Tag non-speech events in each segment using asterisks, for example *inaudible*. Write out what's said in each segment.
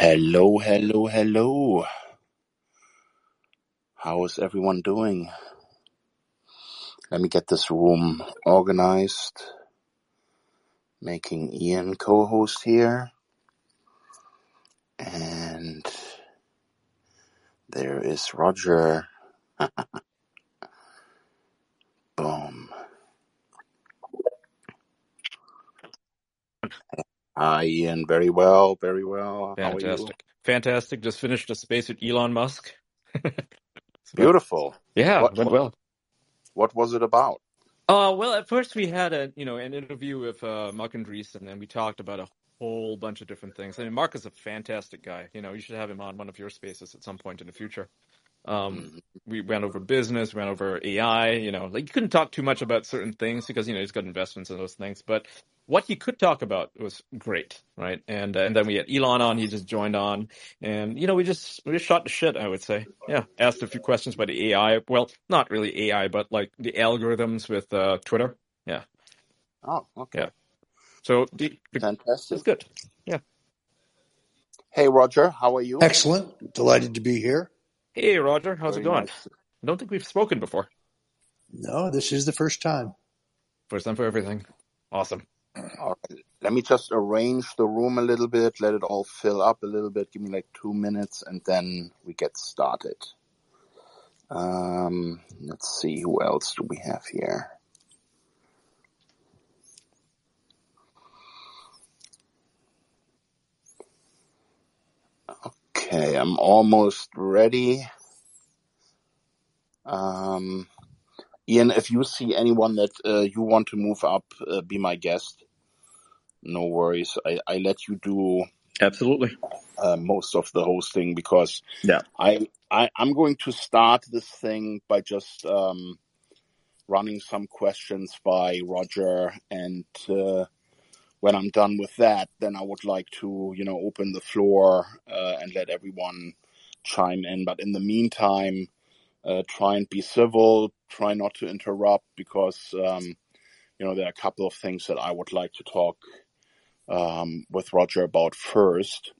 Hello, hello, hello. How is everyone doing? Let me get this room organized. Making Ian co-host here. And there is Roger. *laughs* Hi, Ian. Very well, very well. How are you? Fantastic. Fantastic. Just finished a space with Elon Musk. *laughs* Beautiful. yeah, What, went well. what was it about? Uh, well, at first we had a, you know, an interview with uh, Marc Andreessen, and we talked about a whole bunch of different things. I mean, Marc is a fantastic guy. You know, you should have him on one of your spaces at some point in the future. Um, Mhm. we ran over business, we went over AI, you know, like you couldn't talk too much about certain things because, you know, he's got investments in those things, but what he could talk about was great, right? And, uh, and then we had Elon on, he just joined on and, you know, we just, we just shot the shit, I would say. Yeah. Asked a few questions about the AI. Well, not really AI, but like the algorithms with, uh, Twitter. Yeah. Oh, okay. Yeah. So the, the, Fantastic. it's good. Yeah. Hey, Roger. How are you? Excellent. Delighted to be here. Hey, Roger. How's Very it going? nice. I don't think we've spoken before. No, this is the first time. First time for everything. Awesome. All right. Let me just arrange the room a little bit, let it all fill up a little bit. Give me like two minutes and then we get started. Um, let's see, who else do we have here? Okay, I'm almost ready. Um, Ian, if you see anyone that uh, you want to move up, uh, be my guest. No worries. I, I let you do Absolutely. uh, most of the hosting because Yeah. I, I I'm going to start this thing by just um, running some questions by Roger, and uh, when I'm done with that, then I would like to you know open the floor uh, and let everyone chime in. But in the meantime, uh, try and be civil. Try not to interrupt because um, you know there are a couple of things that I would like to talk um, with Roger about first.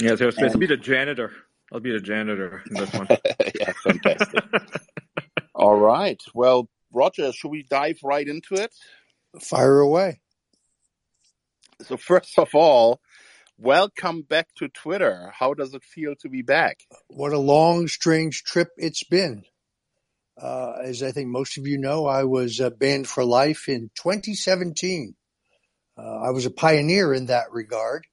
Yeah, so I'll And be the janitor. I'll be the janitor in this one. *laughs* yeah, fantastic. *laughs* All right. Well, Roger, should we dive right into it? Fire away. So first of all, welcome back to Twitter. How does it feel to be back? What a long, strange trip it's been. Uh, as I think most of you know, I was uh, banned for life in 2017. Uh, I was a pioneer in that regard.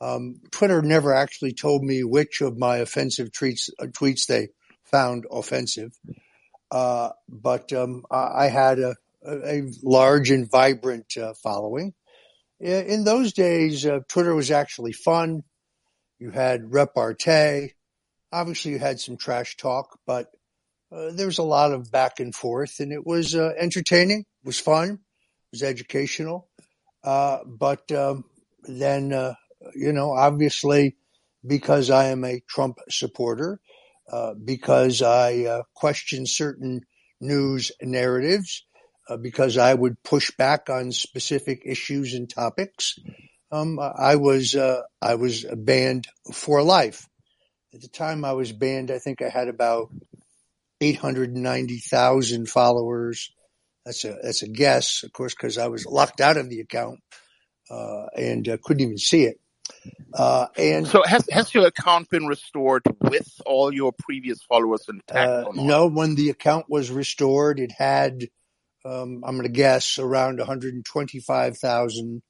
Um, Twitter never actually told me which of my offensive tweets, uh, tweets they found offensive, uh, but um, I, I had a, a, large and vibrant uh, following. In those days, uh, Twitter was actually fun. You had repartee. Obviously, you had some trash talk, but uh, there was a lot of back and forth, and it was uh, entertaining. It was fun. It was educational. Uh, but um, then, uh, you know, obviously, because I am a Trump supporter, uh, because I question certain news narratives, uh, because I would push back on specific issues and topics, um, I was uh, I was banned for life. At the time I was banned, I think I had about 890,000 followers. That's a that's a guess, of course, because I was locked out of the account uh, and uh, couldn't even see it. Uh, and So has has your account been restored with all your previous followers intact uh, no, when the account was restored, it had um, I'm going to guess around 125,000,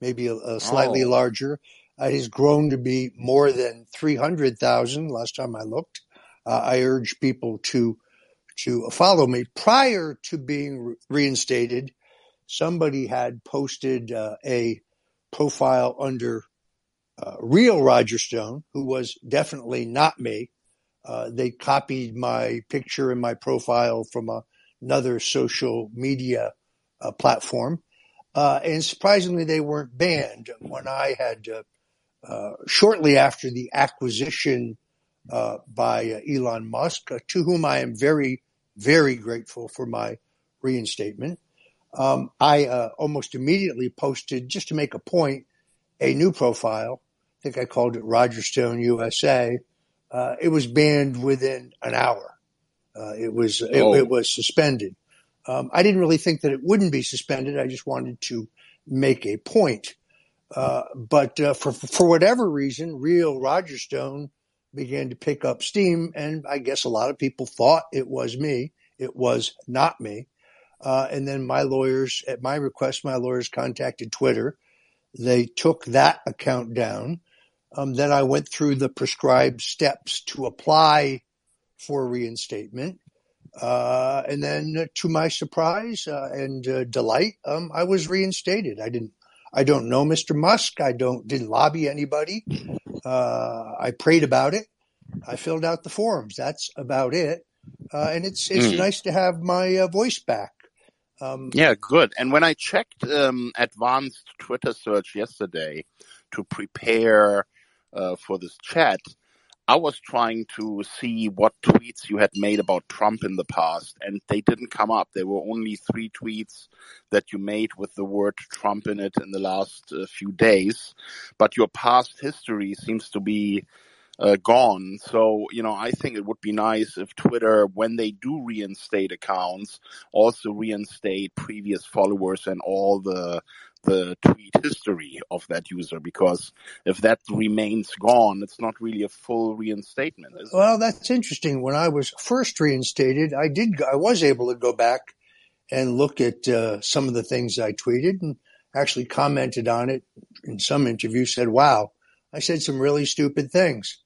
maybe a, a slightly Oh, larger. Uh, It has grown to be more than 300,000 last time I looked. Uh, I urge people to to follow me. Prior to being re- reinstated, somebody had posted uh, a profile under uh, real Roger Stone, who was definitely not me. Uh, they copied my picture and my profile from a, another social media uh, platform. Uh, and surprisingly, they weren't banned. When I had, uh, uh, shortly after the acquisition uh, by uh, Elon Musk, to whom I am very, very grateful for my reinstatement, um, I almost immediately posted, just to make a point, a new profile I think I called it Roger Stone USA. Uh, it was banned within an hour. Uh, it was it, Oh. it was suspended. Um, I didn't really think that it wouldn't be suspended. I just wanted to make a point. Uh, but uh, for for whatever reason, real Roger Stone began to pick up steam, and I guess a lot of people thought it was me. It was not me. Uh, and then my lawyers, at my request, my lawyers contacted Twitter. They took that account down. Um, then I went through the prescribed steps to apply for reinstatement. Uh, and then uh, to my surprise uh, and uh, delight, um, I was reinstated. I didn't, I don't know Mr. Musk. I don't, didn't lobby anybody. Uh, I prayed about it. I filled out the forms. That's about it. Uh, and it's, it's Mm. nice to have my uh, voice back. Um, Yeah, good. And when I checked um, advanced Twitter search yesterday to prepare uh, for this chat, I was trying to see what tweets you had made about Trump in the past, and they didn't come up. There were only three tweets that you made with the word Trump in it in the last uh, few days. But your past history seems to be uh, gone. So, you know, I think it would be nice if Twitter, when they do reinstate accounts, also reinstate previous followers and all the the tweet history of that user because if that remains gone, it's not really a full reinstatement, is it? Well, that's interesting. When I was first reinstated, I did I was able to go back and look at uh, some of the things I tweeted and actually commented on it in some interview. Said, "Wow, I said some really stupid things."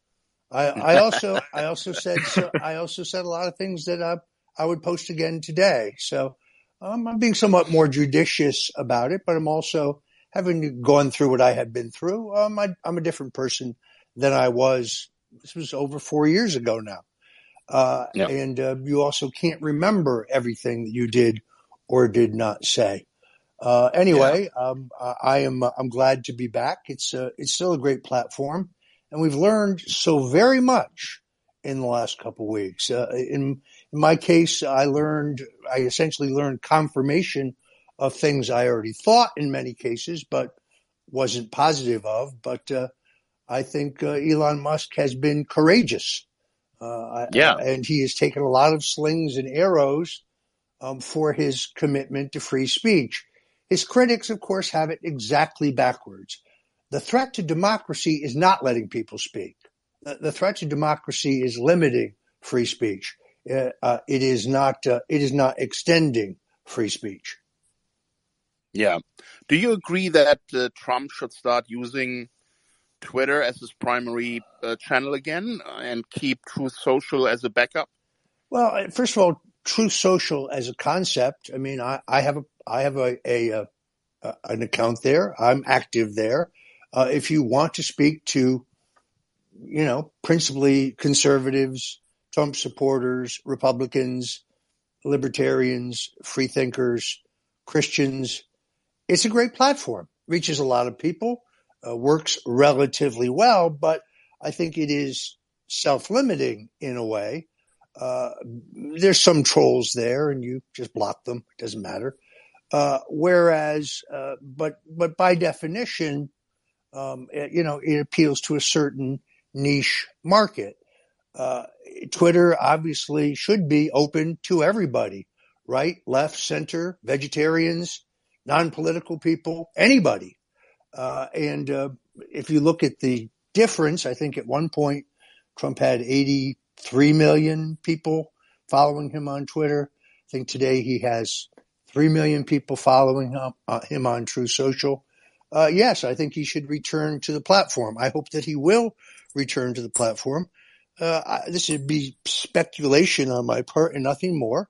I, I also, I also said, so, I also said a lot of things that I, I would post again today. So um, I'm being somewhat more judicious about it, but I'm also having gone through what I had been through. Um, I, I'm a different person than I was. This was over four years ago now. Uh, Yeah. and uh, you also can't remember everything that you did or did not say. Uh, anyway, um, I I am uh, I'm glad to be back. It's uh, it's still a great platform, and we've learned so very much in the last couple weeks. Uh, in in my case, I learned I essentially learned confirmation of things I already thought in many cases, but wasn't positive of. But uh, I think uh, Elon Musk has been courageous. Uh, Yeah. and he has taken a lot of slings and arrows um, for his commitment to free speech. His critics, of course, have it exactly backwards. The threat to democracy is not letting people speak. The, the threat to democracy is limiting free speech. Uh, uh, it is not. Uh, it is not extending free speech. Yeah. Do you agree that uh, Trump should start using Twitter as his primary uh, channel again and keep Truth Social as a backup? Well, first of all, Truth Social as a concept. I mean, I, I have a I have a, a, uh an account there. I'm active there. Uh, if you want to speak to, you know, principally conservatives, Trump supporters, Republicans, libertarians, free thinkers, Christians, it's a great platform. Reaches a lot of people, uh, works relatively well, but I think it is self-limiting in a way. Uh, there's some trolls there, and you just block them. It doesn't matter. Uh, whereas, uh, but but by definition, um, it, you know, it appeals to a certain niche market. Uh, Twitter obviously should be open to everybody, right, left, center, vegetarians, non-political people, anybody. Uh, and uh, if you look at the difference, I think at one point Trump had 83 million people following him on Twitter. I think today he has 3 million people following him, uh, him on Truth Social. Uh, yes, I think he should return to the platform. I hope that he will return to the platform. Uh, this would be speculation on my part and nothing more.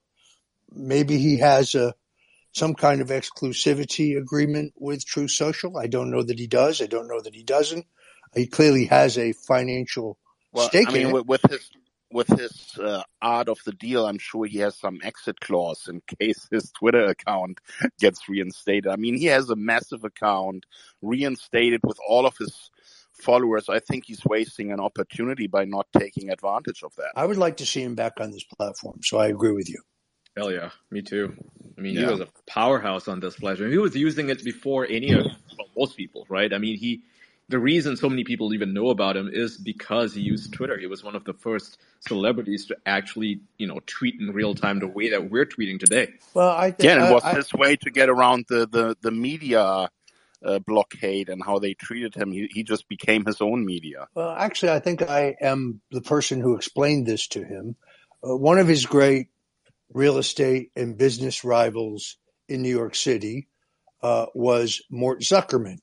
Maybe he has a some kind of exclusivity agreement with Truth Social. I don't know that he does. I don't know that he doesn't. He clearly has a financial Well, stake I mean, with, with his with his uh, art of the deal, I'm sure he has some exit clause in case his Twitter account gets reinstated. I mean, he has a massive account reinstated with all of his followers. I think he's wasting an opportunity by not taking advantage of that. I would like to see him back on this platform. So I agree with you. Hell yeah, me too. I mean, he was a powerhouse on this platform. He was using it before any of well, most people, right? I mean, he the reason so many people even know about him is because he used Twitter. He was one of the first celebrities to actually, you know, tweet in real time the way that we're tweeting today. Well, I think, Yeah, and it was I- his way to get around the the the media uh, blockade and how they treated him. He he just became his own media. Well, actually, I think I am the person who explained this to him. Uh, one of his great real estate and business rivals in New York City uh, was Mort Zuckerman.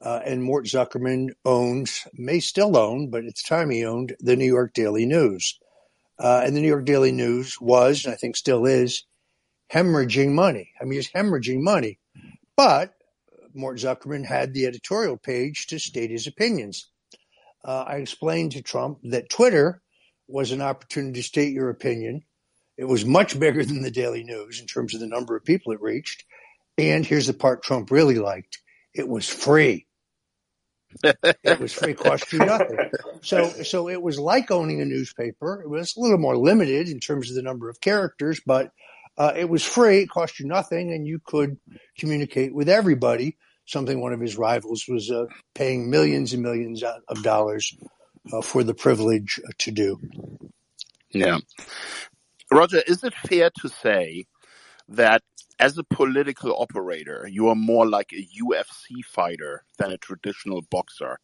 Uh, and Mort Zuckerman owns, may still own, but at the time he owned the New York Daily News. Uh, and the New York Daily News was, and I think still is, hemorrhaging money. I mean, it's hemorrhaging money. But Mort Zuckerman had the editorial page to state his opinions. Uh, I explained to Trump that Twitter was an opportunity to state your opinion. It was much bigger than the Daily News in terms of the number of people it reached. And here's the part Trump really liked it was free. It was free, cost you nothing. So, so it was like owning a newspaper. It was a little more limited in terms of the number of characters, but uh, it was free, it cost you nothing, and you could communicate with everybody. Something one of his rivals was uh, paying millions and millions of dollars uh, for the privilege uh, to do. Yeah. Roger, is it fair to say that as a political operator, you are more like a UFC fighter than a traditional boxer?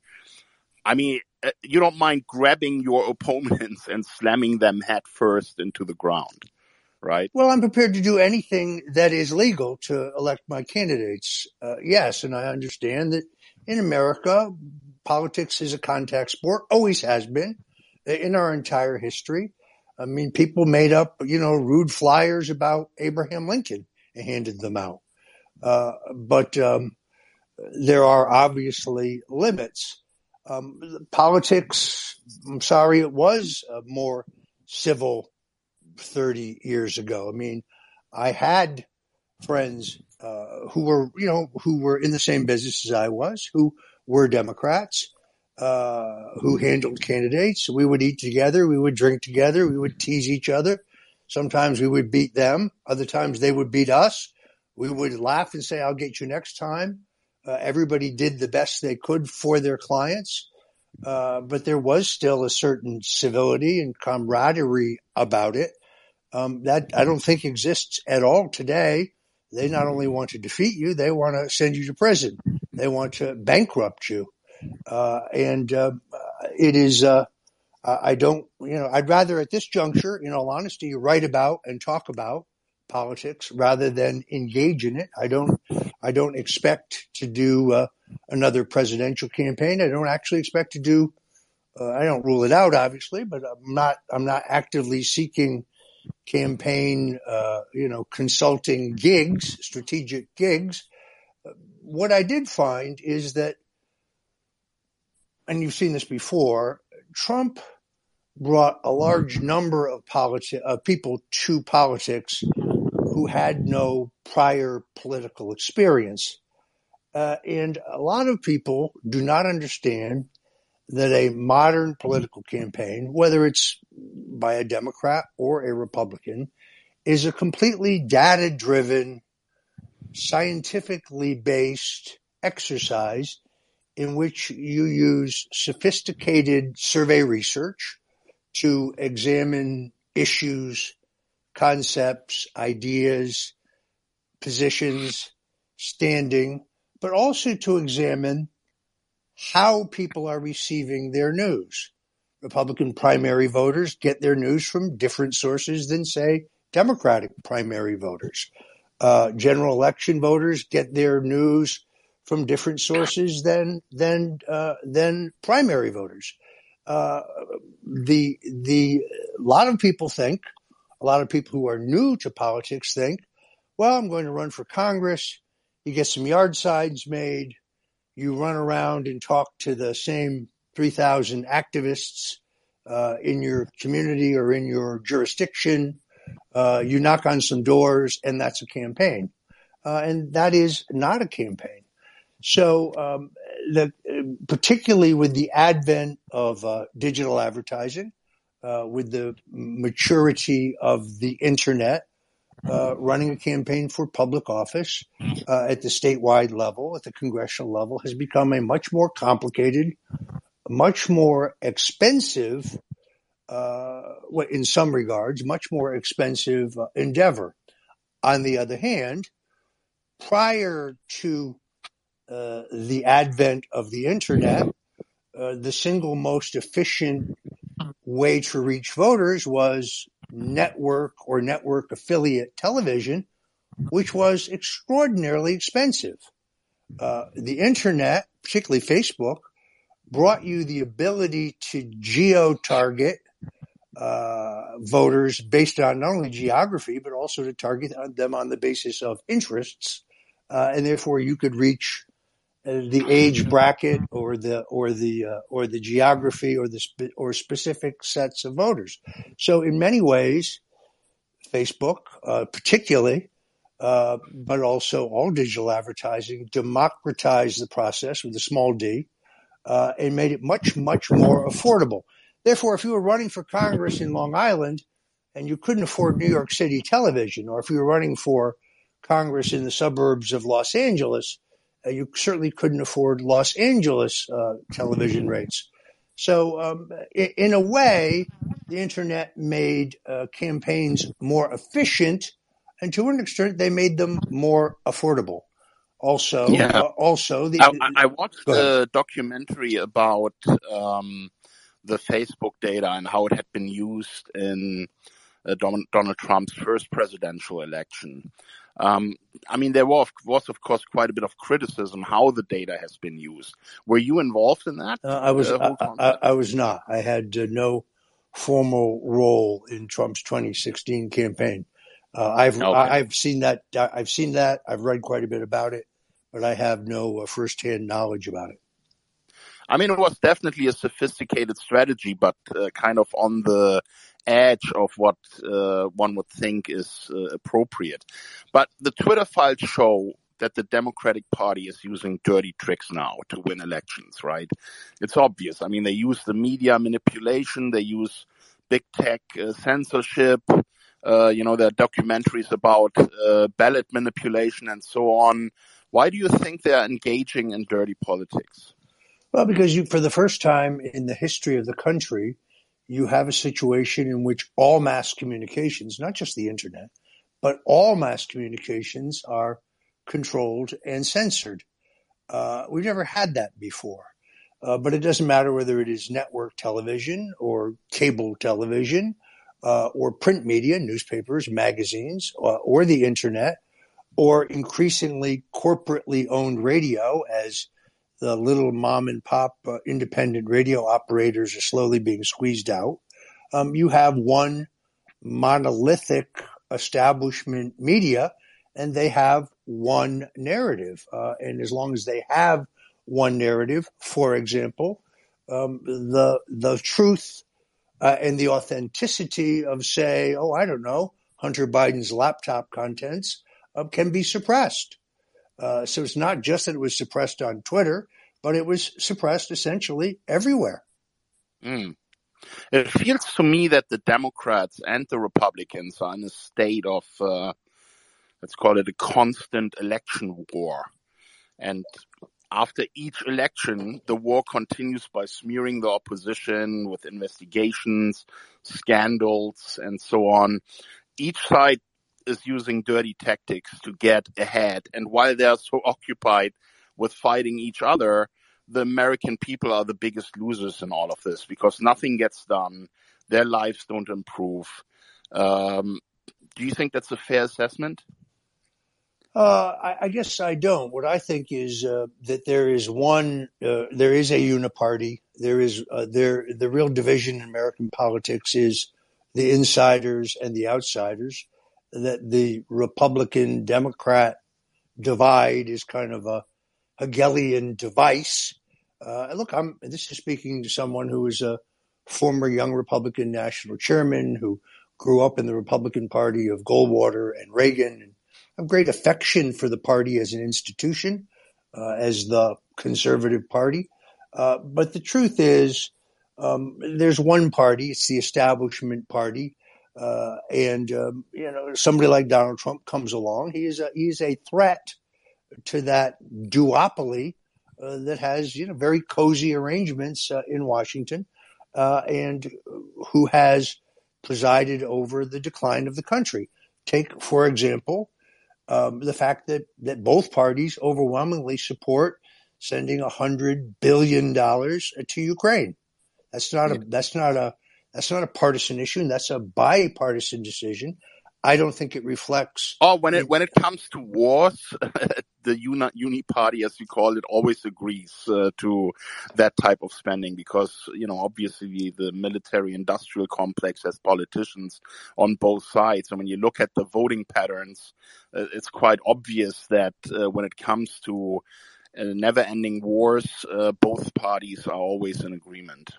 I mean, uh, you don't mind grabbing your *laughs* opponents and slamming them head first into the ground, right? Well, I'm prepared to do anything that is legal to elect my candidates. Uh, yes, and I understand that in America, politics is a contact sport, always has been in our entire history. I mean, people made up, you know, rude flyers about Abraham Lincoln and handed them out. Uh, but um, there are obviously limits. Um, politics, I'm sorry, it was uh, more civil 30 years ago. I mean, I had friends uh, who were, you know, who were in the same business as I was, who were Democrats, uh, who handled candidates. We would eat together, we would drink together, we would tease each other. Sometimes we would beat them, other times they would beat us. We would laugh and say, I'll get you next time. Uh, everybody did the best they could for their clients. Uh, but there was still a certain civility and camaraderie about it um, that I don't think exists at all today. They not only want to defeat you, they want to send you to prison. They want to bankrupt you. Uh, and uh, it is, uh, I don't, you know, I'd rather at this juncture, in all honesty, write about and talk about politics rather than engage in it. I don't, I don't expect to do uh, another presidential campaign. I don't actually expect to do. Uh, I don't rule it out, obviously, but I'm not. I'm not actively seeking campaign, uh, you know, consulting gigs, strategic gigs. What I did find is that, and you've seen this before, Trump brought a large number of politi- of people to politics who had no prior political experience. Uh, and a lot of people do not understand that a modern mm-hmm. political campaign, whether it's by a Democrat or a Republican, is a completely data driven, scientifically based exercise in which you use sophisticated survey research to examine issues, concepts, ideas, positions, standing, but also to examine how people are receiving their news. Republican primary voters get their news from different sources than, say, Democratic primary voters. Uh, general election voters get their news from different sources than than uh, than primary voters. Uh, the the a lot of people think, a lot of people who are new to politics think, well, I'm going to run for Congress. You get some yard signs made. You run around and talk to the same 3,000 activists uh, in your community or in your jurisdiction. Uh, you knock on some doors, and that's a campaign. Uh, and that is not a campaign. So, um, the, particularly with the advent of uh, digital advertising, uh, with the maturity of the internet, uh, running a campaign for public office uh, at the statewide level, at the congressional level, has become a much more complicated, much more expensive, uh, in some regards, much more expensive uh, endeavor. On the other hand, prior to uh, the advent of the internet, uh, the single most efficient way to reach voters was network or network affiliate television, which was extraordinarily expensive. Uh, the internet, particularly Facebook, brought you the ability to geo target uh, voters based on not only geography, but also to target them on the basis of interests. Uh, and therefore you could reach the age bracket or the or the uh, or the geography or the spe- or specific sets of voters. So in many ways, Facebook, uh, particularly, uh, but also all digital advertising, democratized the process with a small d, uh, and made it much much more affordable. Therefore, if you were running for Congress in Long Island and you couldn't afford New York City television, or if you were running for Congress in the suburbs of Los Angeles you certainly couldn't afford Los Angeles uh, television *laughs* rates. So, um, in, in, a way, the internet made uh, campaigns more efficient, and to an extent, they made them more affordable. Also, yeah. Uh, also, the, I, I watched a documentary about um, the Facebook data and how it had been used in uh, Donald Trump's first presidential election. Um, I mean, there was, was, of course, quite a bit of criticism how the data has been used. Were you involved in that? Uh, I was. Uh, I, I, I, was not. I had uh, no formal role in Trump's 2016 campaign. Uh, I've okay. I, have seen that. I've seen that. I've read quite a bit about it, but I have no uh, firsthand knowledge about it. I mean, it was definitely a sophisticated strategy, but uh, kind of on the edge of what uh, one would think is uh, appropriate. But the Twitter files show that the Democratic Party is using dirty tricks now to win elections, right? It's obvious. I mean, they use the media manipulation, they use big tech uh, censorship, uh, you know, there are documentaries about uh, ballot manipulation and so on. Why do you think they're engaging in dirty politics? Well, because you, for the first time in the history of the country, you have a situation in which all mass communications, not just the internet, but all mass communications are controlled and censored. Uh, we've never had that before. Uh, but it doesn't matter whether it is network television or cable television uh, or print media, newspapers, magazines, uh, or the internet, or increasingly corporately owned radio as the little mom and pop uh, independent radio operators are slowly being squeezed out. Um, you have one monolithic establishment media, and they have one narrative. Uh, and as long as they have one narrative, for example, um, the the truth uh, and the authenticity of, say, oh, I don't know, Hunter Biden's laptop contents uh, can be suppressed. Uh, so it's not just that it was suppressed on Twitter, but it was suppressed essentially everywhere. Mm. It feels to me that the Democrats and the Republicans are in a state of, uh, let's call it a constant election war. And after each election, the war continues by smearing the opposition with investigations, scandals, and so on. Each side is using dirty tactics to get ahead. And while they're so occupied with fighting each other, the American people are the biggest losers in all of this because nothing gets done. Their lives don't improve. Um, do you think that's a fair assessment? Uh, I, I, guess I don't. What I think is uh, that there is one, uh, there is a uniparty. There is uh, there the real division in American politics is the insiders and the outsiders. That the Republican Democrat divide is kind of a Hegelian device. Uh, look, I'm this is speaking to someone who is a former young Republican national chairman who grew up in the Republican Party of Goldwater and Reagan, and have great affection for the party as an institution, uh, as the conservative party. Uh, but the truth is, um, there's one party; it's the establishment party. Uh, and um, you know, somebody like Donald Trump comes along. he's a he is a threat to that duopoly uh, that has you know very cozy arrangements uh, in Washington, uh, and who has presided over the decline of the country. Take for example um, the fact that that both parties overwhelmingly support sending a hundred billion dollars to Ukraine. That's not a that's not a that's not a partisan issue, and that's a bipartisan decision. I don't think it reflects. Oh, when it when it comes to wars, *laughs* the uni, uni party, as you call it, always agrees uh, to that type of spending because you know obviously the military industrial complex has politicians on both sides, and when you look at the voting patterns, uh, it's quite obvious that uh, when it comes to uh, never-ending wars, uh, both parties are always in agreement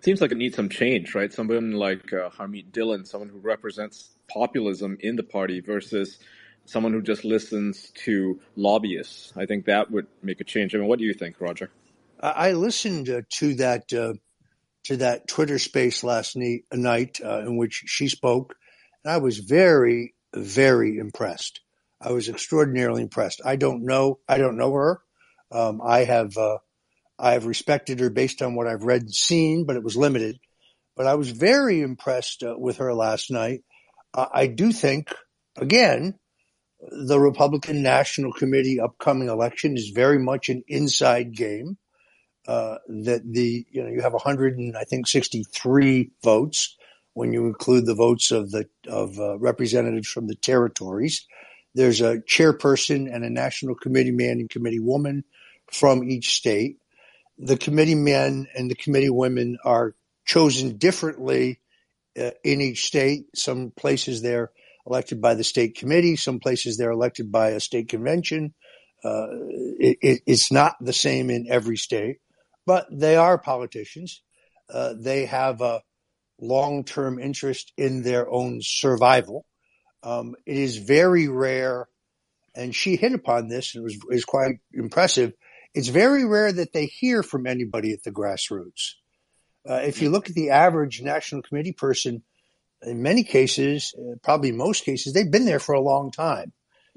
seems like it needs some change, right? Someone like uh, Harmeet Dillon, someone who represents populism in the party versus someone who just listens to lobbyists. I think that would make a change. I mean, what do you think, Roger? I listened uh, to that uh, to that Twitter space last night, uh, in which she spoke, and I was very, very impressed. I was extraordinarily impressed. I don't know, I don't know her. Um, I have uh, I've respected her based on what I've read and seen, but it was limited. But I was very impressed uh, with her last night. Uh, I do think, again, the Republican National Committee upcoming election is very much an inside game. Uh, that the you know you have 100 and I think 63 votes when you include the votes of the of uh, representatives from the territories. There's a chairperson and a national committee man and committee woman from each state the committee men and the committee women are chosen differently uh, in each state. Some places they're elected by the state committee. Some places they're elected by a state convention. Uh, it, it, it's not the same in every state, but they are politicians. Uh, they have a long-term interest in their own survival. Um, it is very rare, and she hit upon this and it was, is quite impressive it's very rare that they hear from anybody at the grassroots. Uh, if you look at the average national committee person, in many cases, uh, probably most cases, they've been there for a long time.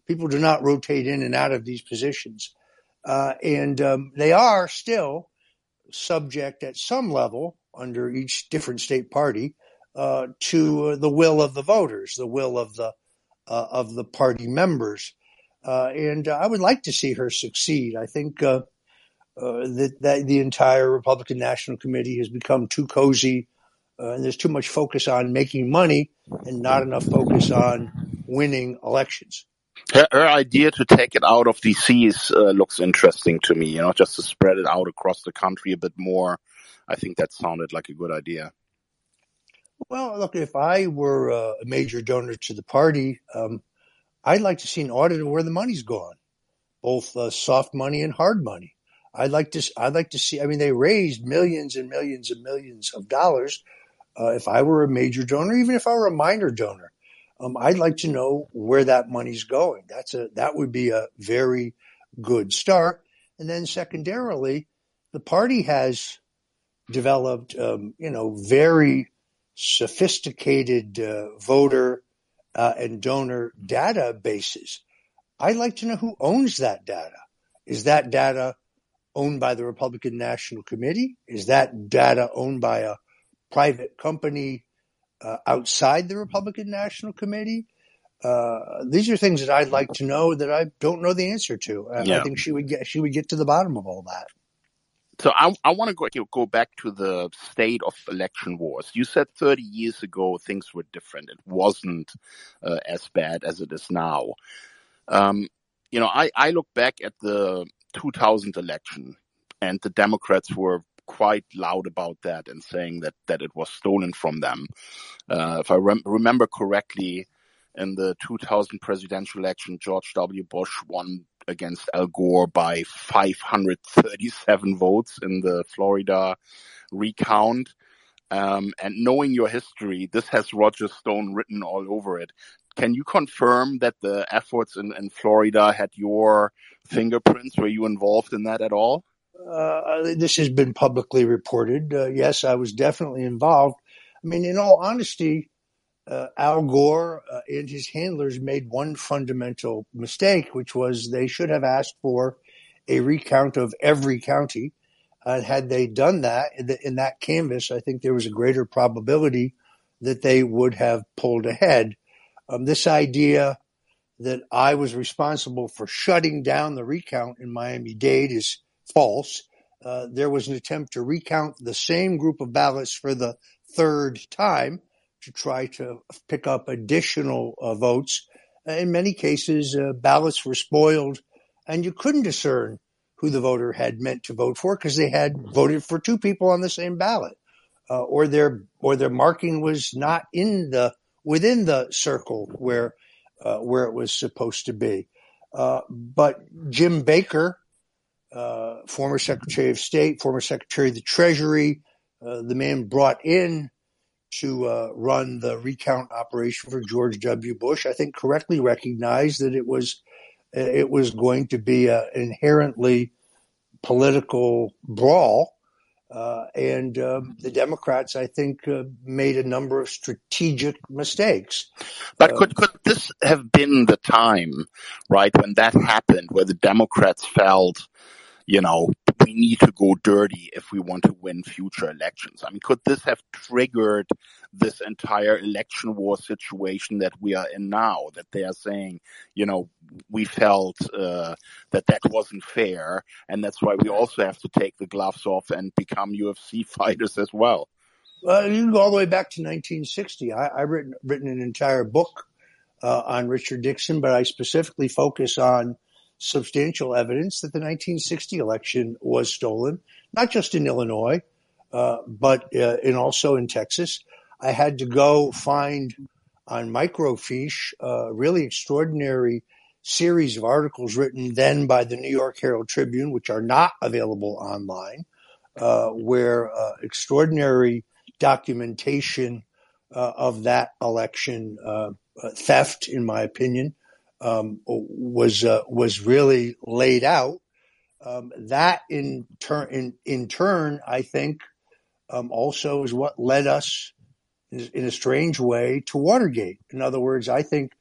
People do not rotate in and out of these positions. Uh, and um, they are still subject at some level under each different state party uh, to the will of the voters, the will of the uh, of the party members. Uh, and I would like to see her succeed. I think uh, uh, that, that the entire Republican National Committee has become too cozy, uh, and there's too much focus on making money and not enough focus on winning elections. Her, her idea to take it out of DC uh, looks interesting to me. You know, just to spread it out across the country a bit more. I think that sounded like a good idea. Well, look, if I were a major donor to the party, um, I'd like to see an audit of where the money's gone, both uh, soft money and hard money. I'd like to. I'd like to see. I mean, they raised millions and millions and millions of dollars. Uh, if I were a major donor, even if I were a minor donor, um, I'd like to know where that money's going. That's a that would be a very good start. And then secondarily, the party has developed, um, you know, very sophisticated uh, voter uh, and donor databases. I'd like to know who owns that data. Is that data owned by the Republican National Committee? Is that data owned by a private company uh, outside the Republican National Committee? Uh, these are things that I'd like to know that I don't know the answer to. Yeah. I think she would get she would get to the bottom of all that. So I, I want to go, go back to the state of election wars. You said 30 years ago things were different. It wasn't uh, as bad as it is now. Um, you know, I, I look back at the 2000 election and the Democrats were quite loud about that and saying that, that it was stolen from them. Uh, if I rem- remember correctly, in the 2000 presidential election, George W. Bush won against Al Gore by 537 votes in the Florida recount. Um, and knowing your history, this has Roger Stone written all over it. Can you confirm that the efforts in, in Florida had your fingerprints? Were you involved in that at all? Uh, this has been publicly reported. Uh, yes, I was definitely involved. I mean, in all honesty, uh, Al Gore uh, and his handlers made one fundamental mistake, which was they should have asked for a recount of every county. And had they done that in, the, in that canvas, I think there was a greater probability that they would have pulled ahead. Um, this idea that I was responsible for shutting down the recount in Miami Dade is false. Uh, there was an attempt to recount the same group of ballots for the third time to try to pick up additional uh, votes. In many cases, uh, ballots were spoiled, and you couldn't discern who the voter had meant to vote for because they had voted for two people on the same ballot, uh, or their or their marking was not in the within the circle where uh, where it was supposed to be. Uh, but Jim Baker, uh, former Secretary of State, former Secretary of the Treasury, the man brought in to uh, run the recount operation for George W. Bush, I think correctly recognized that it was it was going to be an inherently political brawl. Uh, and um, the Democrats, I think, uh, made a number of strategic mistakes. But could could this have been the time, right, when that happened, where the Democrats felt, you know, need to go dirty if we want to win future elections. I mean, could this have triggered this entire election war situation that we are in now? That they are saying, you know, we felt uh, that that wasn't fair, and that's why we also have to take the gloves off and become UFC *laughs* fighters as well. Well, you can go all the way back to 1960. I, have written written an entire book uh, on Richard Nixon, but I specifically focus on substantial evidence that the 1960 election was stolen, not just in Illinois, uh, but uh, and also in Texas. I had to go find on microfiche a really extraordinary series of articles written then by the New York Herald Tribune, which are not available online, uh, where uh, extraordinary documentation uh, of that election uh, theft, in my opinion, um, was uh, was really laid out. Um, that in turn, in, in turn, I think, um, also is what led us, in, in, a strange way, to Watergate. In other words, I think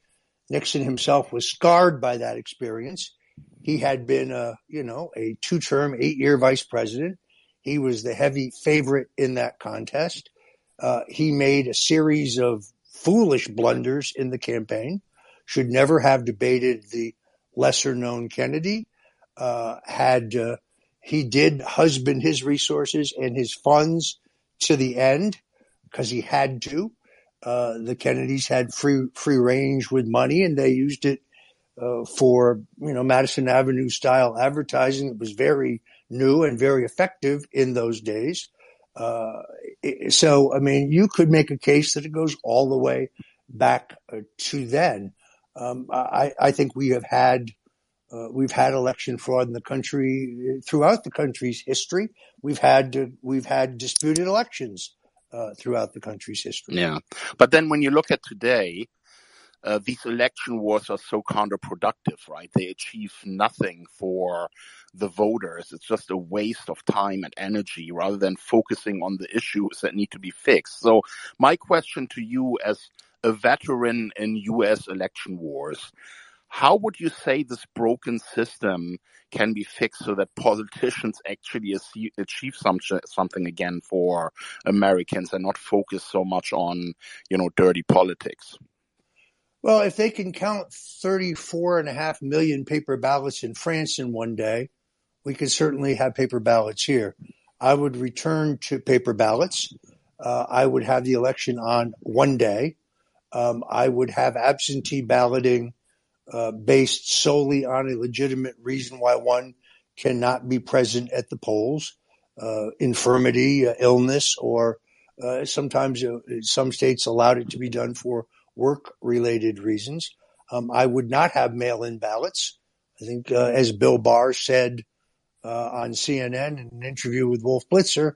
Nixon himself was scarred by that experience. He had been a, you know, a two-term, eight-year vice president. He was the heavy favorite in that contest. Uh, he made a series of foolish blunders in the campaign should never have debated the lesser known Kennedy. Uh, had uh, he did husband his resources and his funds to the end because he had to. Uh, the Kennedys had free free range with money, and they used it uh, for you know Madison Avenue style advertising. It was very new and very effective in those days. Uh, so, I mean, you could make a case that it goes all the way back uh, to then. Um, I, I, think we have had uh, we've had election fraud in the country throughout the country's history. We've had uh, we've had disputed elections uh, throughout the country's history. Yeah, but then when you look at today, uh, these election wars are so counterproductive, right? They achieve nothing for the voters. It's just a waste of time and energy rather than focusing on the issues that need to be fixed. So my question to you as a veteran in U.S. election wars. How would you say this broken system can be fixed so that politicians actually achieve something again for Americans and not focus so much on, you know, dirty politics? Well, if they can count 34 and a half million paper ballots in France in one day, we could certainly have paper ballots here. I would return to paper ballots. Uh, I would have the election on one day. Um, I would have absentee balloting uh, based solely on a legitimate reason why one cannot be present at the polls, uh, infirmity, uh, illness, or uh, sometimes uh, some states allowed it to be done for work related reasons. Um, I would not have mail in ballots. I think, uh, as Bill Barr said on CNN in an interview with Wolf Blitzer,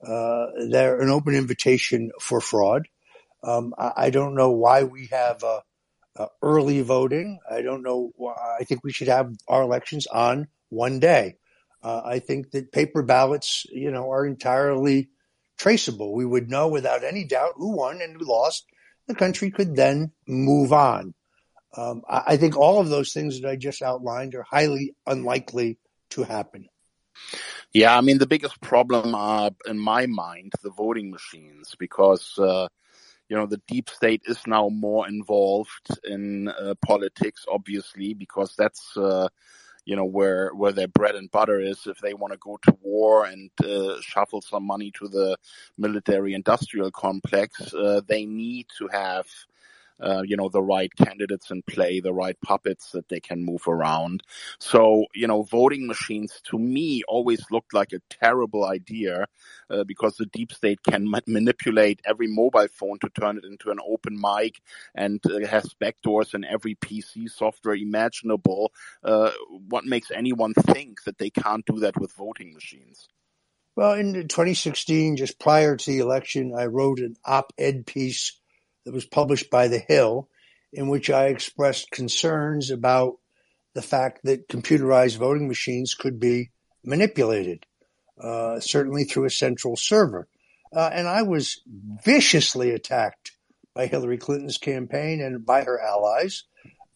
they're an open invitation for fraud. Um, I, I, don't know why we have uh, uh, early voting. I don't know. Why, I think we should have our elections on one day. Uh, I think that paper ballots, you know, are entirely traceable. We would know without any doubt who won and who lost the country could then move on. Um, I, I think all of those things that I just outlined are highly unlikely to happen. Yeah, I mean, the biggest problem are, in my mind, the voting machines, because, uh, you know, the deep state is now more involved in uh, politics, obviously, because that's, uh, you know, where, where their bread and butter is. If they want to go to war and uh, shuffle some money to the military industrial complex, uh, they need to have uh, you know, the right candidates in play, the right puppets that they can move around. So, you know, voting machines to me always looked like a terrible idea uh, because the deep state can ma- manipulate every mobile phone to turn it into an open mic and uh, has backdoors in every PC software imaginable. Uh, what makes anyone think that they can't do that with voting machines? Well, in 2016, just prior to the election, I wrote an op-ed piece that was published by The Hill, in which I expressed concerns about the fact that computerized voting machines could be manipulated, uh, certainly through a central server. Uh, and I was viciously attacked by Hillary Clinton's campaign and by her allies.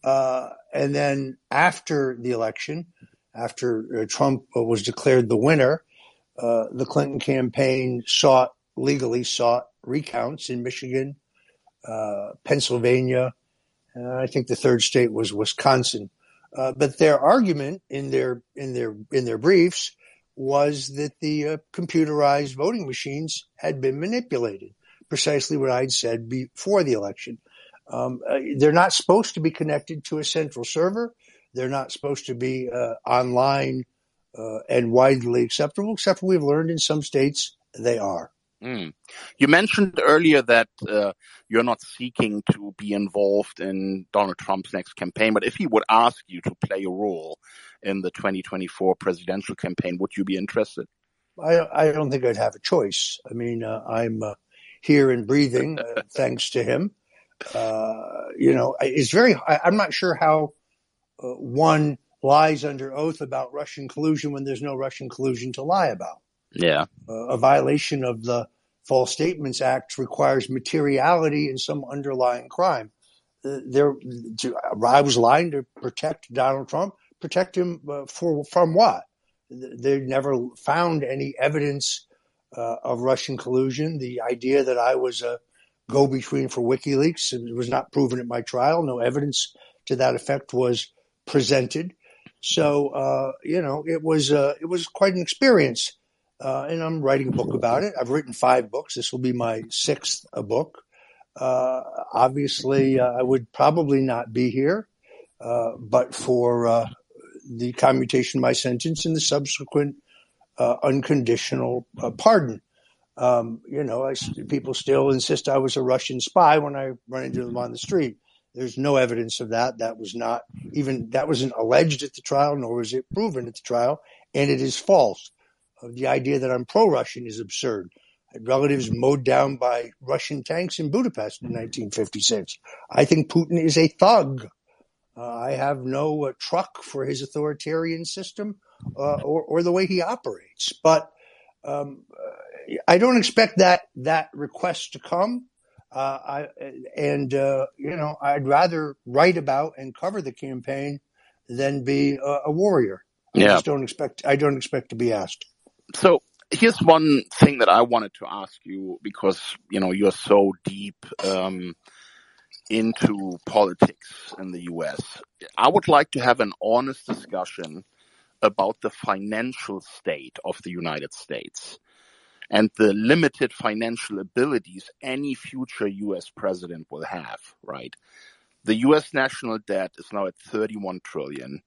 Uh, and then after the election, after uh, Trump was declared the winner, uh, the Clinton campaign sought legally sought recounts in Michigan, uh, Pennsylvania. I think the third state was Wisconsin. Uh, but their argument in their in their in their briefs was that the uh, computerized voting machines had been manipulated, precisely what I'd said before the election. Um, uh, they're not supposed to be connected to a central server. They're not supposed to be uh, online and widely acceptable, except we've learned in some states they are. Mm. You mentioned earlier that uh, you're not seeking to be involved in Donald Trump's next campaign, but if he would ask you to play a role in the 2024 presidential campaign, would you be interested? I, I don't think I'd have a choice. I mean, uh, I'm uh, here and breathing uh, *laughs* thanks to him. Uh, you know, it's very, I, am not sure how uh, one lies under oath about Russian collusion when there's no Russian collusion to lie about. Yeah. Uh, a violation of the False Statements Act requires materiality in some underlying crime. Uh, there, I was lying to protect Donald Trump. Protect him uh, for from what? They never found any evidence uh, of Russian collusion. The idea that I was a go-between for WikiLeaks was not proven at my trial. No evidence to that effect was presented. So uh, you know, it was it was quite an experience uh, and I'm writing a book about it. I've written five books. This will be my sixth book. Uh, obviously, uh, I would probably not be here, uh, but for uh, the commutation of my sentence and the subsequent uh, unconditional pardon. Um, you know, I, people still insist I was a Russian spy when I run into them on the street. There's no evidence of that. That was not even that wasn't alleged at the trial, nor was it proven at the trial, and it is false the idea that I'm pro-Russian is absurd. Relatives mowed down by Russian tanks in Budapest in 1956. I think Putin is a thug. Uh, I have no uh, truck for his authoritarian system uh, or, or, the way he operates. But um, I don't expect that that request to come. Uh, I, and uh, you know, I'd rather write about and cover the campaign than be a, a warrior. I yeah. just don't expect. I don't expect to be asked so here's one thing that I wanted to ask you because you know you're so deep um, into politics in the U.S. I would like to have an honest discussion about the financial state of the United States and the limited financial abilities any future U.S. president will have. Right, the U.S. national debt is now at 31 trillion.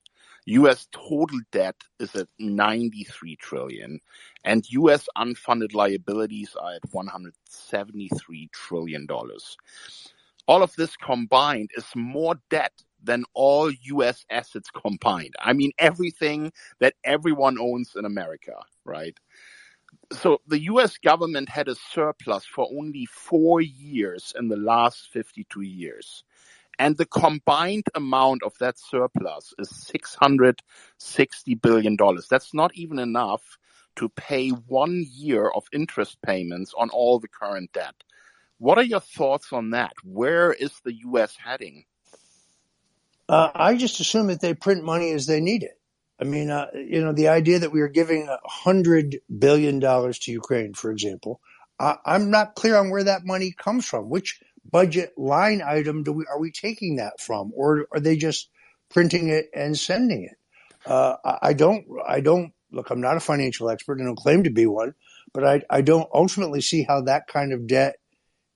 U.S. total debt is at 93 trillion and U.S. unfunded liabilities are at 173 trillion dollars. All of this combined is more debt than all U.S. assets combined. I mean, everything that everyone owns in America, right? So the U.S. government had a surplus for only four years in the last 52 years. And the combined amount of that surplus is $660 billion. That's not even enough to pay one year of interest payments on all the current debt. What are your thoughts on that? Where is the U.S. heading? Uh, I just assume that they print money as they need it. I mean, uh, you know, the idea that we are giving a hundred billion dollars to Ukraine, for example, I, I'm not clear on where that money comes from. Which budget line item do we are we taking that from, or are they just printing it and sending it? Uh, I, don't. I don't look. I'm not a financial expert and don't claim to be one, but I, I don't ultimately see how that kind of debt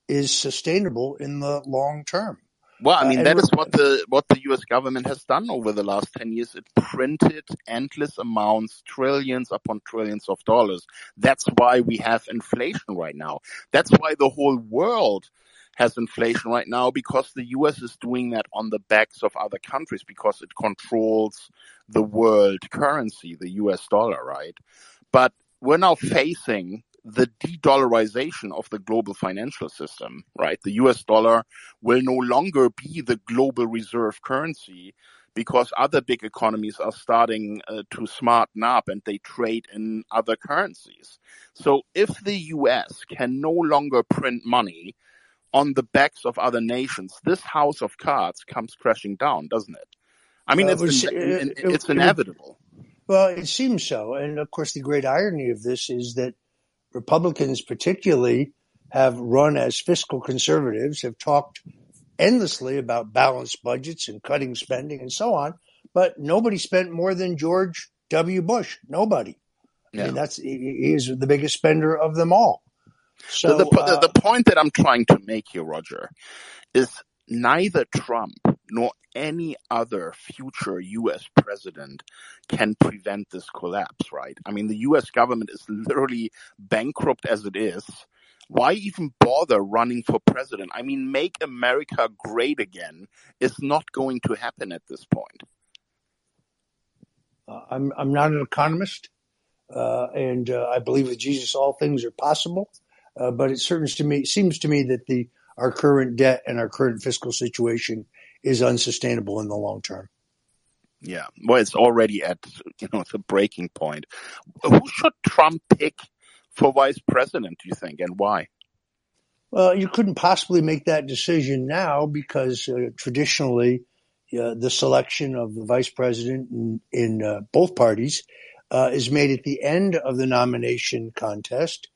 is sustainable in the long term. Well, I Uh, mean, and that is what the what the U.S. government has done over the last ten years. It printed endless amounts, trillions upon trillions of dollars. That's why we have inflation right now. That's why the whole world has inflation right now because the U.S. is doing that on the backs of other countries because it controls the world currency, the U.S. dollar, right? But we're now facing the de-dollarization of the global financial system, right? The US dollar will no longer be the global reserve currency because other big economies are starting uh, to smarten up and they trade in other currencies. So if the US can no longer print money on the backs of other nations, this house of cards comes crashing down, doesn't it? I mean, Uh, it's, it in- it- in- it- it's it inevitable. Well, it seems so. And of course, the great irony of this is that Republicans, particularly, have run as fiscal conservatives, have talked endlessly about balanced budgets and cutting spending and so on, but nobody spent more than George W. Bush. Nobody. I Yeah. mean, that's he is the biggest spender of them all. So the, the, uh, the, point that I'm trying to make here, Roger, is neither Trump nor any other future U.S. president can prevent this collapse, right? I mean, the U.S. government is literally bankrupt as it is. Why even bother running for president? I mean, make America great again is not going to happen at this point. Uh, I'm I'm not an economist, uh, and uh, I believe with Jesus all things are possible. Uh, but it seems to me seems to me that the our current debt and our current fiscal situation is unsustainable in the long term. Yeah. Well, it's already at, you know, the breaking point. Who should Trump pick for vice president, do you think, and why? Well, you couldn't possibly make that decision now because uh, traditionally uh, the selection of the vice president in, in uh, both parties uh, is made at the end of the nomination contest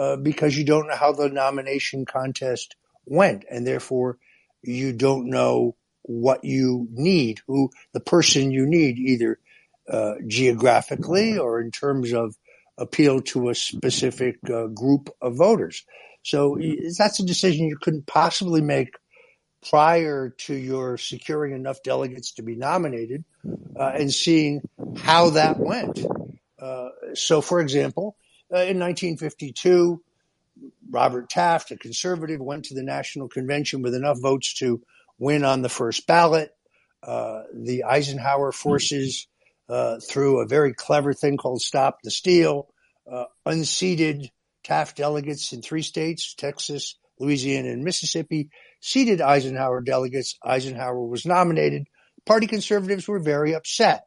uh, because you don't know how the nomination contest went, and therefore you don't know what you need, who the person you need, either uh, geographically or in terms of appeal to a specific uh, group of voters. So that's a decision you couldn't possibly make prior to your securing enough delegates to be nominated uh, and seeing how that went. Uh, so, for example, in 1952, Robert Taft, a conservative, went to the National Convention with enough votes to win on the first ballot. Uh, the Eisenhower forces, uh, through a very clever thing called Stop the Steal, uh, unseated Taft delegates in three states, Texas, Louisiana, and Mississippi, seated Eisenhower delegates. Eisenhower was nominated. Party conservatives were very upset.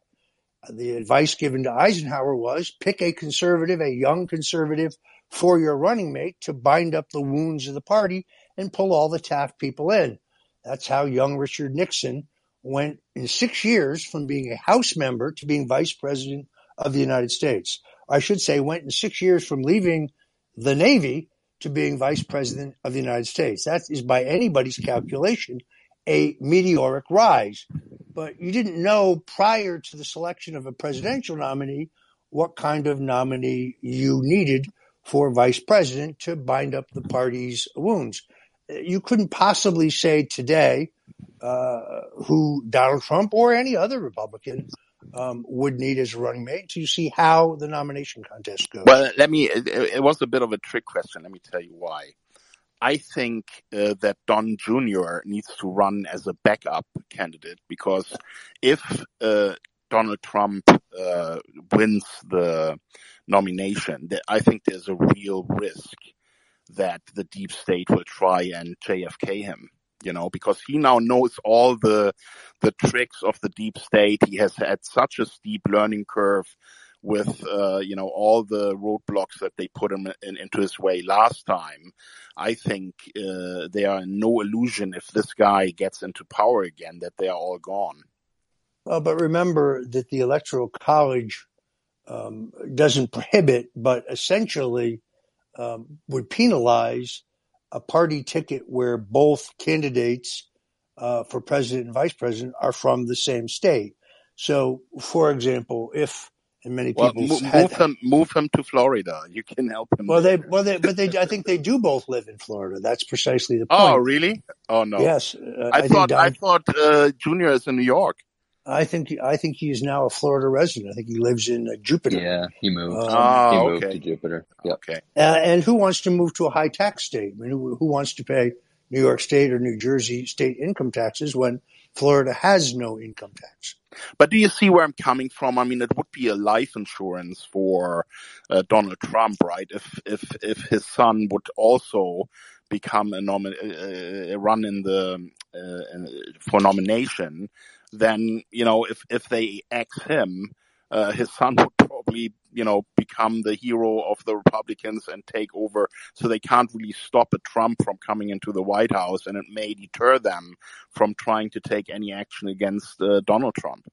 The advice given to Eisenhower was pick a conservative, a young conservative, for your running mate to bind up the wounds of the party and pull all the Taft people in. That's how young Richard Nixon went in six years from being a House member to being vice president of the United States. I should say, went in six years from leaving the Navy to being vice president of the United States. That is, by anybody's calculation, a meteoric rise. But you didn't know prior to the selection of a presidential nominee what kind of nominee you needed for vice president to bind up the party's wounds. You couldn't possibly say today uh, who Donald Trump or any other Republican um, would need as a running mate until you see how the nomination contest goes. Well, let me, it was a bit of a trick question. Let me tell you why. I think uh, that Don Jr. needs to run as a backup candidate because if uh, Donald Trump uh, wins the nomination, I think there's a real risk that the deep state will try and JFK him. You know, because he now knows all the the tricks of the deep state. He has had such a steep learning curve with uh, you know all the roadblocks that they put him in, into his way last time, I think uh, they are no illusion if this guy gets into power again that they are all gone. Well, but remember that the electoral college um, doesn't prohibit, but essentially um, would penalize a party ticket where both candidates uh, for president and vice president are from the same state. So, for example, if and many Well, people mo- had move him, move him to Florida. You can help him well, they well, they but they I think they *laughs* do both live in Florida. That's precisely the point. Oh, really? Oh no. Yes, uh, I I think thought I thought uh, Junior is in New York. I think I think he is now a Florida resident. I think he lives in uh, Jupiter. Yeah, he moved. Um, Ah, he moved to Jupiter. Yep. okay. uh, and who wants to move to a high tax state? I mean, who, who wants to pay New York State or New Jersey state income taxes when Florida has no income tax? But do you see where I'm coming from? I mean, it would be a life insurance for uh, Donald Trump, right? If if if his son would also become a nomin- uh, uh, run in the uh, for nomination, then you know if if they axe him, uh, his son would you know become the hero of the Republicans and take over. So they can't really stop a Trump from coming into the White House, and it may deter them from trying to take any action against uh, Donald Trump.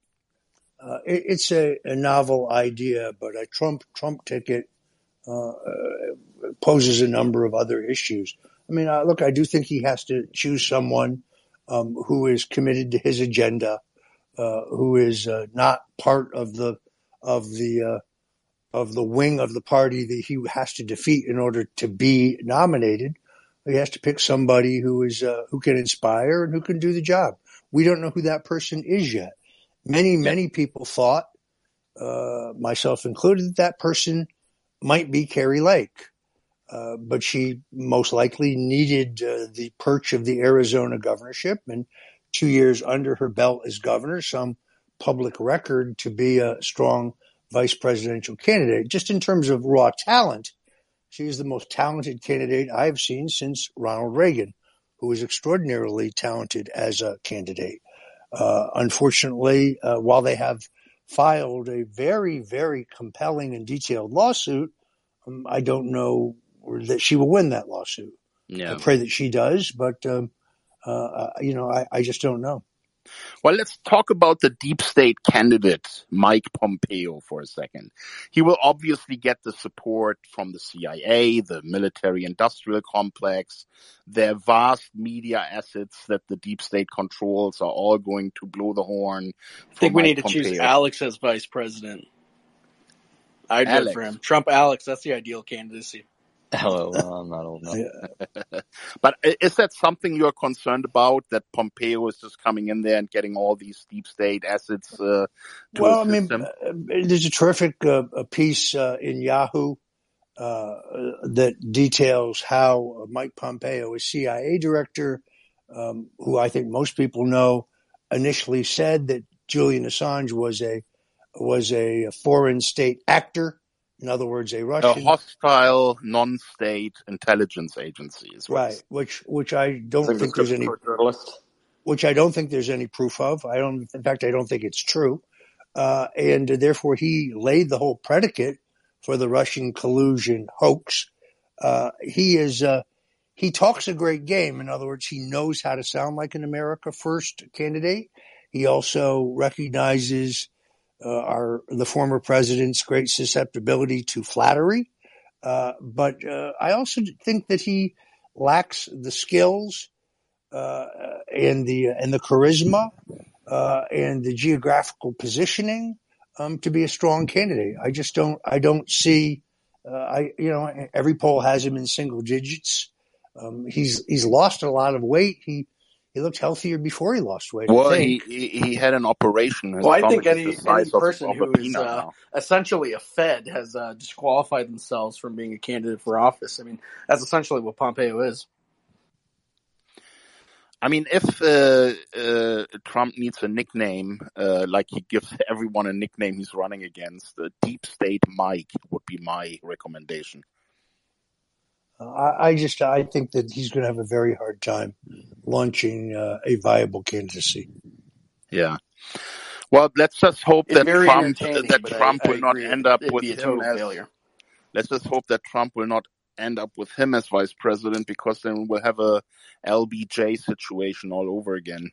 Uh, it, it's a, a novel idea, but a Trump Trump ticket uh, uh, poses a number of other issues. I mean, uh, look, I do think he has to choose someone um, who is committed to his agenda, uh, who is not part of the of the of the wing of the party that he has to defeat in order to be nominated. He has to pick somebody who is uh, who can inspire and who can do the job. We don't know who that person is yet. Many many people thought, uh, myself included, that that person might be Kari Lake, uh, but she most likely needed uh, the perch of the Arizona governorship and two years under her belt as governor, some public record to be a strong vice presidential candidate. Just in terms of raw talent, she is the most talented candidate I have seen since Ronald Reagan, who was extraordinarily talented as a candidate. Uh, unfortunately, uh, while they have filed a very, very compelling and detailed lawsuit, um, I don't know that she will win that lawsuit. I pray that she does, but um, uh, uh, you know, I, I just don't know. Well, let's talk about the deep state candidate, Mike Pompeo, for a second. He will obviously get the support from the CIA, the military industrial complex, their vast media assets that the deep state controls are all going to blow the horn I think we Mike need to choose Alex as vice president. I'd vote for him. Trump Alex, that's the ideal candidacy. Hello, *laughs* well, I'm not old enough. Yeah. But is that something you're concerned about, that Pompeo is just coming in there and getting all these deep state assets uh, to Well, I mean, him? uh, there's a terrific uh, piece uh, in Yahoo uh, that details how Mike Pompeo, a CIA director, um, who I think most people know, initially said that Julian Assange was a was a foreign state actor. In other words, a A hostile, non-state intelligence agency is what right? Which which I don't Same think there's any journalist. which I don't think there's any proof of. I don't, in fact, I don't think it's true. Uh, and therefore he laid the whole predicate for the Russian collusion hoax. Uh, he is, uh, he talks a great game. In other words, he knows how to sound like an America First candidate. He also recognizes uh, our the former president's great susceptibility to flattery. Uh, but uh, I also think that he lacks the skills uh, and the and the charisma uh, and the geographical positioning um, to be a strong candidate. I just don't. I don't see. Uh, I you know every poll has him in single digits. Um, he's he's lost a lot of weight. He he looked healthier before he lost weight. Well, he, he he had an operation. His Well, I think any any person of who is uh, essentially a Fed has uh, disqualified themselves from being a candidate for office. I mean, that's essentially what Pompeo is. I mean, if uh, uh, Trump needs a nickname, uh, like he gives everyone a nickname he's running against, uh, Deep State Mike would be my recommendation. I, I just I think that he's going to have a very hard time launching uh, a viable candidacy. Yeah. Well, let's just hope It's that Trump that but I, Trump I will not end up it'd with be a him total as. failure. Let's just hope that Trump will not end up with him as vice president because then we'll have a LBJ situation all over again.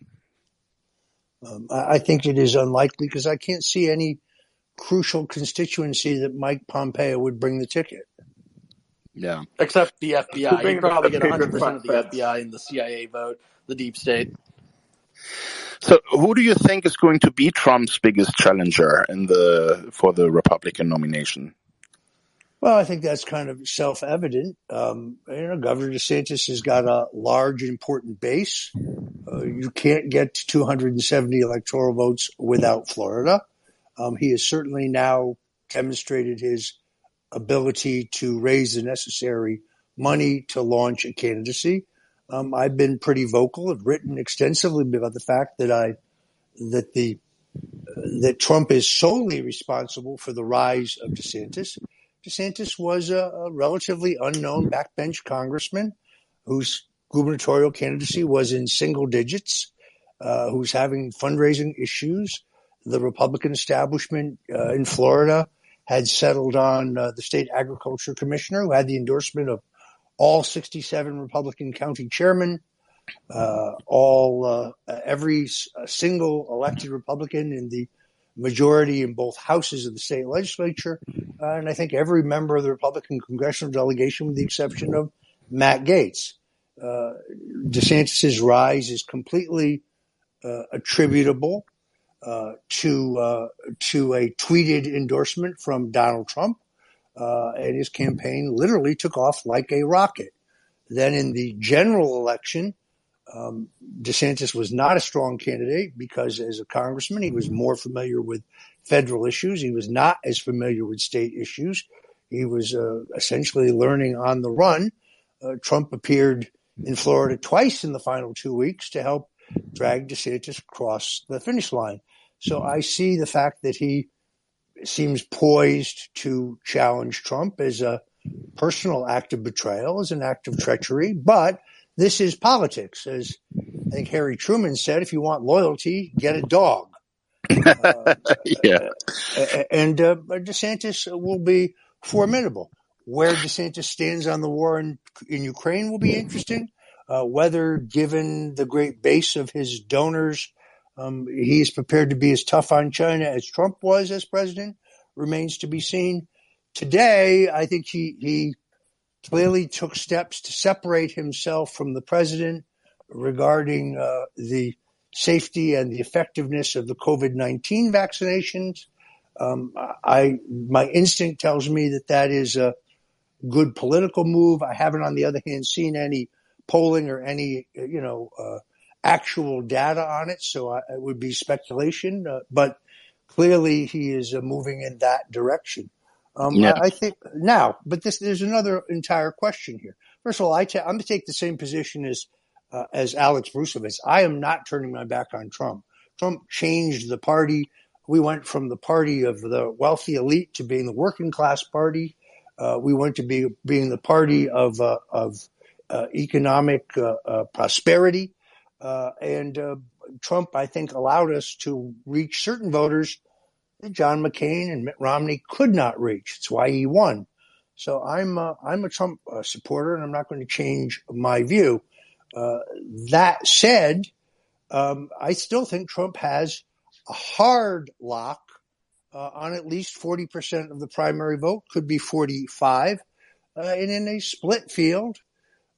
Um, I, I think it is unlikely because I can't see any crucial constituency that Mike Pompeo would bring the ticket. Yeah. Except the FBI. You'd probably get 100% of the front? FBI in the CIA vote, the deep state. So, who do you think is going to be Trump's biggest challenger in the for the Republican nomination? Well, I think that's kind of self-evident. Um, you know, Governor DeSantis has got a large, important base. Uh, you can't get to 270 electoral votes without Florida. Um, he has certainly now demonstrated his ability to raise the necessary money to launch a candidacy. Um, I've been pretty vocal and written extensively about the fact that I that the that Trump is solely responsible for the rise of DeSantis. DeSantis was a, a relatively unknown backbench congressman whose gubernatorial candidacy was in single digits, uh, who's having fundraising issues. The Republican establishment uh, in Florida had settled on uh, the state agriculture commissioner, who had the endorsement of all 67 Republican county chairmen, uh, all uh, every single elected Republican in the majority in both houses of the state legislature, uh, and I think every member of the Republican congressional delegation, with the exception of Matt Gaetz. Uh, DeSantis's rise is completely attributable to uh, to a tweeted endorsement from Donald Trump, uh, and his campaign literally took off like a rocket. Then in the general election, um, DeSantis was not a strong candidate because, as a congressman, he was more familiar with federal issues. He was not as familiar with state issues. He was uh, essentially learning on the run. Uh, Trump appeared in Florida twice in the final two weeks to help drag DeSantis across the finish line. So I see the fact that he seems poised to challenge Trump as a personal act of betrayal, as an act of treachery, but this is politics. As I think Harry Truman said, if you want loyalty, get a dog. *laughs* Uh, yeah. and uh, DeSantis will be formidable. Where DeSantis stands on the war in, in Ukraine will be interesting. Uh, whether, given the great base of his donors, um, he is prepared to be as tough on China as Trump was as president remains to be seen. Today, I think he, he clearly took steps to separate himself from the president regarding uh, the safety and the effectiveness of the COVID 19 vaccinations. Um, I, my instinct tells me that that is a good political move. I haven't, on the other hand, seen any polling or any, you know, uh, actual data on it, so I, it would be speculation. Uh, but clearly, he is uh, moving in that direction. Um, Yeah. I, I think now, but this there's another entire question here. First of all, I ta- I'm going to take the same position as uh, as Alex Bruesewitz. I am not turning my back on Trump. Trump changed the party. We went from the party of the wealthy elite to being the working class party. Uh, we went to be being the party of uh, of uh, economic uh, uh, prosperity. Uh, and uh, Trump, I think, allowed us to reach certain voters that John McCain and Mitt Romney could not reach. It's why he won. So I'm uh, I'm a Trump uh, supporter, and I'm not going to change my view. Uh, that said, um, I still think Trump has a hard lock uh, on at least 40% of the primary vote, could be 45. Uh, and in a split field,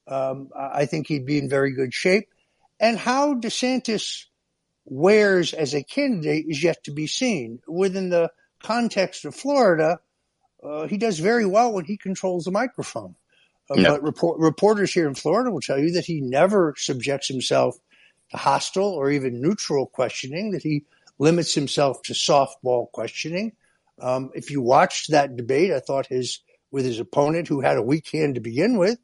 um, I think he'd be in very good shape. And how DeSantis wears as a candidate is yet to be seen. Within the context of Florida, uh, he does very well when he controls the microphone. Uh. But report, reporters here in Florida will tell you that he never subjects himself to hostile or even neutral questioning, that he limits himself to softball questioning. Um, if you watched that debate, I thought his with his opponent, who had a weak hand to begin with,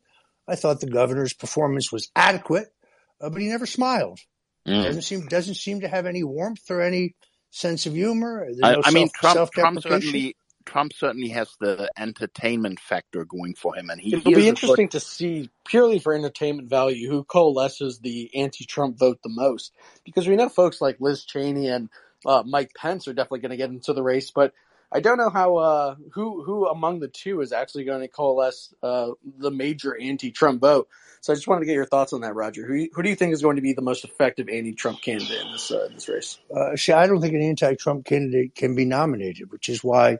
I thought the governor's performance was adequate, uh, but he never smiled. Mm. Doesn't seem doesn't seem to have any warmth or any sense of humor. There's I, no I mean, Trump. Trump certainly. Trump certainly has the entertainment factor going for him, and he, It'll he be interesting to see, purely for entertainment value, who coalesces the anti-Trump vote the most. Because we know folks like Liz Cheney and uh, Mike Pence are definitely going to get into the race, but I don't know how uh, who who among the two is actually going to coalesce uh, the major anti-Trump vote. So I just wanted to get your thoughts on that, Roger. Who who do you think is going to be the most effective anti-Trump candidate in this uh, this race? Uh, see, I don't think an anti-Trump candidate can be nominated, which is why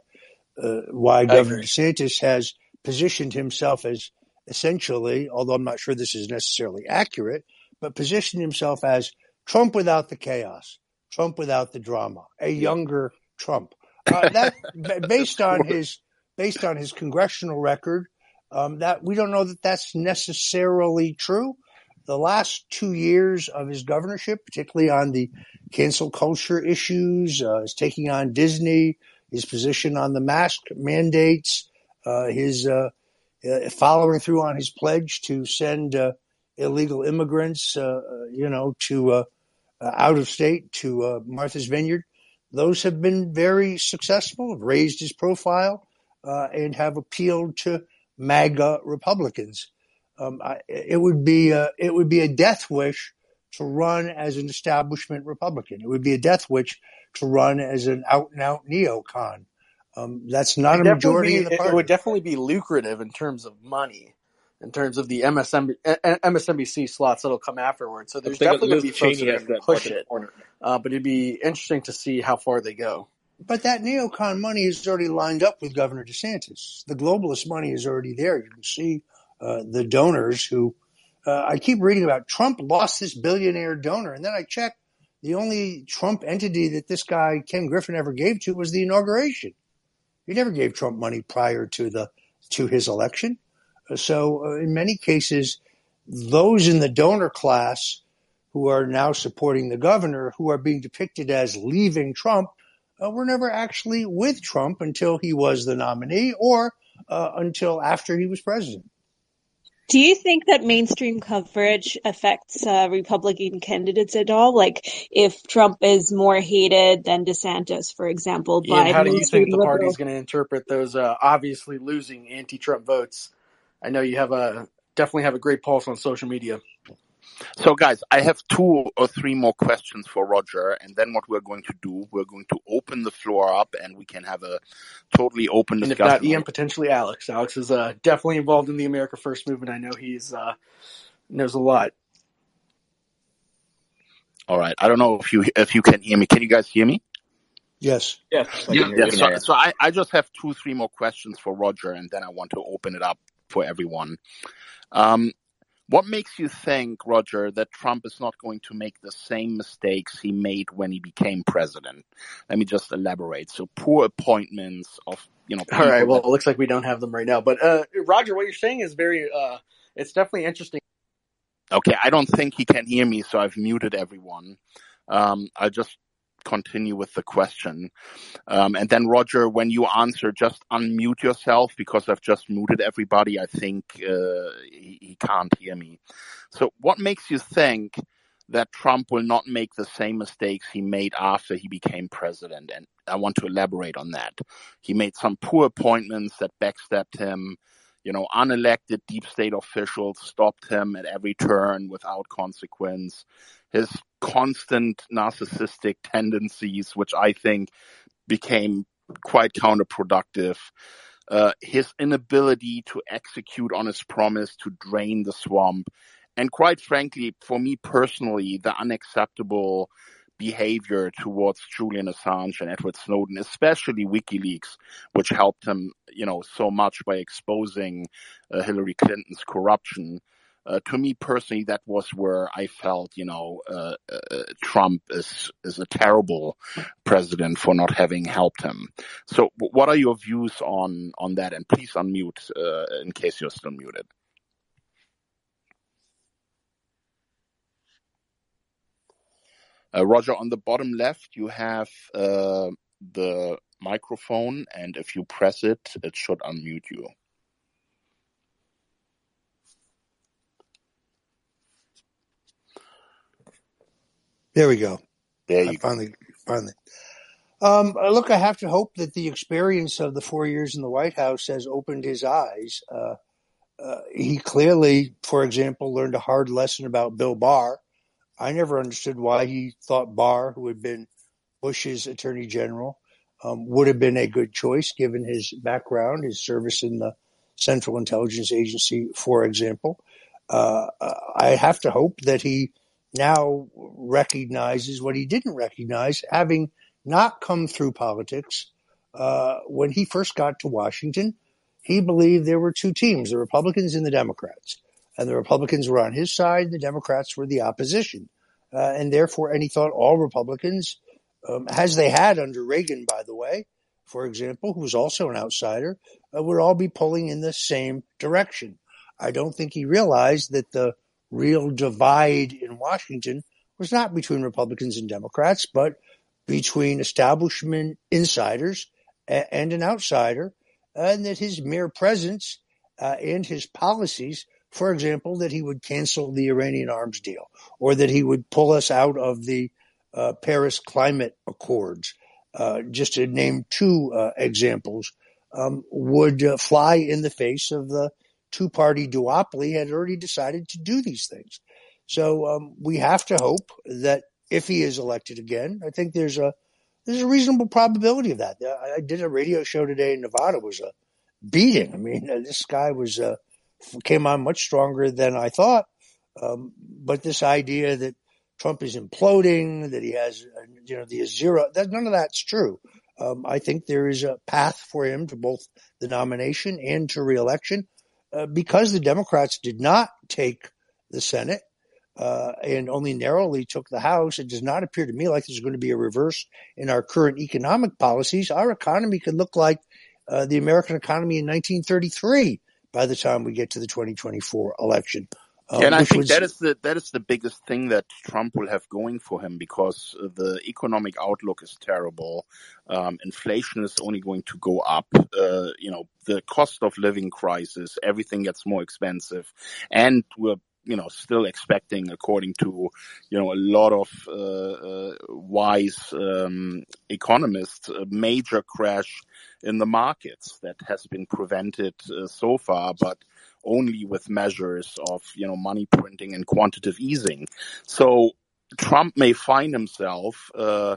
uh, why I Governor agree. DeSantis has positioned himself as essentially, although I'm not sure this is necessarily accurate, but positioned himself as Trump without the chaos, Trump without the drama, a younger Trump. Uh, *laughs* that based on his based on his congressional record, um, that we don't know that that's necessarily true. The last two years of his governorship, particularly on the cancel culture issues, uh, his taking on Disney, his position on the mask mandates, uh, his uh, uh, following through on his pledge to send uh, illegal immigrants, you know, to uh, uh, out of state to uh, Martha's Vineyard. Those have been very successful, have raised his profile, uh, and have appealed to MAGA Republicans. Um, I, it would be a, it would be a death wish to run as an establishment Republican. It would be a death wish to run as an out and out neocon. Um, that's not a It'd definitely majority be in the party. it would definitely be lucrative in terms of money, in terms of the MSM, uh, MSNBC slots that'll come afterwards. So there's definitely going to be folks Cheney that are going to push it, uh, but it'd be interesting to see how far they go. But that neocon money is already lined up with Governor DeSantis. The globalist money is already there. You can see uh, the donors who uh, I keep reading about. Trump lost this billionaire donor, and then I check. The only Trump entity that this guy Ken Griffin ever gave to was the inauguration. He never gave Trump money prior to the to his election. So, uh, in many cases, those in the donor class who are now supporting the governor, who are being depicted as leaving Trump, uh, were never actually with Trump until he was the nominee or uh, until after he was president. Do you think that mainstream coverage affects uh, Republican candidates at all? Like, if Trump is more hated than DeSantis, for example, Ian, by how do you mainstream think the party is going to interpret those uh, obviously losing anti-Trump votes? I know you have a definitely have a great pulse on social media. So, guys, I have two or three more questions for Roger, and then what we're going to do, we're going to open the floor up, and we can have a totally open discussion. And if not. Ian, potentially Alex. Alex is uh, definitely involved in the America First movement. I know he's uh, knows a lot. All right. I don't know if you if you can hear me. Can you guys hear me? Yes. Yes, I Yeah. can Yeah. So, so I, I just have two, three more questions for Roger, and then I want to open it up for everyone. Um, what makes you think, Roger, that Trump is not going to make the same mistakes he made when he became president? Let me just elaborate. So, poor appointments of you know All right. Well, that it looks like we don't have them right now. But uh, Roger, what you're saying is very. Uh, it's definitely interesting. Okay, I don't think he can hear me, so I've muted everyone. Um, I'll just continue with the question. Um, and then, Roger, when you answer, just unmute yourself because I've just muted everybody. I think uh, he, he can't hear me. So, what makes you think that Trump will not make the same mistakes he made after he became president? And I want to elaborate on that. He made some poor appointments that backstabbed him you know, unelected deep state officials stopped him at every turn without consequence. His constant narcissistic tendencies, which I think became quite counterproductive. Uh, his inability to execute on his promise to drain the swamp. And quite frankly, for me personally, the unacceptable behavior towards Julian Assange and Edward Snowden, especially WikiLeaks, which helped him, you know, so much by exposing uh, Hillary Clinton's corruption. Uh, to me personally, that was where I felt, you know, uh, uh, Trump is is a terrible president for not having helped him. So, what are your views on on that? And please unmute uh, in case you're still muted. Uh, Roger, on the bottom left, you have uh, the microphone, and if you press it, it should unmute you. There we go. There I you go. finally, finally. Um, uh, look, I have to hope that the experience of the four years in the White House has opened his eyes. Uh, uh, he clearly, for example, learned a hard lesson about Bill Barr. I never understood why he thought Barr, who had been Bush's attorney general um, would have been a good choice given his background, his service in the Central Intelligence Agency, for example. Uh, I have to hope that he now recognizes what he didn't recognize, having not come through politics. Uh, when he first got to Washington, he believed there were two teams, the Republicans and the Democrats. And the Republicans were on his side, the Democrats were the opposition. Uh, and therefore, and he thought all Republicans, um, as they had under Reagan, by the way, for example, who was also an outsider, uh, would all be pulling in the same direction. I don't think he realized that the real divide in Washington was not between Republicans and Democrats, but between establishment insiders and an outsider, and that his mere presence uh, and his policies, for example, that he would cancel the Iranian arms deal or that he would pull us out of the uh, Paris Climate Accords, uh, just to name two uh, examples, um, would uh, fly in the face of the two party duopoly had already decided to do these things. So um, we have to hope that if he is elected again, I think there's a there's a reasonable probability of that. I, did a radio show today in Nevada. It was a beating. I mean, *laughs* this guy was uh, came on much stronger than I thought. Um, but this idea that Trump is imploding, that he has, you know, the zero, that none of that's true. Um, I think there is a path for him to both the nomination and to reelection uh, because the Democrats did not take the Senate uh, and only narrowly took the House. It does not appear to me like there's going to be a reverse in our current economic policies. Our economy could look like uh, the American economy in 1933 by the time we get to the 2024 election. Um, and I think was, that is the that is the biggest thing that Trump will have going for him because the economic outlook is terrible. Um, inflation is only going to go up. Uh, you know, the cost of living crisis, everything gets more expensive, and we're you know still expecting, according to you know a lot of uh, uh, wise um, economists, a major crash in the markets that has been prevented uh, so far, but only with measures of, you know, money printing and quantitative easing. So Trump may find himself, uh,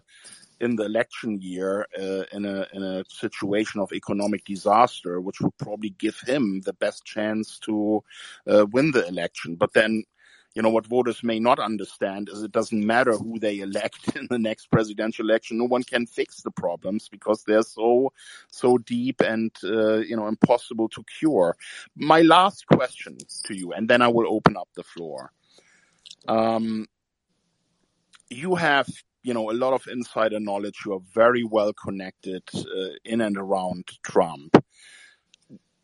in the election year uh, in a in a situation of economic disaster, which would probably give him the best chance to uh, win the election. But then you know, what voters may not understand is it doesn't matter who they elect *laughs* in the next presidential election. No one can fix the problems because they're so, so deep and, uh, you know, impossible to cure. My last question to you, and then I will open up the floor. Um, you have you know a lot of insider knowledge you are very well connected uh, in and around trump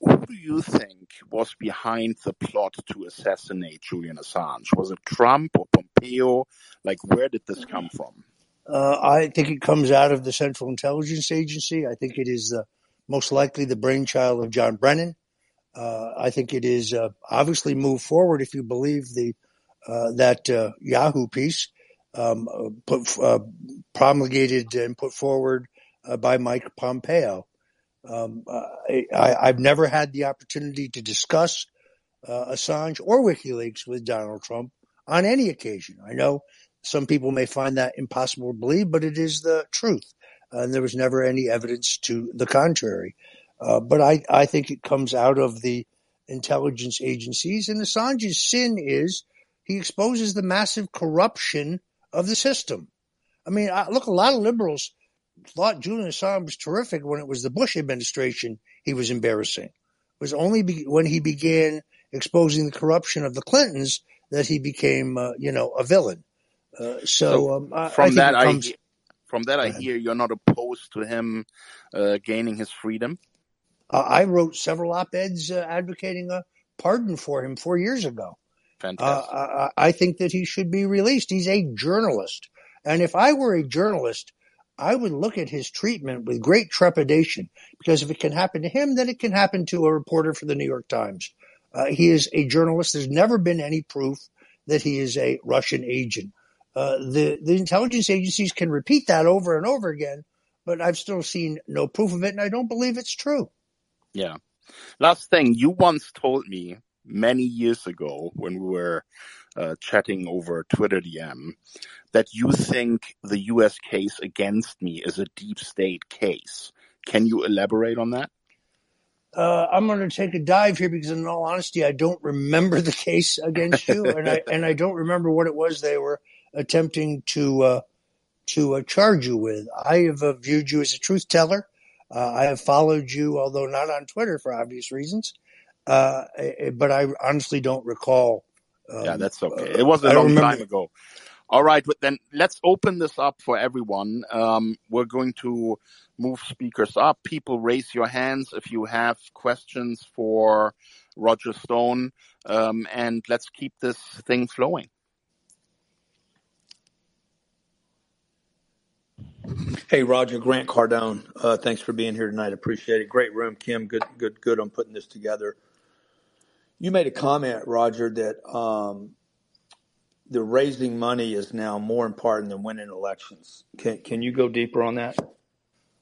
who do you think was behind the plot to assassinate Julian Assange? Was it Trump or Pompeo? Like, where did this come from? Uh, I think it comes out of the Central Intelligence Agency. I think it is uh, most likely the brainchild of John Brennan. Uh, I think it is uh, obviously moved forward if you believe the uh, that uh, Yahoo piece um, put, promulgated and put forward by Mike Pompeo. Um, I, have never had the opportunity to discuss uh, Assange or WikiLeaks with Donald Trump on any occasion. I know some people may find that impossible to believe, but it is the truth. And there was never any evidence to the contrary. Uh, but I, I think it comes out of the intelligence agencies. And Assange's sin is he exposes the massive corruption of the system. I mean, I, look, a lot of liberals thought Julian Assange was terrific when it was the Bush administration he was embarrassing. It was only be, when he began exposing the corruption of the Clintons that he became, uh, you know, a villain. Uh, so, so um, from I that, comes, I from that I hear you're not opposed to him uh, gaining his freedom. I wrote several op-eds uh, advocating a pardon for him four years ago. Fantastic. I, I think that he should be released. He's a journalist, and if I were a journalist, I would look at his treatment with great trepidation because if it can happen to him, then it can happen to a reporter for the New York Times. Uh, he is a journalist. There's never been any proof that he is a Russian agent. Uh, the the intelligence agencies can repeat that over and over again, but I've still seen no proof of it, and I don't believe it's true. Yeah. Last thing, you once told me many years ago when we were uh, chatting over Twitter DM, that you think the U.S. case against me is a deep state case. Can you elaborate on that? Uh, I'm going to take a dive here because, in all honesty, I don't remember the case against you, *laughs* and I and I don't remember what it was they were attempting to uh, to uh, charge you with. I have uh, viewed you as a truth teller. Uh, I have followed you, although not on Twitter for obvious reasons. Uh, eh, but I honestly don't recall. Um, yeah, that's okay. It was a long remember. time ago. All right, but then let's open this up for everyone. Um, we're going to move speakers up. People raise your hands if you have questions for Roger Stone, um, and let's keep this thing flowing. Hey, Roger, Grant Cardone. Uh, thanks for being here tonight. Appreciate it. Great room, Kim. Good, good, good on putting this together. You made a comment, Roger, that um, the raising money is now more important than winning elections. Can can you go deeper on that?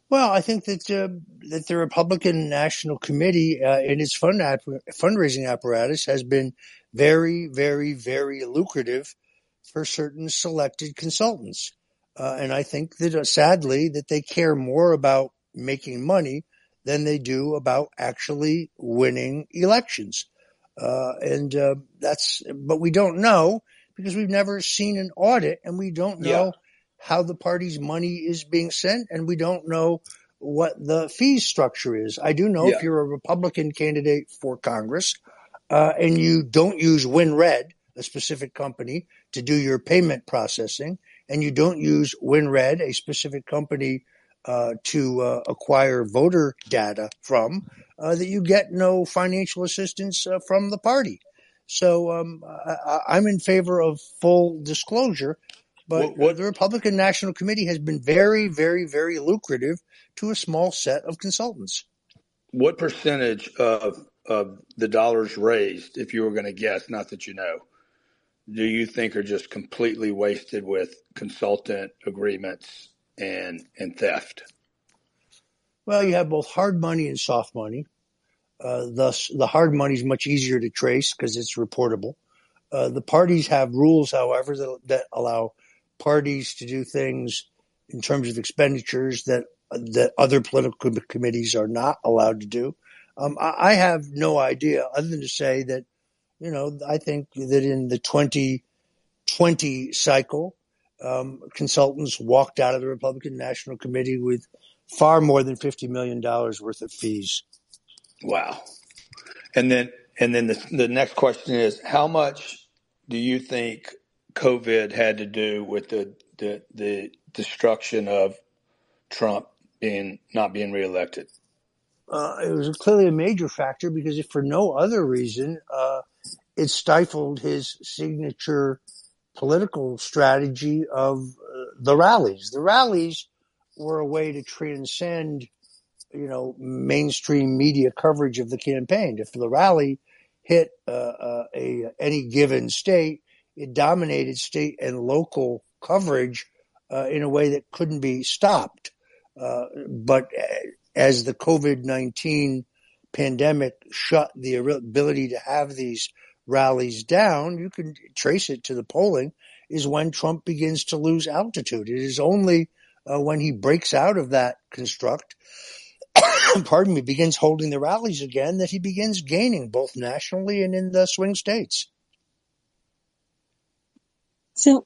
Well, I think that uh, that the Republican National Committee uh, in its fund app- fundraising apparatus has been very, very, very lucrative for certain selected consultants, uh, and I think that uh, sadly that they care more about making money than they do about actually winning elections. Uh, and uh, that's, but we don't know because we've never seen an audit and we don't know yeah. how the party's money is being sent and we don't know what the fee structure is. I do know yeah. if you're a Republican candidate for Congress uh, and you don't use WinRed, a specific company, to do your payment processing, and you don't use WinRed, a specific company uh, to uh, acquire voter data from, uh, that you get no financial assistance uh, from the party. So um, I, am in favor of full disclosure, but what, what, the Republican National Committee has been very, very, very lucrative to a small set of consultants. What percentage of of the dollars raised, if you were going to guess, not that you know, do you think are just completely wasted with consultant agreements and and theft? Well, you have both hard money and soft money. Uh, thus, the hard money is much easier to trace because it's reportable. Uh, the parties have rules, however, that, that, allow parties to do things in terms of expenditures that that other political committees are not allowed to do. Um, I, I, have no idea, other than to say that, you know, I think that in the 2020 cycle, um, consultants walked out of the Republican National Committee with far more than $50 million worth of fees. Wow. And then, and then the, the next question is how much do you think COVID had to do with the, the, the destruction of Trump being, not being reelected? Uh, it was clearly a major factor because if for no other reason, uh, it stifled his signature political strategy of uh, the rallies. The rallies were a way to transcend, you know, mainstream media coverage of the campaign. If the rally hit uh, uh, a any given state, it dominated state and local coverage uh, in a way that couldn't be stopped. Uh, but as the COVID nineteen pandemic shut the ability to have these rallies down, you can trace it to the polling, is when Trump begins to lose altitude. It is only uh, when he breaks out of that construct, *coughs* pardon me, begins holding the rallies again, that he begins gaining both nationally and in the swing states. So,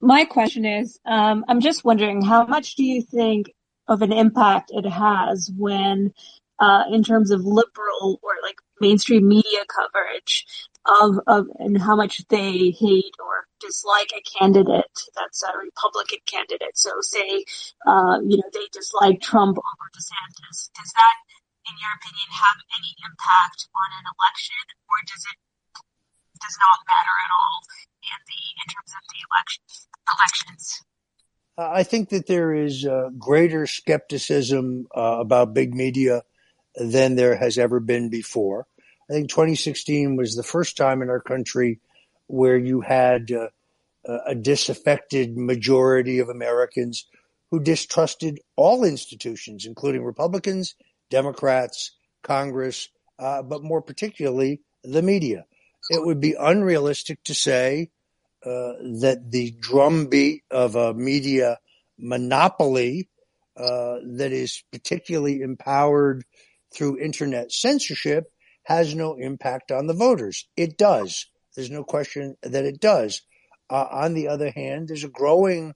my question is um, I'm just wondering, how much do you think of an impact it has when, uh, in terms of liberal or like mainstream media coverage, of, of and how much they hate or dislike a candidate that's a Republican candidate. So say, uh, you know, they dislike Trump over DeSantis. Does that, in your opinion, have any impact on an election or does it does not matter at all in the in terms of the election, elections? I think that there is uh, greater skepticism uh, about big media than there has ever been before. I think 2016 was the first time in our country where you had uh, a disaffected majority of Americans who distrusted all institutions, including Republicans, Democrats, Congress, uh, but more particularly the media. It would be unrealistic to say uh, that the drumbeat of a media monopoly uh, that is particularly empowered through internet censorship has no impact on the voters. It does. There's no question that it does. Uh, on the other hand, there's a growing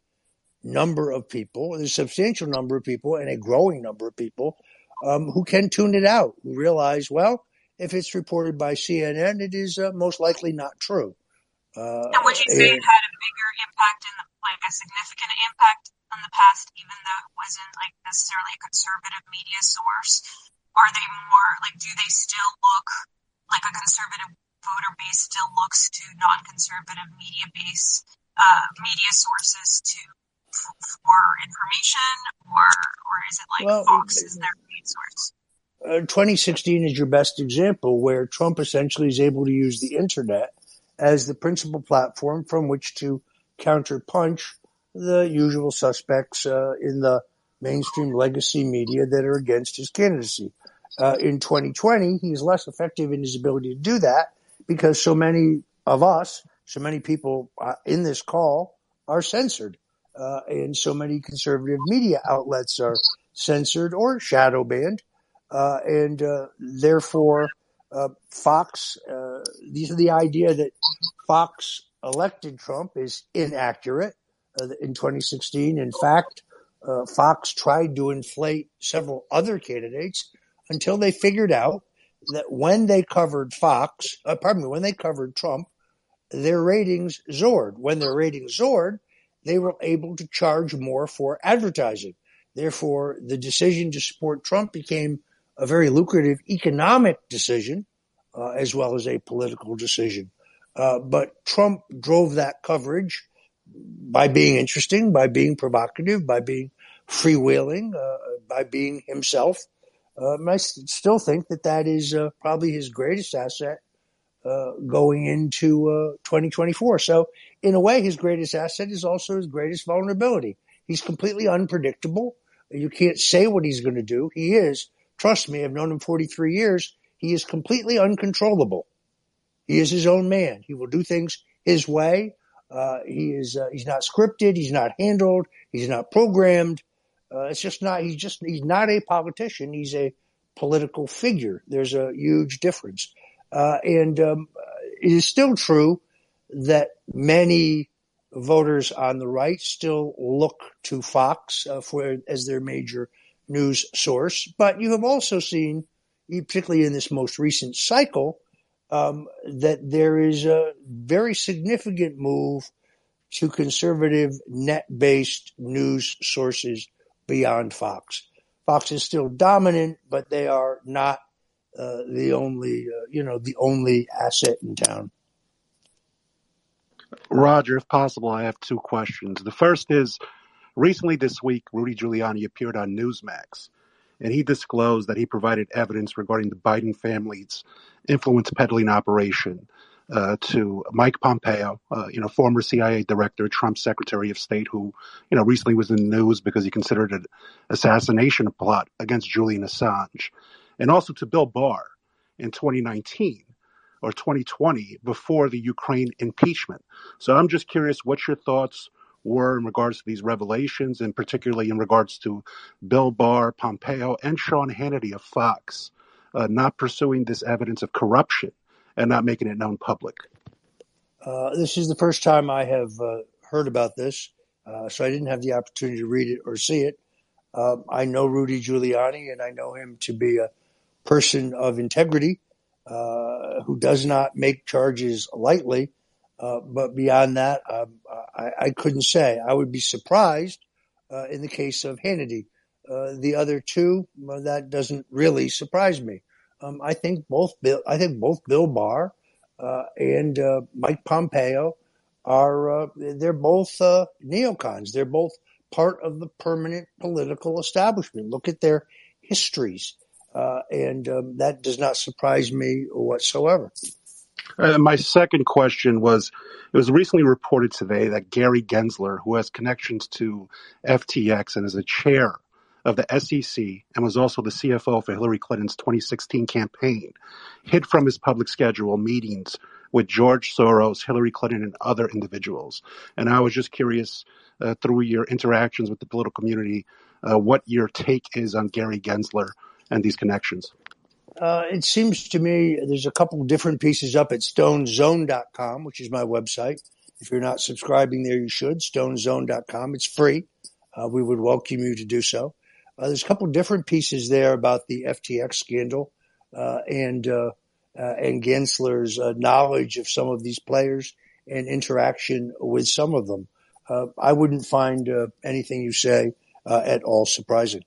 number of people, there's a substantial number of people, and a growing number of people um, who can tune it out, who realize, well, if it's reported by CNN, it is uh, most likely not true. Uh, and would you say it had a bigger impact in the, like a significant impact in the past, even though it wasn't like necessarily a conservative media source? Are they more like, do they still look like a conservative voter base still looks to non-conservative media base uh, media sources to for information, or or is it like well, Fox is their main source? Uh, 2016 is your best example where Trump essentially is able to use the internet as the principal platform from which to counterpunch the usual suspects uh, in the mainstream legacy media that are against his candidacy. Uh, in 2020, he's less effective in his ability to do that because so many of us, so many people uh, in this call are censored uh, and so many conservative media outlets are censored or shadow banned, uh, and uh, therefore uh, Fox. These are the idea that Fox elected Trump is inaccurate in 2016. In fact, Fox tried to inflate several other candidates until they figured out that when they covered Fox, pardon me, when they covered Trump, their ratings soared. When their ratings soared, they were able to charge more for advertising. Therefore, the decision to support Trump became a very lucrative economic decision uh, as well as a political decision. Uh, but Trump drove that coverage by being interesting, by being provocative, by being freewheeling, uh, by being himself. Um, I still think that that is uh, probably his greatest asset uh, going into uh, 2024. So, in a way, his greatest asset is also his greatest vulnerability. He's completely unpredictable. You can't say what he's going to do. He is, trust me, I've known him 43 years. He is completely uncontrollable. He is his own man. He will do things his way. Uh, he is, uh, he's not scripted. He's not handled. He's not programmed. Uh, it's just not, he's just, he's not a politician. He's a political figure. There's a huge difference. Uh, and um, it is still true that many voters on the right still look to Fox uh, for as their major news source. But you have also seen, particularly in this most recent cycle, um, that there is a very significant move to conservative net-based news sources beyond Fox. Fox is still dominant, but they are not uh, the only, uh, you know, the only asset in town. Roger, if possible, I have two questions. The first is recently this week, Rudy Giuliani appeared on Newsmax, and he disclosed that he provided evidence regarding the Biden family's influence peddling operation uh, to Mike Pompeo, uh, you know, former CIA director, Trump's Secretary of State, who, you know, recently was in the news because he considered an assassination plot against Julian Assange and also to Bill Barr in 2019 or 2020 before the Ukraine impeachment. So I'm just curious what your thoughts were in regards to these revelations, and particularly in regards to Bill Barr, Pompeo, and Sean Hannity of Fox uh, not pursuing this evidence of corruption and not making it known public. Uh, this is the first time I have uh, heard about this, uh, so I didn't have the opportunity to read it or see it. Um, I know Rudy Giuliani, and I know him to be a person of integrity uh, who does not make charges lightly. Uh, but beyond that, um, I, I, couldn't say. I would be surprised uh, in the case of Hannity. The other two, well, that doesn't really surprise me. Um, I think both Bill, I think both Bill Barr uh, and uh, Mike Pompeo are they're both neocons. They're both part of the permanent political establishment. Look at their histories. Uh, and um, that does not surprise me whatsoever. Uh, my second question was it was recently reported today that Gary Gensler, who has connections to FTX and is a chair of the SEC and was also the CFO for Hillary Clinton's 2016 campaign, hid from his public schedule meetings with George Soros, Hillary Clinton, and other individuals. And I was just curious, uh, through your interactions with the political community, uh, what your take is on Gary Gensler and these connections. Uh, it seems to me there's a couple different pieces up at stonezone.com, which is my website. If you're not subscribing there, you should. Stonezone.com. It's free. Uh, we would welcome you to do so. Uh, there's a couple different pieces there about the FTX scandal uh, and uh, uh, and Gensler's knowledge of some of these players and interaction with some of them. I wouldn't find anything you say at all surprising.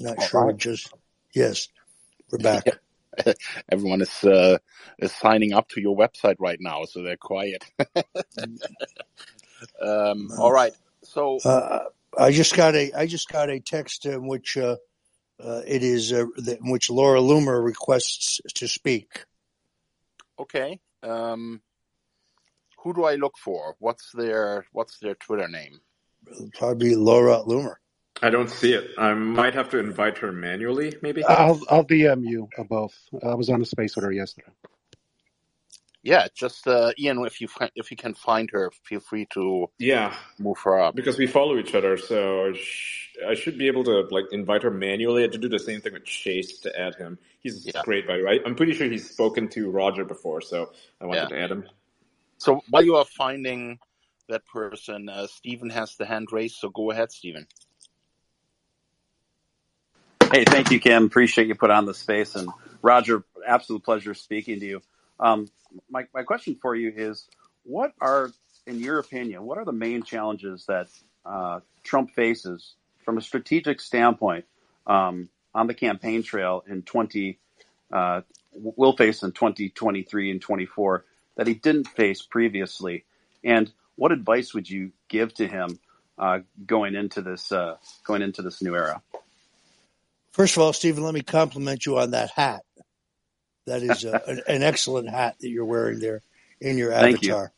Not All sure. right. Just yes, we're back. *laughs* Everyone is uh, is signing up to your website right now, so they're quiet. *laughs* um, all right. So Uh, I just got a I just got a text in which uh, uh, it is uh, in which Laura Loomer requests to speak. okay. Um, who do I look for? What's their What's their Twitter name? Probably Laura Loomer. I don't see it. I might have to invite her manually, maybe. I'll I'll DM you both. I was on a space with her yesterday. Yeah, just uh, Ian. If you fi- if you can find her, feel free to Yeah, move her up. because we follow each other, so I, sh- I should be able to like invite her manually. I had to do the same thing with Chase to add him. He's Yeah, great, by the way. I'm pretty sure he's spoken to Roger before, so I yeah. wanted to add him. So while you are finding that person, uh, Stephen has the hand raised. So go ahead, Stephen. Hey, thank you, Kim. Appreciate you put on the space. And Roger, absolute pleasure speaking to you. Um, my, my question for you is what are, in your opinion, what are the main challenges that uh, Trump faces from a strategic standpoint um, on the campaign trail in 20, uh, will face in 2023 and 24 that he didn't face previously? And what advice would you give to him uh, going into this uh, going into this new era? First of all, Stephen, let me compliment you on that hat. That is uh, an, an excellent hat that you're wearing there in your Thank you. avatar.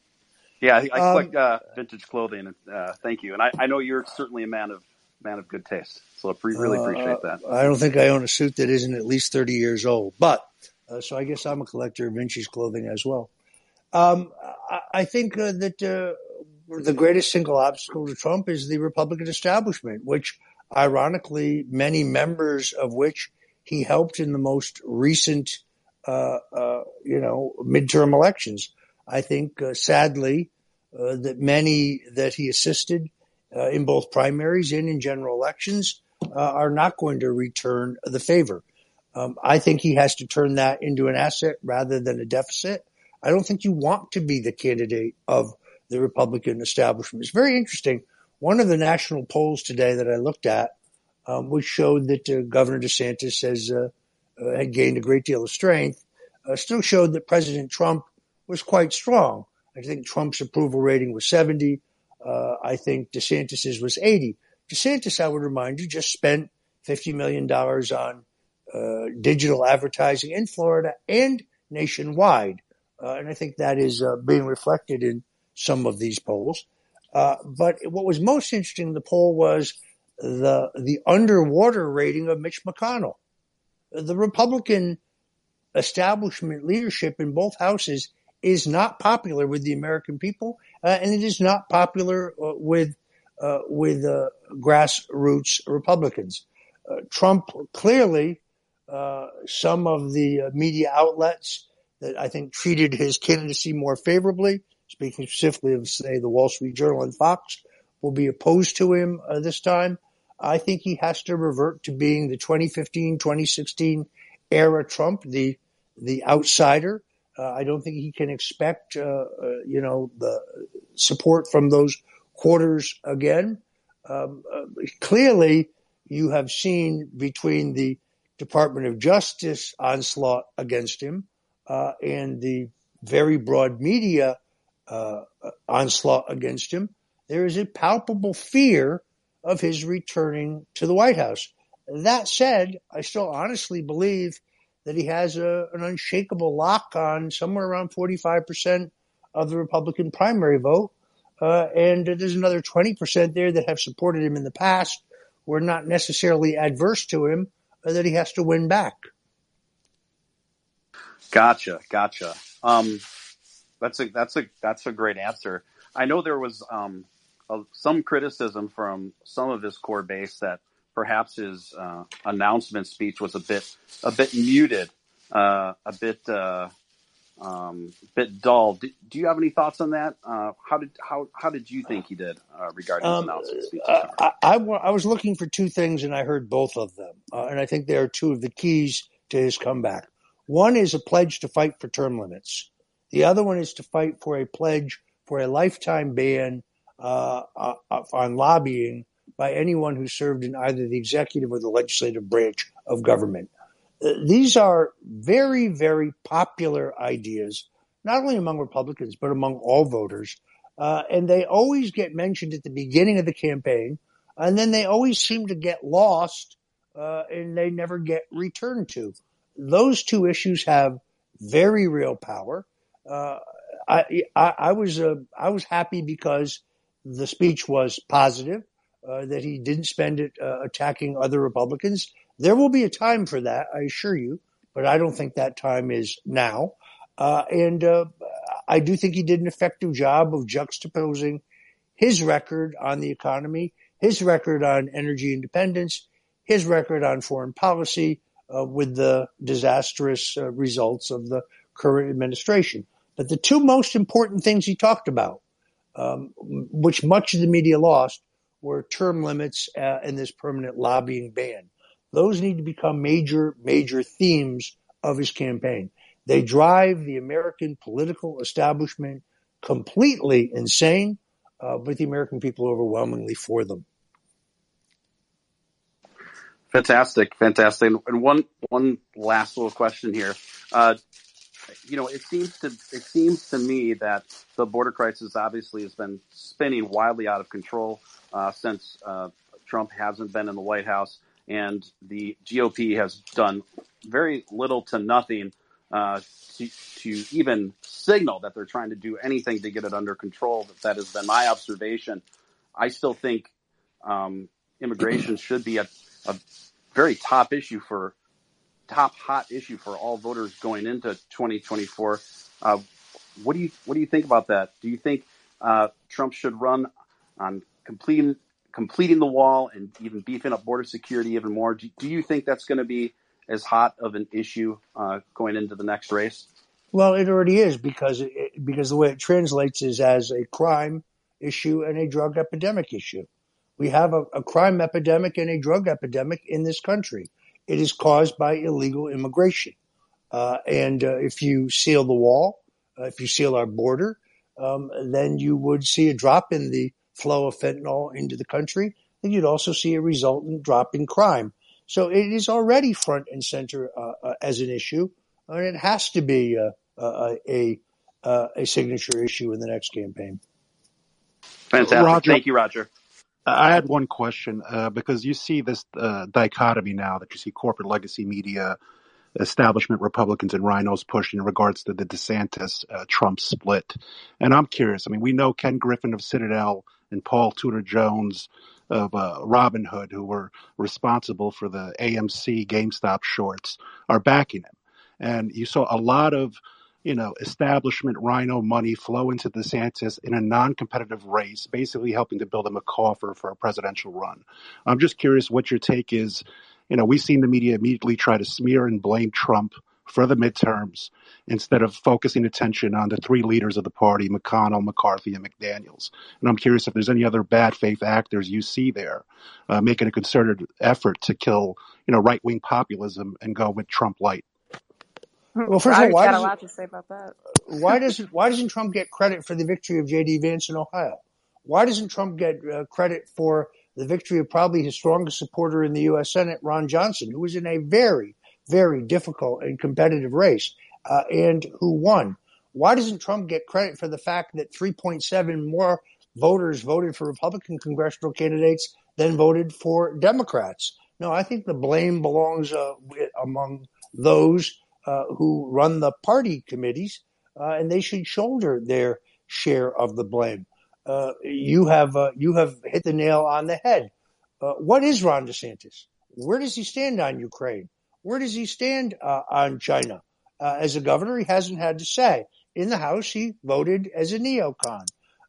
Yeah, I, I Um, collect uh, vintage clothing. and, Uh, thank you, and I, I know you're certainly a man of man of good taste. So I pre- really uh, appreciate that. I don't think I own a suit that isn't at least 30 years old, but uh, so I guess I'm a collector of Vinci's clothing as well. Um, I, I think uh, that uh, the greatest single obstacle to Trump is the Republican establishment, which ironically, many members of which he helped in the most recent, uh, uh, you know, midterm elections. I think, uh, sadly, uh, that many that he assisted uh, in both primaries and in general elections uh, are not going to return the favor. Um, I think he has to turn that into an asset rather than a deficit. I don't think you want to be the candidate of the Republican establishment. It's very interesting. One of the national polls today that I looked at, um, which showed that uh, Governor DeSantis has uh, uh, had gained a great deal of strength, uh, still showed that President Trump was quite strong. I think Trump's approval rating was 70. Uh, I think DeSantis's was 80. DeSantis, I would remind you, just spent $50 million on uh, digital advertising in Florida and nationwide. And I think that is being reflected in some of these polls. Uh, but what was most interesting in the poll was the the underwater rating of Mitch McConnell. The Republican establishment leadership in both houses is not popular with the American people, uh, and it is not popular uh, with uh, with uh, grassroots Republicans. Trump clearly, uh, some of the media outlets that I think treated his candidacy more favorably, speaking specifically of, say, the Wall Street Journal and Fox, will be opposed to him uh, this time. I think he has to revert to being the 2015, 2016 era Trump, the the outsider. Uh, I don't think he can expect, uh, uh, you know, the support from those quarters again. Um, uh, clearly, you have seen between the Department of Justice onslaught against him uh, and the very broad media uh, onslaught against him, there is a palpable fear of his returning to the White House. That said, I still honestly believe that he has a, an unshakable lock on somewhere around 45% of the Republican primary vote. Uh, and there's another 20% there that have supported him in the past, who are not necessarily adverse to him, uh, that he has to win back. Gotcha, gotcha. Um, that's a that's a that's a great answer. I know there was um, a, some criticism from some of his core base that perhaps his uh, announcement speech was a bit a bit muted, uh, a bit uh, um, bit dull. Do, do, you have any thoughts on that? Uh, how did how how did you think he did uh, regarding his um, announcement speech? I, I, I, was looking for two things, and I heard both of them, uh, and I think they are two of the keys to his comeback. One is a pledge to fight for term limits. The other one is to fight for a pledge for a lifetime ban uh, uh, on lobbying by anyone who served in either the executive or the legislative branch of government. Uh, these are very, very popular ideas, not only among Republicans, but among all voters. Uh, and they always get mentioned at the beginning of the campaign, and then they always seem to get lost uh, and they never get returned to. Those two issues have very real power. Uh, I, I, was uh, I was happy because the speech was positive, uh, that he didn't spend it uh, attacking other Republicans. There will be a time for that, I assure you, but I don't think that time is now. Uh, and uh, I do think he did an effective job of juxtaposing his record on the economy, his record on energy independence, his record on foreign policy, with the disastrous results of the current administration. But the two most important things he talked about, um, which much of the media lost, were term limits uh, and this permanent lobbying ban. Those need to become major, major themes of his campaign. They drive the American political establishment completely insane, uh, but the American people overwhelmingly for them. Fantastic, fantastic. And one one last little question here. Uh, you know, it seems to it seems to me that the border crisis obviously has been spinning wildly out of control uh, since uh, Trump hasn't been in the White House, and the GOP has done very little to nothing uh, to, to even signal that they're trying to do anything to get it under control. That, that has been my observation. I still think um, immigration should be a, a very top issue for top hot issue for all voters going into 2024. Uh, what do you what do you think about that? Do you think uh, Trump should run on completing completing the wall and even beefing up border security even more? Do, do you think that's going to be as hot of an issue uh, going into the next race? Well, it already is because it, because the way it translates is as a crime issue and a drug epidemic issue. We have a, a crime epidemic and a drug epidemic in this country. It is caused by illegal immigration. Uh, and uh, if you seal the wall, uh, if you seal our border, um, then you would see a drop in the flow of fentanyl into the country. And you'd also see a resultant drop in crime. So it is already front and center uh, uh, as an issue, and it has to be uh, a a signature issue in the next campaign. Fantastic. Roger, Thank you, Roger. I had one question uh, because you see this uh, dichotomy now that you see corporate legacy media, establishment Republicans, and rhinos pushing in regards to the DeSantis uh, Trump split. And I'm curious. I mean, we know Ken Griffin of Citadel and Paul Tudor Jones of uh, Robinhood, who were responsible for the AMC GameStop shorts, are backing him. And you saw a lot of you know, establishment rhino money flow into DeSantis in a non-competitive race, basically helping to build him a coffer for a presidential run. I'm just curious what your take is. You know, we've seen the media immediately try to smear and blame Trump for the midterms instead of focusing attention on the three leaders of the party, McConnell, McCarthy, and McDaniels. And I'm curious if there's any other bad faith actors you see there uh, making a concerted effort to kill, you know, right wing populism and go with Trump light. Well, first of all, why got a lot to say about that. why doesn't why doesn't Trump get credit for the victory of J.D. Vance in Ohio? Why doesn't Trump get uh, credit for the victory of probably his strongest supporter in the U.S. Senate, Ron Johnson, who was in a very very difficult and competitive race uh, and who won? Why doesn't Trump get credit for the fact that 3.7 more voters voted for Republican congressional candidates than voted for Democrats? No, I think the blame belongs uh, among those uh, who run the party committees uh, and they should shoulder their share of the blame. Uh, you have uh, you have hit the nail on the head. Uh, what is Ron DeSantis? Where does he stand on Ukraine? Where does he stand on China? As a governor, he hasn't had to say. In the House, he voted as a neocon.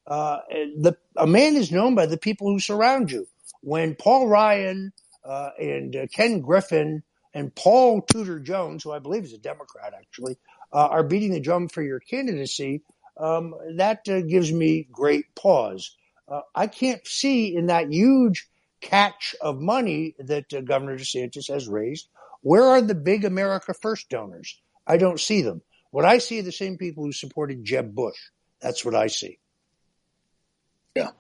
Uh, the, a man is known by the people who surround you. When Paul Ryan uh, and Ken Griffin and Paul Tudor Jones, who I believe is a Democrat actually, uh, are beating the drum for your candidacy, um, that uh, gives me great pause. Uh, I can't see in that huge catch of money that Governor DeSantis has raised, where are the big America First donors? I don't see them. What I see are the same people who supported Jeb Bush. That's what I see. Yeah.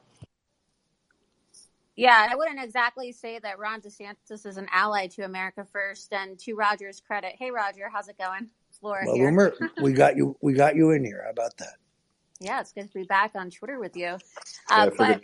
Yeah, I wouldn't exactly say that Ron DeSantis is an ally to America First. And to Roger's credit, hey Roger, how's it going? It's Laura Well, here. Umer, we got you. We got you in here. How about that? Yeah, it's good to be back on Twitter with you. Uh, I but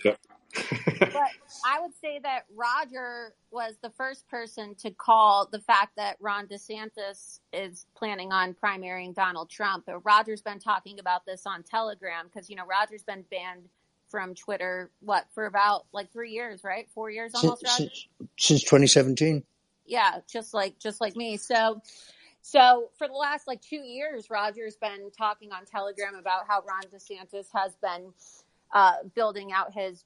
*laughs* but I would say that Roger was the first person to call the fact that Ron DeSantis is planning on primarying Donald Trump. But Roger's been talking about this on Telegram because you know Roger's been banned from Twitter what for about like three years, right? Four years almost, Since, since, since 2017. Yeah, just like just like me. So so for the last like two years, Roger's been talking on Telegram about how Ron DeSantis has been uh, building out his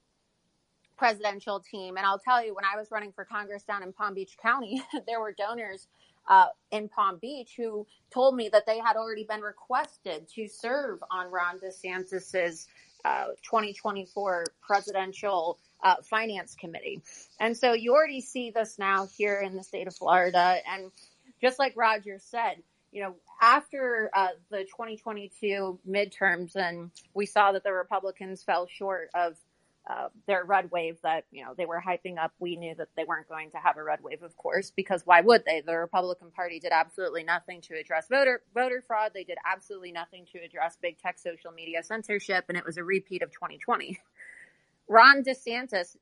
presidential team. And I'll tell you, when I was running for Congress down in Palm Beach County, *laughs* there were donors uh, in Palm Beach who told me that they had already been requested to serve on Ron DeSantis's uh, 2024 presidential uh, finance committee. And so you already see this now here in the state of Florida. And just like Roger said, you know, after uh, the 2022 midterms, and we saw that the Republicans fell short of uh, their red wave that you know they were hyping up. We knew that they weren't going to have a red wave, of course, because why would they? The Republican Party did absolutely nothing to address voter voter fraud. They did absolutely nothing to address big tech social media censorship, and it was a repeat of 2020. Ron DeSantis,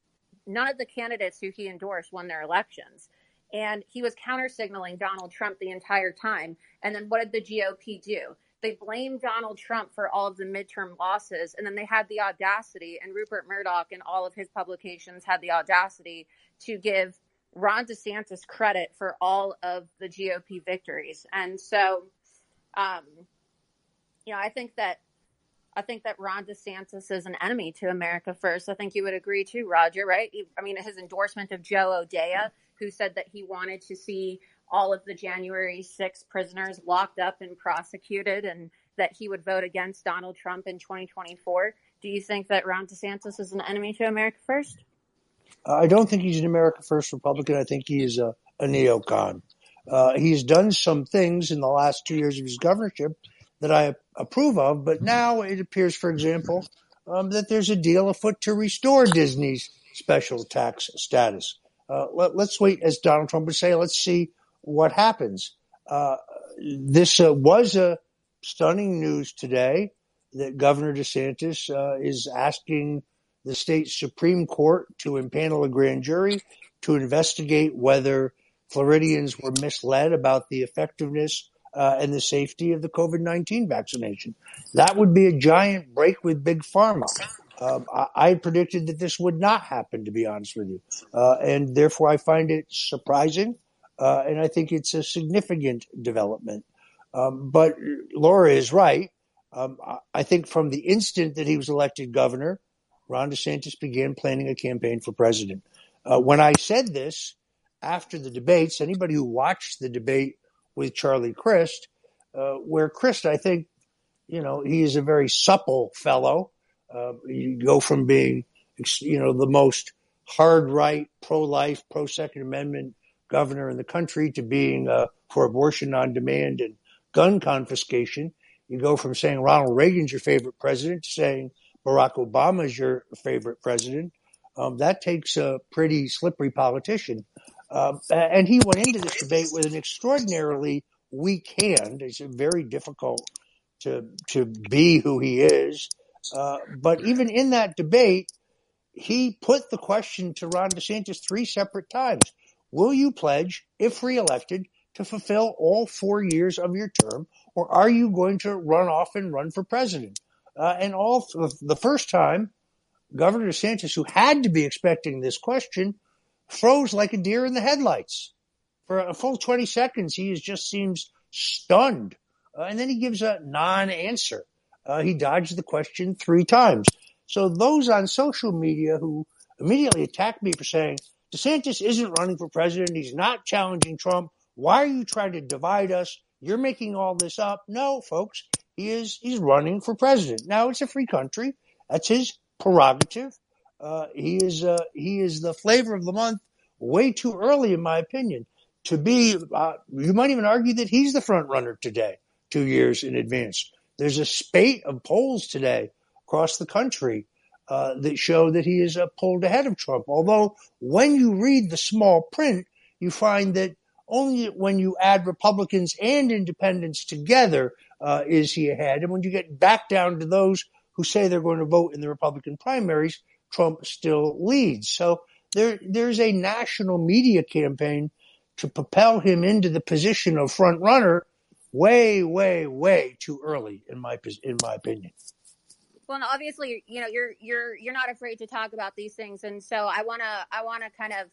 none of the candidates who he endorsed won their elections. And he was counter signaling Donald Trump the entire time. And then what did the GOP do? They blamed Donald Trump for all of the midterm losses. And then they had the audacity, and Rupert Murdoch and all of his publications had the audacity to give Ron DeSantis credit for all of the GOP victories. And so, um, you know, I think that I think that Ron DeSantis is an enemy to America First. I think you would agree too, Roger, right? I mean, his endorsement of Joe O'Dea, who said that he wanted to see all of the January 6 prisoners locked up and prosecuted and that he would vote against Donald Trump in 2024. Do you think that Ron DeSantis is an enemy to America First? I don't think he's an America First Republican. I think he is a, a neocon. Uh, he's done some things in the last two years of his governorship that I approve of, but now it appears, for example, um, that there's a deal afoot to restore Disney's special tax status. Uh, let, us wait, as Donald Trump would say, let's see what happens. Uh, this uh, was a stunning news today that Governor DeSantis uh, is asking the state Supreme Court to impanel a grand jury to investigate whether Floridians were misled about the effectiveness uh, and the safety of the COVID 19 vaccination. That would be a giant break with Big Pharma. Um, I, I, predicted that this would not happen, to be honest with you. Uh, and therefore, I find it surprising. Uh, and I think it's a significant development. Um, but Laura is right. Um, I think from the instant that he was elected governor, Ron DeSantis began planning a campaign for president. Uh, when I said this after the debates, anybody who watched the debate with Charlie Crist, uh, where Crist, I think, you know, he is a very supple fellow. Uh, you go from being, you know, the most hard right, pro life, pro Second Amendment governor in the country to being uh, for abortion on demand and gun confiscation. You go from saying Ronald Reagan's your favorite president to saying Barack Obama is your favorite president. Um, that takes a pretty slippery politician. Uh, and he went into this debate with an extraordinarily weak hand. It's very difficult to to be who he is. Uh, but even in that debate, he put the question to Ron DeSantis three separate times: Will you pledge, if reelected, to fulfill all four years of your term, or are you going to run off and run for president? Uh, and all the first time, Governor DeSantis, who had to be expecting this question, froze like a deer in the headlights. For a full 20 seconds, he just seems stunned. Uh, and then he gives a non answer. Uh, he dodged the question three times. So those on social media who immediately attacked me for saying DeSantis isn't running for president, he's not challenging Trump. Why are you trying to divide us? You're making all this up. No, folks, he is he's running for president. Now it's a free country. That's his prerogative. Uh, he is uh, he is the flavor of the month. Way too early, in my opinion, to be. Uh, you might even argue that he's the front runner today, two years in advance. There's a spate of polls today across the country uh, that show that he is uh, pulled ahead of Trump. Although when you read the small print, you find that only when you add Republicans and independents together uh, is he ahead. And when you get back down to those who say they're going to vote in the Republican primaries, Trump still leads. So there, there's a national media campaign to propel him into the position of front runner way, way, way too early in my in my opinion. Well, obviously, you know, you're you're you're not afraid to talk about these things, and so I wanna I wanna kind of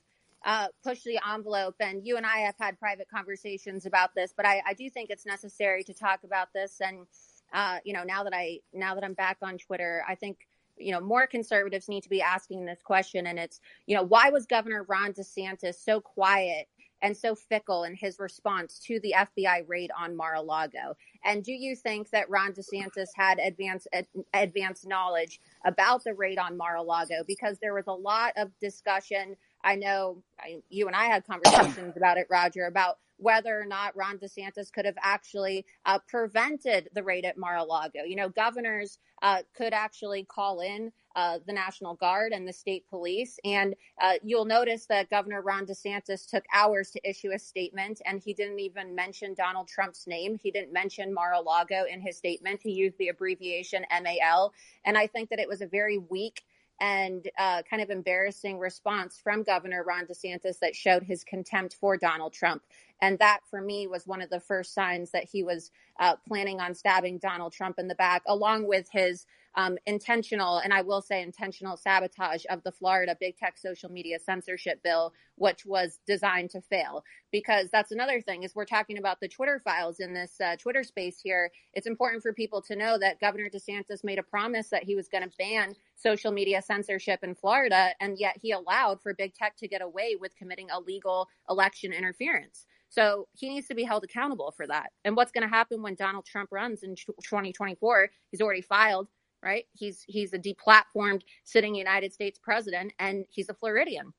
uh, push the envelope. And you and I have had private conversations about this, but I, I do think it's necessary to talk about this. And uh, you know, now that I now that I'm back on Twitter, I think you know more conservatives need to be asking this question. And it's you know why was Governor Ron DeSantis so quiet and so fickle in his response to the FBI raid on Mar-a-Lago? And do you think that Ron DeSantis had advanced advanced knowledge about the raid on Mar-a-Lago? Because there was a lot of discussion. I know I, you and I had conversations about it, Roger, about whether or not Ron DeSantis could have actually uh, prevented the raid at Mar-a-Lago. You know, governors uh, could actually call in uh, the National Guard and the state police. And uh, you'll notice that Governor Ron DeSantis took hours to issue a statement, and he didn't even mention Donald Trump's name. He didn't mention Mar-a-Lago in his statement. He used the abbreviation MAL. And I think that it was a very weak and uh, kind of embarrassing response from Governor Ron DeSantis that showed his contempt for Donald Trump. And that for me was one of the first signs that he was uh, planning on stabbing Donald Trump in the back, along with his um, intentional, and I will say intentional sabotage of the Florida big tech social media censorship bill, which was designed to fail. Because that's another thing is we're talking about the Twitter files in this uh, Twitter space here. It's important for people to know that Governor DeSantis made a promise that he was going to ban social media censorship in Florida, and yet he allowed for big tech to get away with committing illegal election interference. So he needs to be held accountable for that. And what's going to happen when Donald Trump runs in 2024? He's already filed right? He's he's a deplatformed sitting United States president, and he's a Floridian.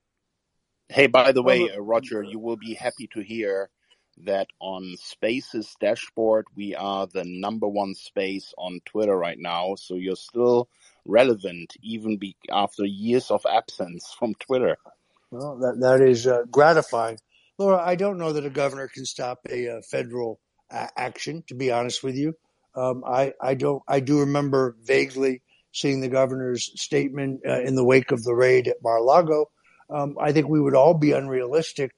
Hey, by the way, uh, Roger, you will be happy to hear that on Space's dashboard, we are the number one space on Twitter right now. So you're still relevant, even be, after years of absence from Twitter. Well, that that is uh, gratifying, Laura. I don't know that a governor can stop a uh, federal action. To be honest with you, um, I, I don't, I do remember vaguely seeing the governor's statement uh, in the wake of the raid at Mar-a-Lago. Um, I think we would all be unrealistic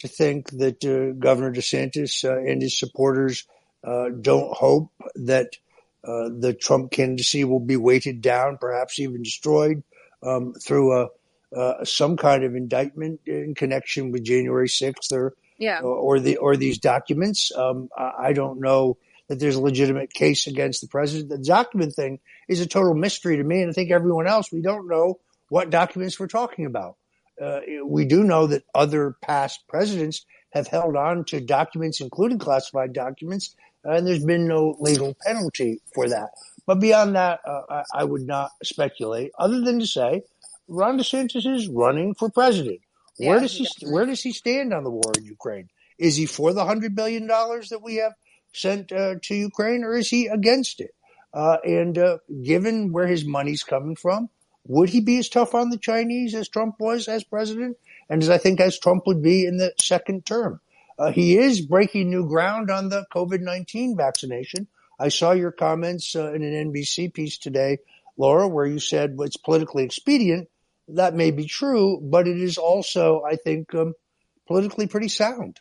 to think that uh, Governor DeSantis uh, and his supporters uh, don't hope that uh, the Trump candidacy will be weighted down, perhaps even destroyed um, through a uh, some kind of indictment in connection with January 6th or yeah. or, or the or these documents. Um, I, don't know that there's a legitimate case against the president. The document thing is a total mystery to me, and I think everyone else. We don't know what documents we're talking about. Uh, we do know that other past presidents have held on to documents, including classified documents, and there's been no legal penalty for that. But beyond that, uh, I, I, would not speculate, other than to say Ron DeSantis is running for president. Yeah, where does he Where does he stand on the war in Ukraine? Is he for the hundred billion dollars that we have sent uh, to Ukraine, or is he against it? Uh, and uh, given where his money's coming from, would he be as tough on the Chinese as Trump was as president, and as I think as Trump would be in the second term? Uh, he is breaking new ground on the COVID nineteen vaccination. I saw your comments uh, in an NBC piece today, Laura, where you said well, it's politically expedient. That may be true, but it is also, I think, um, politically pretty sound.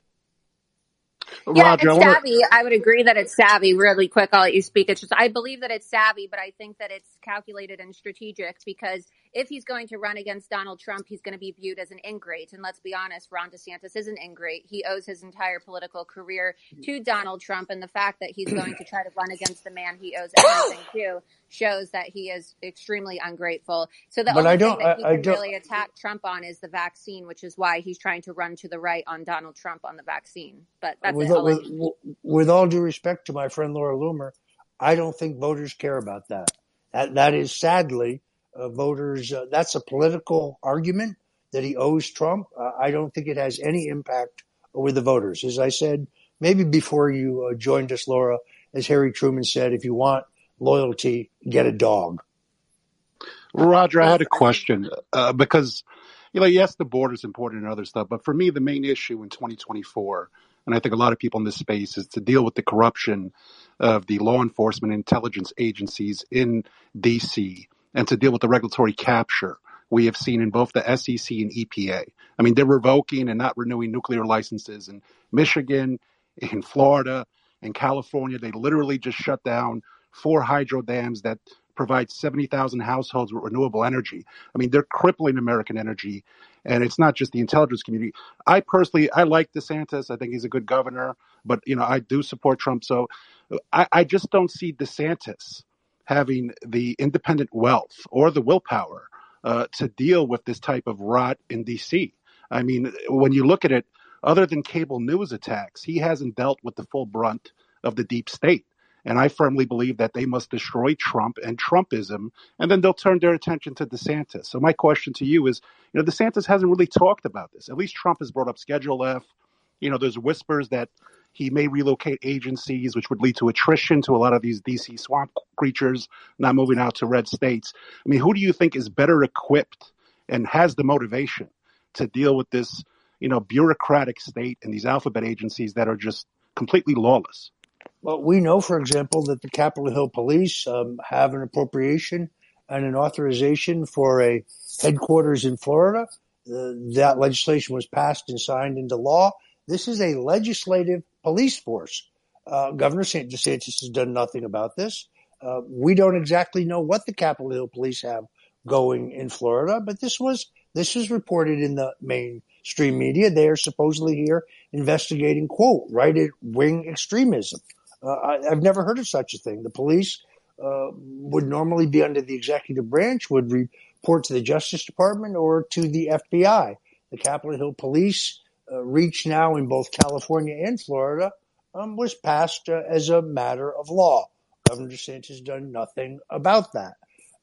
Yeah, Roger, I it's want to. savvy. I would agree that it's savvy. Really quick, I'll let you speak. It's just I believe that it's savvy, but I think that it's calculated and strategic because if he's going to run against Donald Trump, he's going to be viewed as an ingrate. And let's be honest, Ron DeSantis is an ingrate. He owes his entire political career to Donald Trump, and the fact that he's going to try to run against the man he owes everything to shows that he is extremely ungrateful. So the But only thing that he I, I can don't. really attack Trump on is the vaccine, which is why he's trying to run to the right on Donald Trump on the vaccine. But that's With it. I'll with with all due respect to my friend Laura Loomer, I don't think voters care about that. That that is sadly voters. Uh, that's a political argument that he owes Trump. Uh, I don't think it has any impact with the voters. As I said, maybe before you uh, joined us, Laura, as Harry Truman said, if you want loyalty, get a dog. Roger, I had a question uh, because, you know, yes, the border is important and other stuff, but for me, the main issue in 2024, and I think a lot of people in this space, is to deal with the corruption of the law enforcement intelligence agencies in D.C. and to deal with the regulatory capture we have seen in both the SEC and EPA. I mean, they're revoking and not renewing nuclear licenses in Michigan, in Florida, in California. They literally just shut down four hydro dams that provide 70,000 households with renewable energy. I mean, they're crippling American energy. And it's not just the intelligence community. I personally, I like DeSantis. I think he's a good governor, but you know, I do support Trump. So I, I just don't see DeSantis having the independent wealth or the willpower uh, to deal with this type of rot in DC. I mean, when you look at it, other than cable news attacks, he hasn't dealt with the full brunt of the deep state. And I firmly believe that they must destroy Trump and Trumpism, and then they'll turn their attention to DeSantis. So my question to you is, you know, DeSantis hasn't really talked about this. At least Trump has brought up Schedule F. You know, there's whispers that he may relocate agencies, which would lead to attrition to a lot of these DC swamp creatures not moving out to red states. I mean, who do you think is better equipped and has the motivation to deal with this, you know, bureaucratic state and these alphabet agencies that are just completely lawless? Well, we know, for example, that the Capitol Hill Police um, have an appropriation and an authorization for a headquarters in Florida. Uh, that legislation was passed and signed into law. This is a legislative police force. Uh, Governor DeSantis has done nothing about this. Uh, we don't exactly know what the Capitol Hill Police have going in Florida, but this was this was reported in the mainstream media. They are supposedly here investigating quote right wing extremism. Uh, I, have never heard of such a thing. The police uh, would normally be under the executive branch, would report to the Justice Department or to the FBI. The Capitol Hill Police reach now in both California and Florida um, was passed uh, as a matter of law. Governor DeSantis has done nothing about that.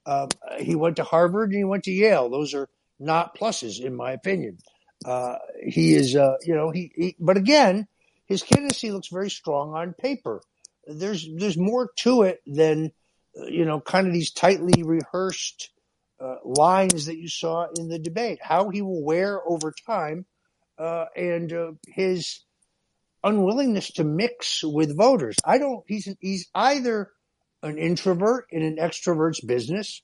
Um, he went to Harvard and he went to Yale. Those are not pluses, in my opinion. Uh, he is, uh, you know, he, he, but again, his candidacy looks very strong on paper. There's, there's more to it than, uh, you know, kind of these tightly rehearsed uh, lines that you saw in the debate. How he will wear over time, uh, and uh, his unwillingness to mix with voters. I don't. He's he's either an introvert in an extrovert's business,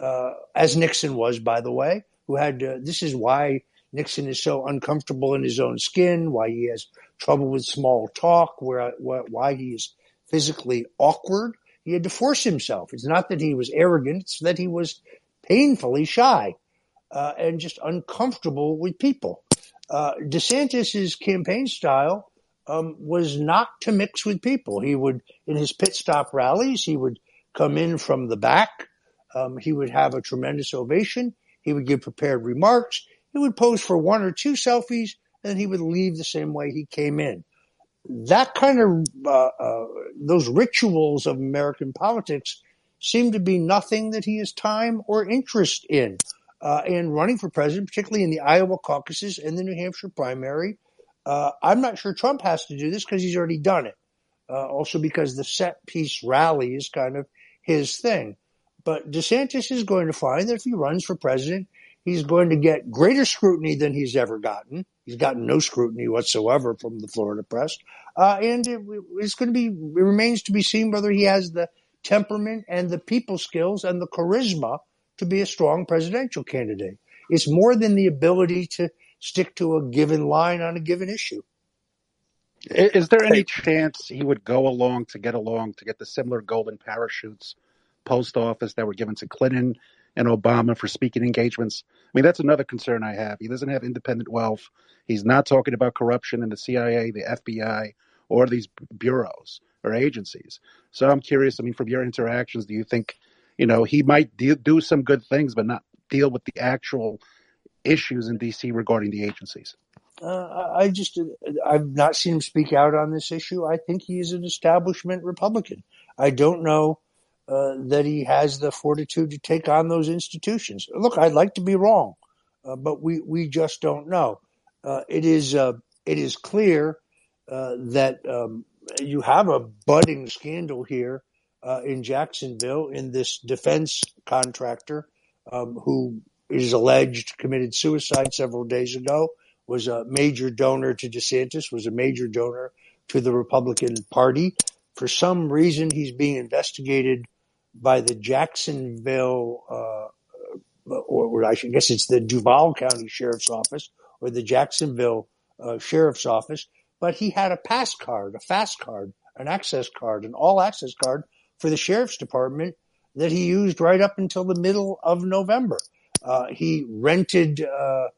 uh, as Nixon was, by the way, who had. Uh, this is why Nixon is so uncomfortable in his own skin. Why he has trouble with small talk. Where why he is physically awkward. He had to force himself. It's not that he was arrogant. It's that he was painfully shy uh, and just uncomfortable with people. Uh, DeSantis's campaign style um, was not to mix with people. He would, in his pit stop rallies, he would come in from the back. Um, he would have a tremendous ovation. He would give prepared remarks. He would pose for one or two selfies, and he would leave the same way he came in. That kind of uh, uh, those rituals of American politics seem to be nothing that he has time or interest in. Uh, and running for president, particularly in the Iowa caucuses and the New Hampshire primary, uh, I'm not sure Trump has to do this because he's already done it. Uh, also because the set piece rally is kind of his thing. But DeSantis is going to find that if he runs for president, he's going to get greater scrutiny than he's ever gotten. He's gotten no scrutiny whatsoever from the Florida press. Uh, and it, it's going to be, it remains to be seen whether he has the temperament and the people skills and the charisma to be a strong presidential candidate. It's more than the ability to stick to a given line on a given issue. Is there any chance he would go along to get along to get the similar golden parachutes post office that were given to Clinton and Obama for speaking engagements? I mean, that's another concern I have. He doesn't have independent wealth. He's not talking about corruption in the CIA, the FBI, or these bureaus or agencies. So I'm curious. I mean, from your interactions, do you think, you know, he might de- do some good things, but not deal with the actual issues in DC regarding the agencies? Uh, I just, I've not seen him speak out on this issue. I think he is an establishment Republican. I don't know uh, that he has the fortitude to take on those institutions. Look, I'd like to be wrong, uh, but we, we just don't know. Uh, it is, uh, it is clear uh, that um, you have a budding scandal here uh, in Jacksonville in this defense contractor um, who is alleged committed suicide several days ago was a major donor to DeSantis, was a major donor to the Republican Party. For some reason, he's being investigated by the Jacksonville, uh, or, I should guess it's the Duval County Sheriff's Office or the Jacksonville uh, Sheriff's Office. But he had a pass card, a fast card, an access card, an all access card for the Sheriff's Department that he used right up until the middle of November. Uh, he rented uh,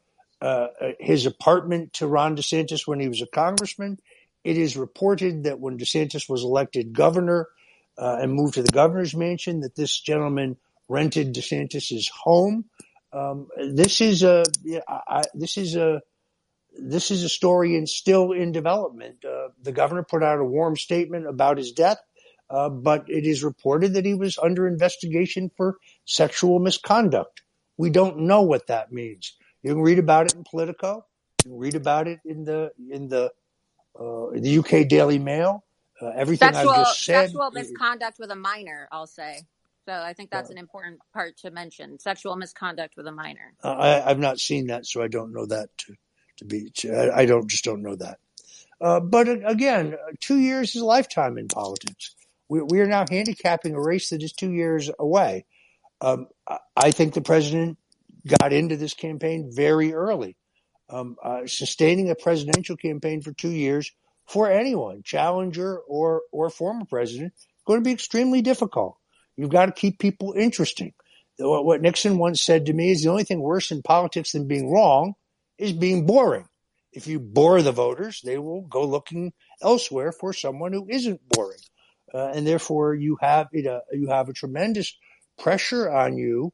uh, his apartment to Ron DeSantis when he was a congressman. It is reported that when DeSantis was elected governor uh, and moved to the governor's mansion, that this gentleman rented DeSantis's home. Um, this is a I- this is a this is a story and still in development. Uh, the governor put out a warm statement about his death, uh, but it is reported that he was under investigation for sexual misconduct. We don't know what that means. You can read about it in Politico. You can read about it in the in the uh, the UK Daily Mail. Uh, everything I've Sexual just said. sexual misconduct with a minor, I'll say. So I think that's an important part to mention. Sexual misconduct with a minor. Uh, I, I've not seen that, so I don't know that to, to be. To, I, I don't just don't know that. Uh, but again, two years is a lifetime in politics. We, we are now handicapping a race that is two years away. Um, I, think the president got into this campaign very early. Um, uh, sustaining a presidential campaign for two years for anyone, challenger or or former president, going to be extremely difficult. You've got to keep people interesting. What, what Nixon once said to me is the only thing worse in politics than being wrong is being boring. If you bore the voters, they will go looking elsewhere for someone who isn't boring, uh, and therefore you have it, uh, you have a tremendous pressure on you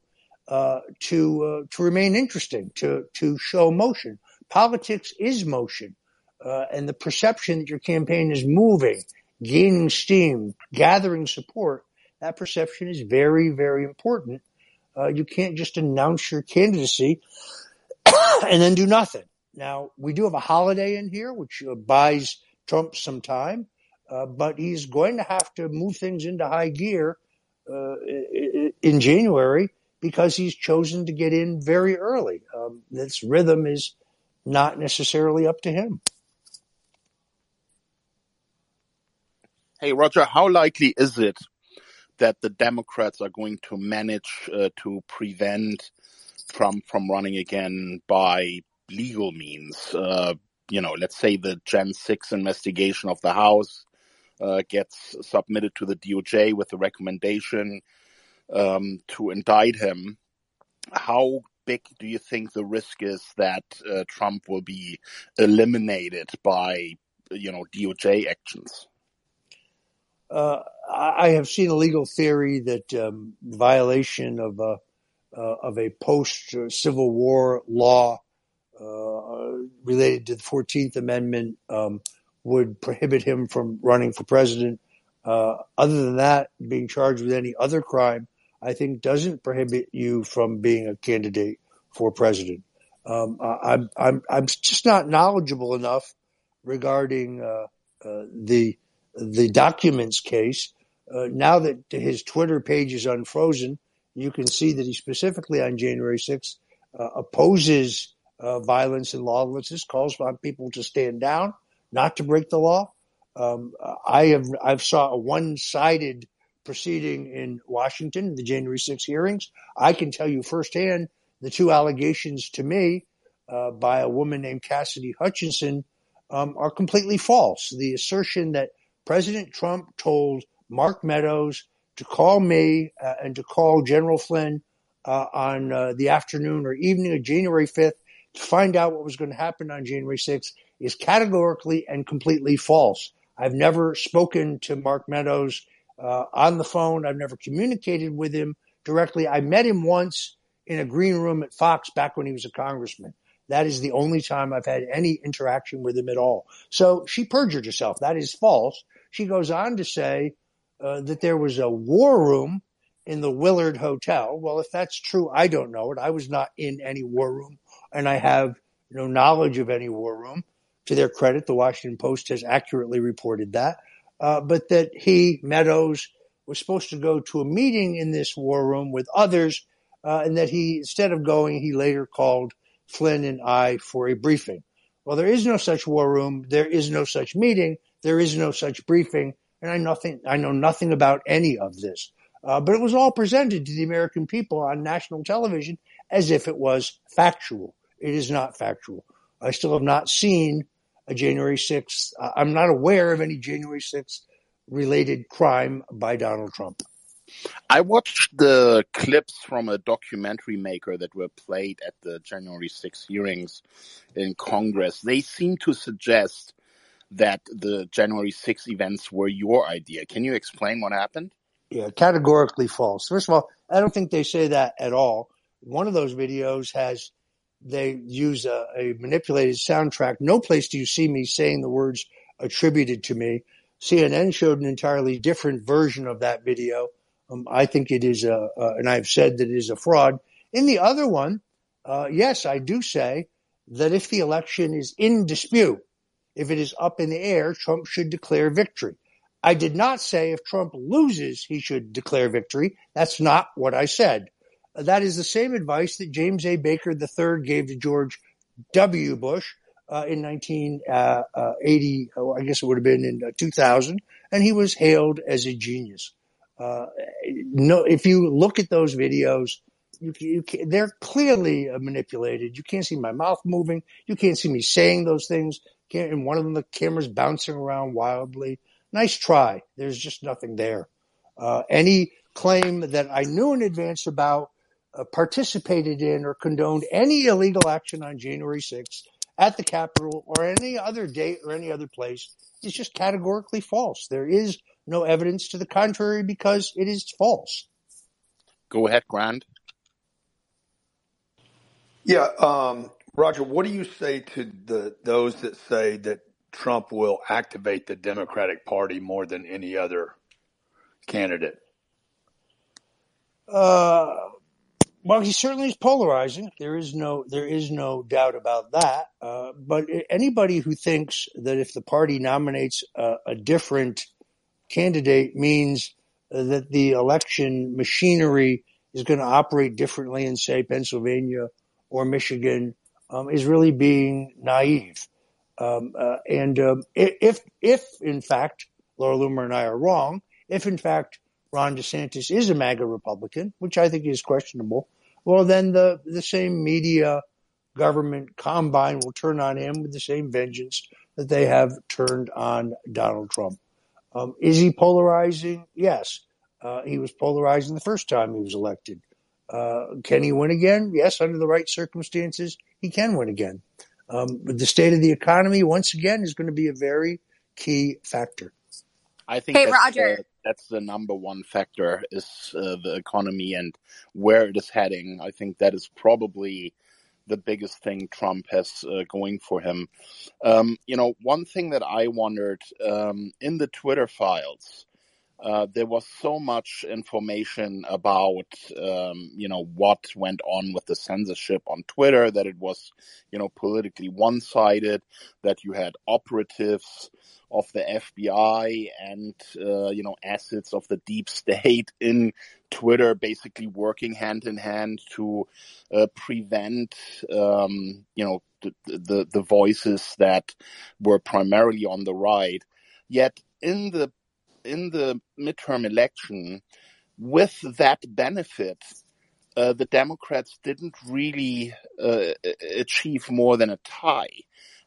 uh, to uh, to remain interesting, to to show motion. Politics is motion, uh, and the perception that your campaign is moving, gaining steam, gathering support. That perception is very very important. Uh, you can't just announce your candidacy *coughs* and then do nothing. Now, we do have a holiday in here, which buys Trump some time, uh, but he's going to have to move things into high gear uh, in January because he's chosen to get in very early. Um, this rhythm is not necessarily up to him. hey, Roger, how likely is it that the Democrats are going to manage uh, to prevent Trump from running again by legal means? Uh, you know, let's say the Jan 6 investigation of the House uh, gets submitted to the DOJ with a recommendation um, to indict him. How big do you think the risk is that uh, Trump will be eliminated by, you know, DOJ actions? Uh, I have seen a legal theory that um, violation of a uh, of a post Civil War law uh, related to the Fourteenth Amendment um, would prohibit him from running for president. Uh, other than that, being charged with any other crime, I think doesn't prohibit you from being a candidate for president. Um, I- I'm I'm I'm just not knowledgeable enough regarding uh, uh, the the documents case. Uh, now that his Twitter page is unfrozen, you can see that he specifically on January 6th uh, opposes uh, violence and lawlessness, calls on people to stand down, not to break the law. Um, I have I've saw a one-sided proceeding in Washington, the January 6 hearings. I can tell you firsthand the two allegations to me uh, by a woman named Cassidy Hutchinson um, are completely false. The assertion that President Trump told Mark Meadows to call me uh, and to call General Flynn uh, on uh, the afternoon or evening of January 5th to find out what was going to happen on January 6th is categorically and completely false. I've never spoken to Mark Meadows uh, on the phone. I've never communicated with him directly. I met him once in a green room at Fox back when he was a congressman. That is the only time I've had any interaction with him at all. So she perjured herself. That is false. She goes on to say uh, that there was a war room in the Willard Hotel. Well, if that's true, I don't know it. I was not in any war room, and I have no knowledge of any war room. To their credit, the Washington Post has accurately reported that. Uh, but that he, Meadows, was supposed to go to a meeting in this war room with others, uh, and that he, instead of going, he later called Flynn and I for a briefing. Well, there is no such war room. There is no such meeting. There is no such briefing. And I nothing, I know nothing about any of this. Uh, but it was all presented to the American people on national television as if it was factual. It is not factual. I still have not seen a January 6th. Uh, I'm not aware of any January 6th related crime by Donald Trump. I watched the clips from a documentary maker that were played at the January 6 hearings in Congress. They seem to suggest that the January 6 events were your idea. Can you explain what happened? Yeah, categorically false. First of all, I don't think they say that at all. One of those videos has they use a, a manipulated soundtrack. No place do you see me saying the words attributed to me. CNN showed an entirely different version of that video. Um, I think it is a, uh, and I've said that it is a fraud. In the other one, uh, yes, I do say that if the election is in dispute, if it is up in the air, Trump should declare victory. I did not say if Trump loses, he should declare victory. That's not what I said. That is the same advice that James A. Baker III gave to George W. Bush uh, in 1980. Uh, I guess it would have been in uh, 2000, and he was hailed as a genius. Uh, no, if you look at those videos, you, you they're clearly uh, manipulated. You can't see my mouth moving. You can't see me saying those things. Can't, and one of them, the camera's bouncing around wildly nice try. There's just nothing there. Uh, any claim that I knew in advance about, uh, participated in, or condoned any illegal action on January 6th at the Capitol or any other date or any other place is just categorically false. There is no evidence to the contrary because it is false. Go ahead, Grand. Yeah, um, Roger, what do you say to the those that say that Trump will activate the Democratic Party more than any other candidate? Uh, well, he certainly is polarizing. There is no there is no doubt about that. Uh, but anybody who thinks that if the party nominates a, a different candidate means that the election machinery is going to operate differently in, say, Pennsylvania or Michigan, um, is really being naive. Um, uh, and um, if, if in fact Laura Loomer and I are wrong, if in fact Ron DeSantis is a MAGA Republican, which I think is questionable, well, then the, the same media government combine will turn on him with the same vengeance that they have turned on Donald Trump. Um, is he polarizing? Yes. Uh, he was polarizing the first time he was elected. Uh, can he win again? Yes, under the right circumstances, he can win again. Um, but the state of the economy, once again, is going to be a very key factor. I think Hey, that's Roger. That's the number one factor is uh, the economy and where it is heading. I think that is probably the biggest thing Trump has uh, going for him. Um, you know, one thing that I wondered um, in the Twitter files, uh, there was so much information about, um, you know, what went on with the censorship on Twitter, that it was, you know, politically one sided, that you had operatives of the FBI and, uh, you know, assets of the deep state *laughs* in Twitter basically working hand in hand to uh, prevent, um, you know, the, the, the voices that were primarily on the right. Yet in the in the midterm election, with that benefit, uh, the Democrats didn't really uh, achieve more than a tie.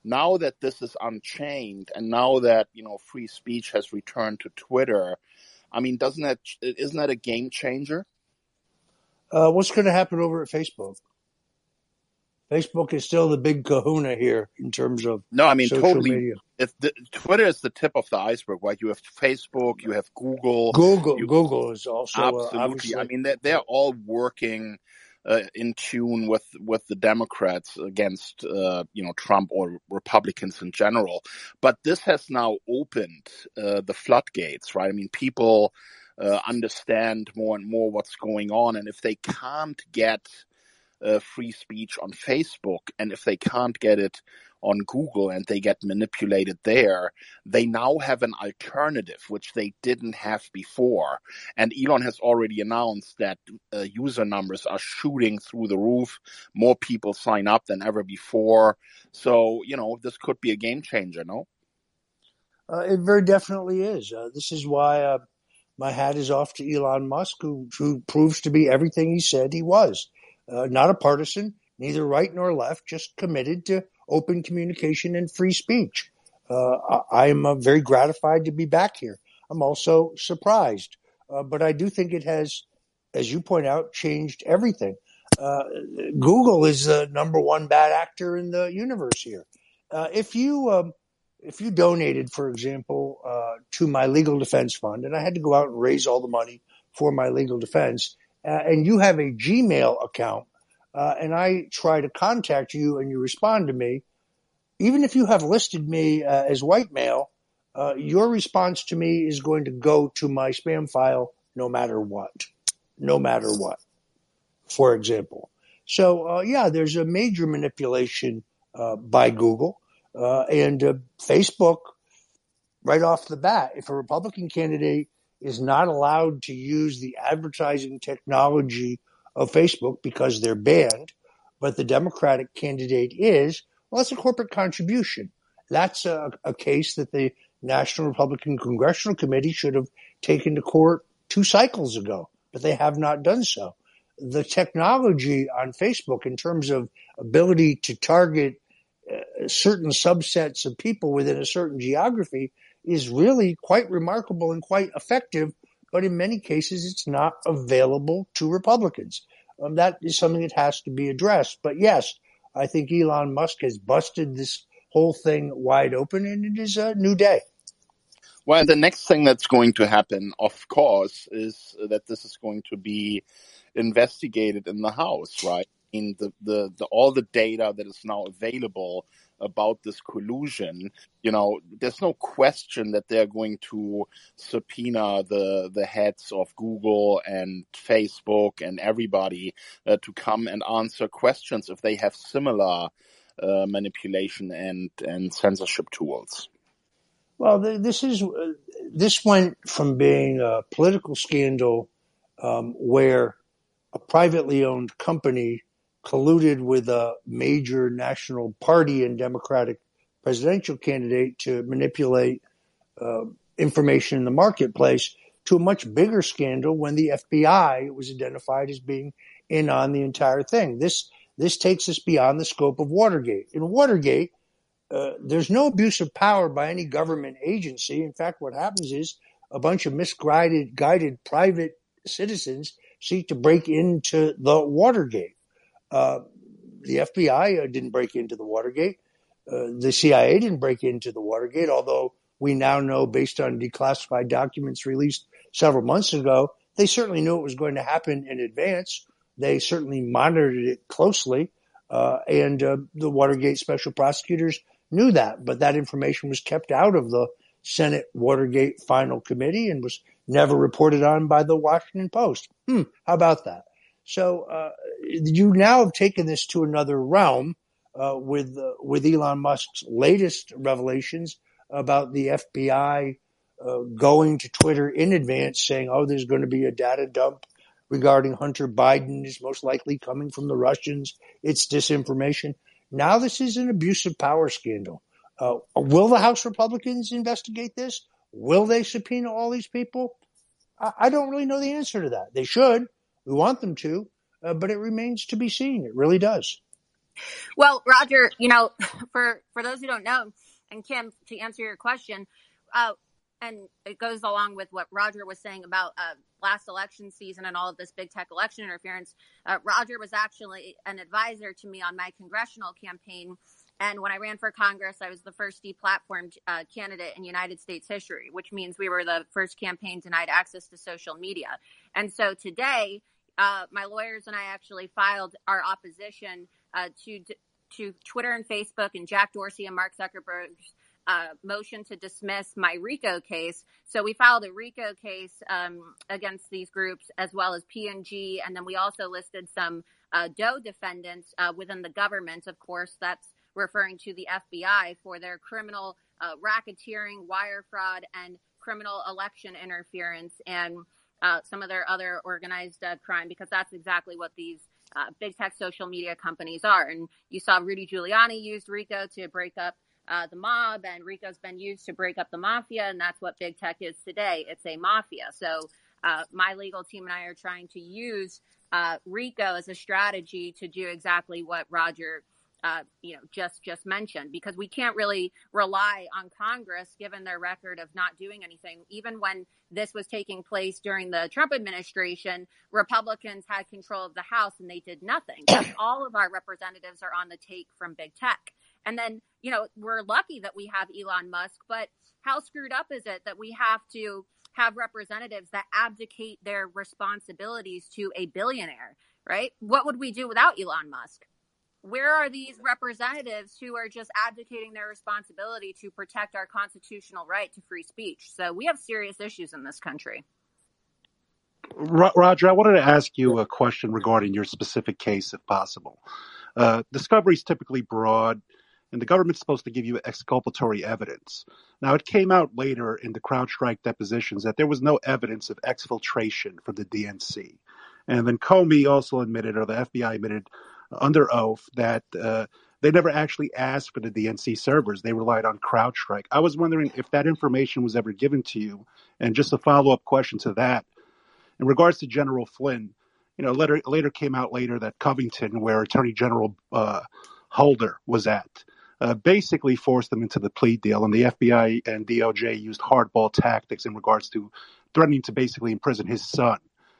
now that this is unchained and now that you know free speech has returned to Twitter, I mean, doesn't that isn't that a game changer? Uh, what's going to happen over at Facebook? Facebook is still the big kahuna here in terms of No, I mean totally. media. If the, Twitter is the tip of the iceberg, right? You have Facebook, you have Google, Google, you Google is also uh, absolutely. I mean, they're, they're all working uh, in tune with with the Democrats against uh, you know Trump or Republicans in general. But this has now opened uh, the floodgates, right? I mean, people uh, understand more and more what's going on, and if they can't get uh, free speech on Facebook, and if they can't get it on Google and they get manipulated there, they now have an alternative which they didn't have before. And Elon has already announced that uh, user numbers are shooting through the roof. More people sign up than ever before. So, you know, this could be a game changer, no? Uh, it very definitely is. Uh, this is why uh, my hat is off to Elon Musk, who, who proves to be everything he said he was. Uh, not a partisan, neither right nor left, just committed to open communication and free speech. Uh, I am uh, very gratified to be back here. I'm also surprised, uh, but I do think it has, as you point out, changed everything. Uh, Google is the number one bad actor in the universe here. Uh, if you um, if you donated, for example, to my legal defense fund, and I had to go out and raise all the money for my legal defense, uh, and you have a Gmail account, uh, and I try to contact you and you respond to me, even if you have listed me uh, as white male, uh, your response to me is going to go to my spam file no matter what, no matter what. For example, so uh, yeah, there's a major manipulation uh, by Google and Facebook. Right off the bat, if a Republican candidate is not allowed to use the advertising technology of Facebook because they're banned, but the Democratic candidate is, well, that's a corporate contribution. That's a, a case that the National Republican Congressional Committee should have taken to court two cycles ago, but they have not done so. The technology on Facebook, in terms of ability to target uh, certain subsets of people within a certain geography, is really quite remarkable and quite effective. But in many cases, it's not available to Republicans. Um, that is something that has to be addressed. But yes, I think Elon Musk has busted this whole thing wide open, and it is a new day. Well, the next thing that's going to happen, of course, is that this is going to be investigated in the House, right? I mean, the, the, the all the data that is now available about this collusion, you know, there's no question that they're going to subpoena the the heads of Google and Facebook and everybody uh, to come and answer questions if they have similar uh, manipulation and and censorship tools. Well, th- this is uh, this went from being a political scandal um, where a privately owned company colluded with a major national party and Democratic presidential candidate to manipulate uh, information in the marketplace to a much bigger scandal when the FBI was identified as being in on the entire thing. This this takes us beyond the scope of Watergate. In Watergate, uh, there's no abuse of power by any government agency. In fact, what happens is a bunch of misguided, guided private citizens seek to break into the Watergate. Uh, the FBI uh, didn't break into the Watergate. Uh, the CIA didn't break into the Watergate, although we now know, based on declassified documents released several months ago, they certainly knew it was going to happen in advance. They certainly monitored it closely, uh, and uh, the Watergate special prosecutors knew that. But that information was kept out of the Senate Watergate Final Committee and was never reported on by the Washington Post. Hmm, how about that? So uh, you now have taken this to another realm uh, with uh, with Elon Musk's latest revelations about the FBI uh, going to Twitter in advance, saying, "Oh, there's going to be a data dump regarding Hunter Biden is most likely coming from the Russians. It's disinformation." Now this is an abuse of power scandal. Uh, will the House Republicans investigate this? Will they subpoena all these people? I, I don't really know the answer to that. They should. We want them to, uh, but it remains to be seen. It really does. Well, Roger, you know, *laughs* for for those who don't know, and Kim, to answer your question, uh, and it goes along with what Roger was saying about uh, last election season and all of this big tech election interference. Uh, Roger was actually an advisor to me on my congressional campaign. And when I ran for Congress, I was the first deplatformed uh, candidate in United States history, which means we were the first campaign denied access to social media. And so today, uh, my lawyers and I actually filed our opposition uh, to to Twitter and Facebook and Jack Dorsey and Mark Zuckerberg's uh, motion to dismiss my RICO case. So we filed a RICO case um, against these groups as well as P&G, and then we also listed some uh, Doe defendants uh, within the government. Of course, that's referring to the FBI for their criminal uh, racketeering, wire fraud, and criminal election interference, and uh, some of their other organized uh, crime, because that's exactly what these uh, big tech social media companies are. And you saw Rudy Giuliani used RICO to break up uh, the mob, and RICO's been used to break up the mafia, and that's what big tech is today. It's a mafia. So uh, my legal team and I are trying to use uh, RICO as a strategy to do exactly what Roger uh, you know, just just mentioned, because we can't really rely on Congress given their record of not doing anything. Even when this was taking place during the Trump administration, Republicans had control of the House and they did nothing. *coughs* all of our representatives are on the take from big tech. And then, you know, we're lucky that we have Elon Musk, but how screwed up is it that we have to have representatives that abdicate their responsibilities to a billionaire, right? What would we do without Elon Musk? Where are these representatives who are just abdicating their responsibility to protect our constitutional right to free speech? So we have serious issues in this country. Roger, I wanted to ask you a question regarding your specific case, if possible. Uh, discovery is typically broad, and the government's supposed to give you exculpatory evidence. Now, it came out later in the CrowdStrike depositions that there was no evidence of exfiltration from the DNC. And then Comey also admitted, or the FBI admitted, under oath that uh, they never actually asked for the DNC servers. They relied on CrowdStrike. I was wondering if that information was ever given to you. And just a follow up question to that, in regards to General Flynn, you know, later later came out later that Covington, where Attorney General uh, Holder was at, uh, basically forced them into the plea deal, and the FBI and DOJ used hardball tactics in regards to threatening to basically imprison his son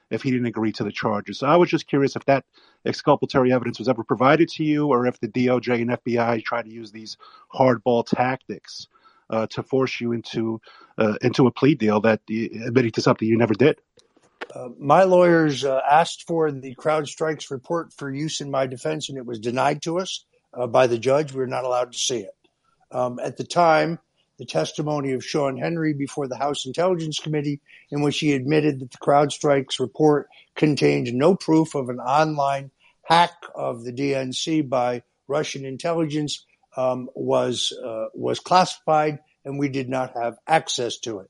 if he didn't agree to the charges. So I was just curious if that exculpatory evidence was ever provided to you, or if the DOJ and FBI tried to use these hardball tactics uh, to force you into uh, into a plea deal that admitting to something you never did. Uh, my lawyers uh, asked for the CrowdStrike's report for use in my defense, and it was denied to us uh, by the judge. We were not allowed to see it. Um, at the time, the testimony of Shawn Henry before the House Intelligence Committee, in which he admitted that the CrowdStrike's report contained no proof of an online hack of the DNC by Russian intelligence, um, was uh, was classified, and we did not have access to it.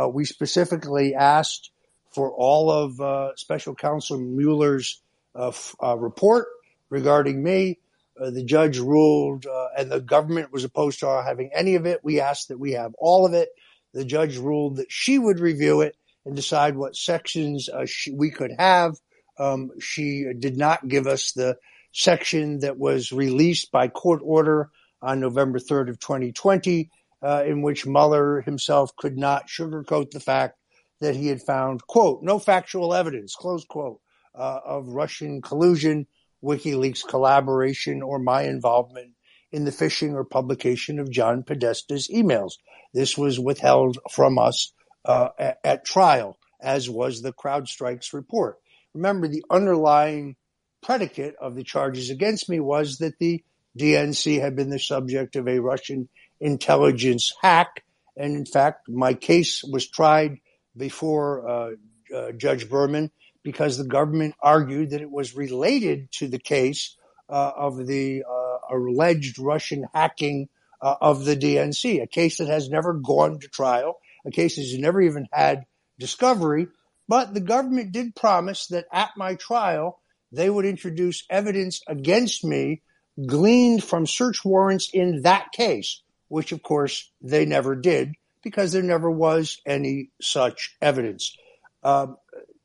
Uh, we specifically asked for all of uh, Special Counsel Mueller's uh, uh, report regarding me. Uh, the judge ruled, uh, and the government was opposed to our having any of it. We asked that we have all of it. The judge ruled that she would review it and decide what sections uh, she, we could have. Um, she did not give us the section that was released by court order on November 3rd of 2020, uh, in which Mueller himself could not sugarcoat the fact that he had found, quote, no factual evidence, close quote, uh, of Russian collusion WikiLeaks collaboration or my involvement in the phishing or publication of John Podesta's emails. This was withheld from us uh, at, at, trial, as was the CrowdStrike's report. Remember, the underlying predicate of the charges against me was that the DNC had been the subject of a Russian intelligence hack. And in fact, my case was tried before uh, uh, Judge Berman because the government argued that it was related to the case uh, of the uh, alleged Russian hacking uh, of the DNC, a case that has never gone to trial, a case that has never even had discovery. But the government did promise that at my trial, they would introduce evidence against me gleaned from search warrants in that case, which of course they never did because there never was any such evidence. Um,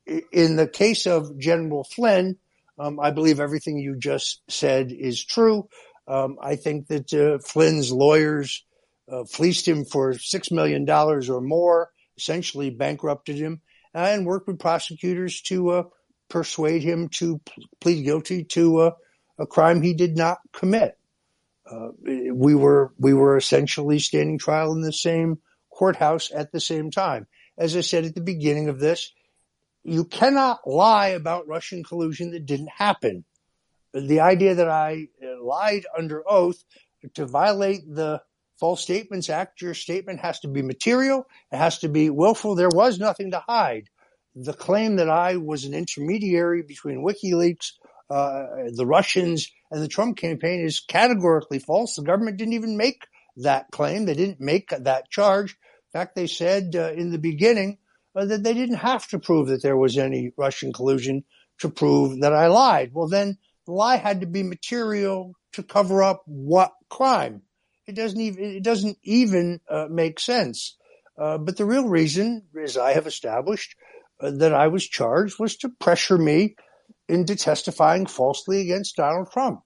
in the case of General Flynn, Um, I believe everything you just said is true. Um, I think that uh, Flynn's lawyers uh, fleeced him for $6 million or more, essentially bankrupted him, and worked with prosecutors to uh, persuade him to plead guilty to uh, a crime he did not commit. Uh, we were we were essentially standing trial in the same courthouse at the same time. As I said at the beginning of this, you cannot lie about Russian collusion that didn't happen. The idea that I uh, lied under oath to violate the False Statements Act, your statement has to be material, it has to be willful. There was nothing to hide. The claim that I was an intermediary between WikiLeaks, uh, the Russians, and the Trump campaign is categorically false. The government didn't even make that claim. They didn't make that charge. In fact, they said uh, in the beginning uh, that they didn't have to prove that there was any Russian collusion to prove that I lied. Well, then the lie had to be material to cover up what crime? It doesn't even it doesn't even uh, make sense. Uh, but the real reason, as I have established, uh, that I was charged was to pressure me into testifying falsely against Donald Trump.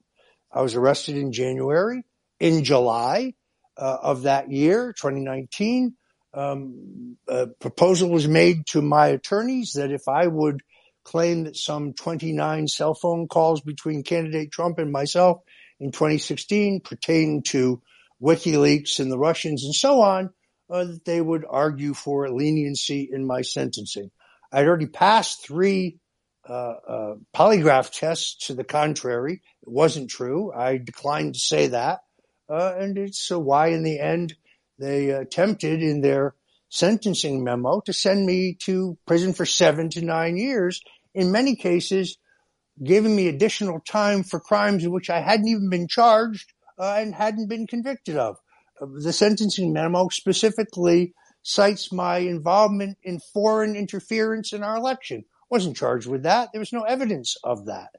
I was arrested in January. In July uh, of that year, 2019, um, a proposal was made to my attorneys that if I would claim that some 29 cell phone calls between candidate Trump and myself in 2016 pertain to WikiLeaks and the Russians and so on, uh, that they would argue for leniency in my sentencing. I'd already passed three uh, uh, polygraph tests to the contrary. It wasn't true. I declined to say that. Uh, and it's why in the end they attempted in their sentencing memo to send me to prison for seven to nine years. In many cases, giving me additional time for crimes in which I hadn't even been charged uh, and hadn't been convicted of. Uh, the sentencing memo specifically cites my involvement in foreign interference in our election. Wasn't charged with that. There was no evidence of that.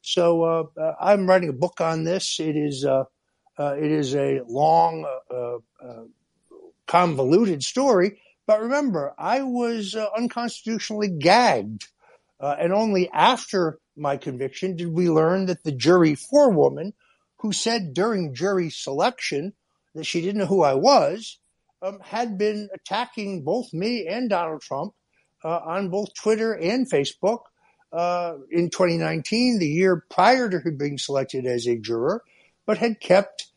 So uh, uh I'm writing a book on this. It is uh, uh, it is a long, convoluted story. But remember, I was unconstitutionally gagged, and only after my conviction did we learn that the jury forewoman who said during jury selection that she didn't know who I was, um, had been attacking both me and Donald Trump uh, on both Twitter and Facebook uh, in 2019, the year prior to her being selected as a juror, but had kept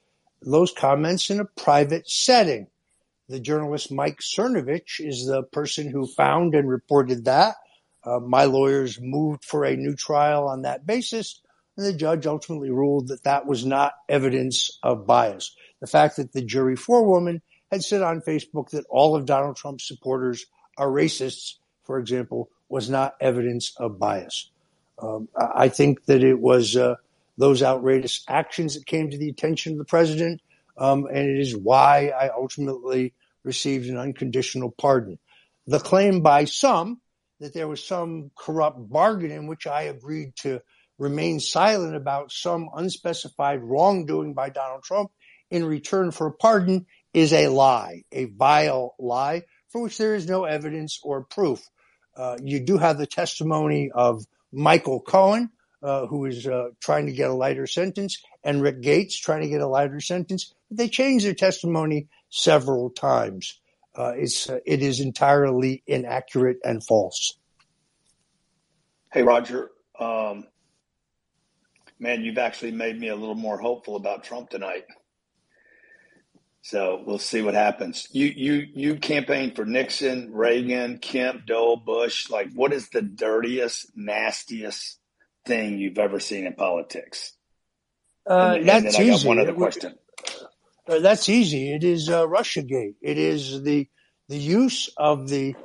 those comments in a private setting. The journalist Mike Cernovich is the person who found and reported that. Uh, my lawyers moved for a new trial on that basis, and the judge ultimately ruled that that was not evidence of bias. The fact that the jury forewoman had said on Facebook that all of Donald Trump's supporters are racists, for example, was not evidence of bias. Um, I think that it was uh, those outrageous actions that came to the attention of the president, um, and it is why I ultimately received an unconditional pardon. The claim by some that there was some corrupt bargain in which I agreed to remain silent about some unspecified wrongdoing by Donald Trump in return for a pardon is a lie, a vile lie for which there is no evidence or proof. Uh, you do have the testimony of Michael Cohen, uh, who is uh, trying to get a lighter sentence, and Rick Gates trying to get a lighter sentence. But they changed their testimony several times. Uh, it's uh, it is entirely inaccurate and false. Hey, Roger. Um, man, you've actually made me a little more hopeful about Trump tonight. So we'll see what happens. You you you campaigned for Nixon, Reagan, Kemp, Dole, Bush. Like, what is the dirtiest, nastiest thing you've ever seen in politics? Uh, and, that's and then I got easy. one other question. Uh, that's easy. It is uh, RussiaGate. It is the the use of the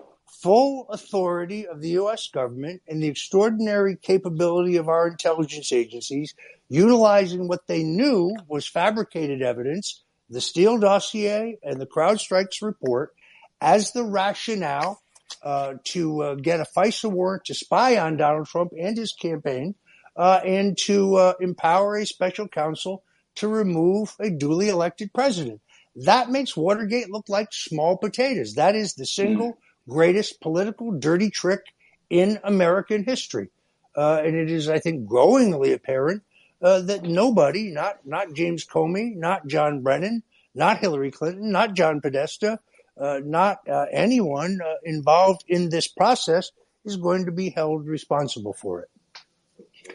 full authority of the U.S. government and the extraordinary capability of our intelligence agencies utilizing what they knew was fabricated evidence, the Steele dossier and the CrowdStrikes report, as the rationale uh, to uh, get a FISA warrant to spy on Donald Trump and his campaign, uh, and to uh, empower a special counsel to remove a duly elected president. That makes Watergate look like small potatoes. That is the single greatest political dirty trick in American history. uh, and it is, I think, growingly apparent uh, that nobody, not not James Comey, not John Brennan, not Hillary Clinton, not John Podesta, uh, not uh, anyone uh, involved in this process is going to be held responsible for it.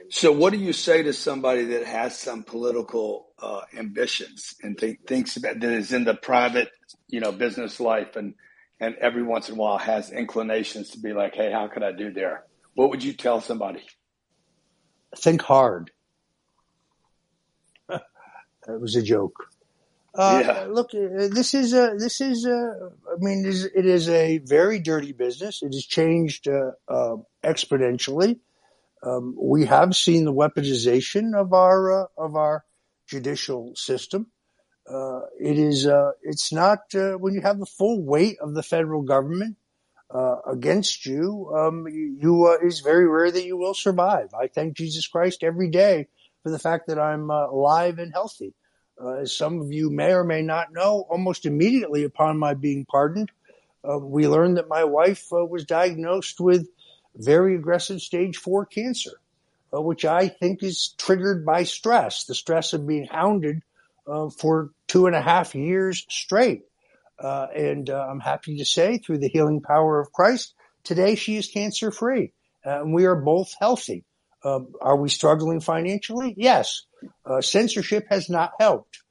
So, what do you say to somebody that has some political uh, ambitions and th- thinks about that is in the private, you know, business life, and and every once in a while has inclinations to be like, "Hey, how could I do there?" What would you tell somebody? Think hard. *laughs* that was a joke. Uh, Yeah. look, uh, this is a, this is a, I mean, it is, it is a very dirty business. It has changed uh, uh, exponentially. Um, we have seen the weaponization of our uh, of our judicial system. Uh, it is uh, it's not uh, when you have the full weight of the federal government uh, against you. Um, you you, uh, it's very rare that you will survive. I thank Jesus Christ every day for the fact that I'm alive and healthy. Uh, as some of you may or may not know, almost immediately upon my being pardoned, we learned that my wife was diagnosed with very aggressive stage four cancer, uh, which I think is triggered by stress, the stress of being hounded uh, for two and a half years straight. Uh, and uh, I'm happy to say, through the healing power of Christ, today she is cancer free, uh, and we are both healthy. Um, are we struggling financially? Yes. Uh, censorship has not helped.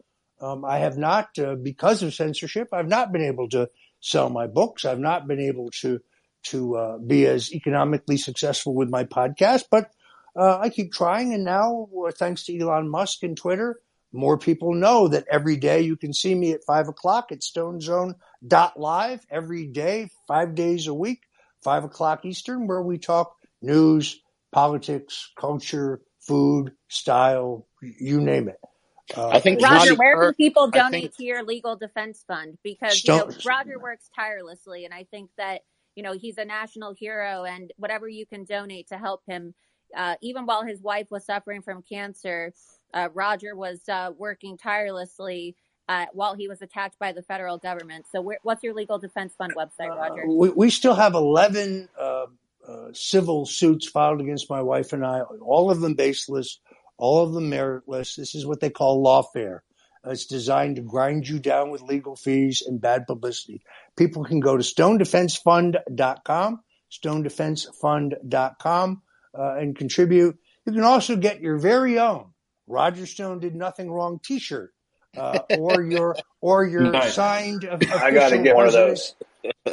Um, I have not, because of censorship, I've not been able to sell my books. I've not been able to to uh, be as economically successful with my podcast, but uh, I keep trying. And now, uh, thanks to Elon Musk and Twitter, more people know that every day you can see me at five o'clock at stonezone.live every day, five days a week, five o'clock Eastern, where we talk news, politics, culture, food, style, you name it. Uh, I think Roger, Charlie where can people donate think to your legal defense fund? Because you know Roger works tirelessly, and I think that you know he's a national hero, and whatever you can donate to help him, uh, even while his wife was suffering from cancer, uh, Roger was uh, working tirelessly uh, while he was attacked by the federal government. So, where, what's your legal defense fund website, Uh, Roger? we, we still have 11 uh, uh, civil suits filed against my wife and I, all of them baseless, all of them meritless. This is what they call lawfare. Uh, It's designed to grind you down with legal fees and bad publicity. People can go to stonedefensefund.com, stonedefensefund.com, uh, and contribute. You can also get your very own Roger Stone did nothing wrong T-shirt, uh, or your or *laughs* your Nice. signed I got to get one of those.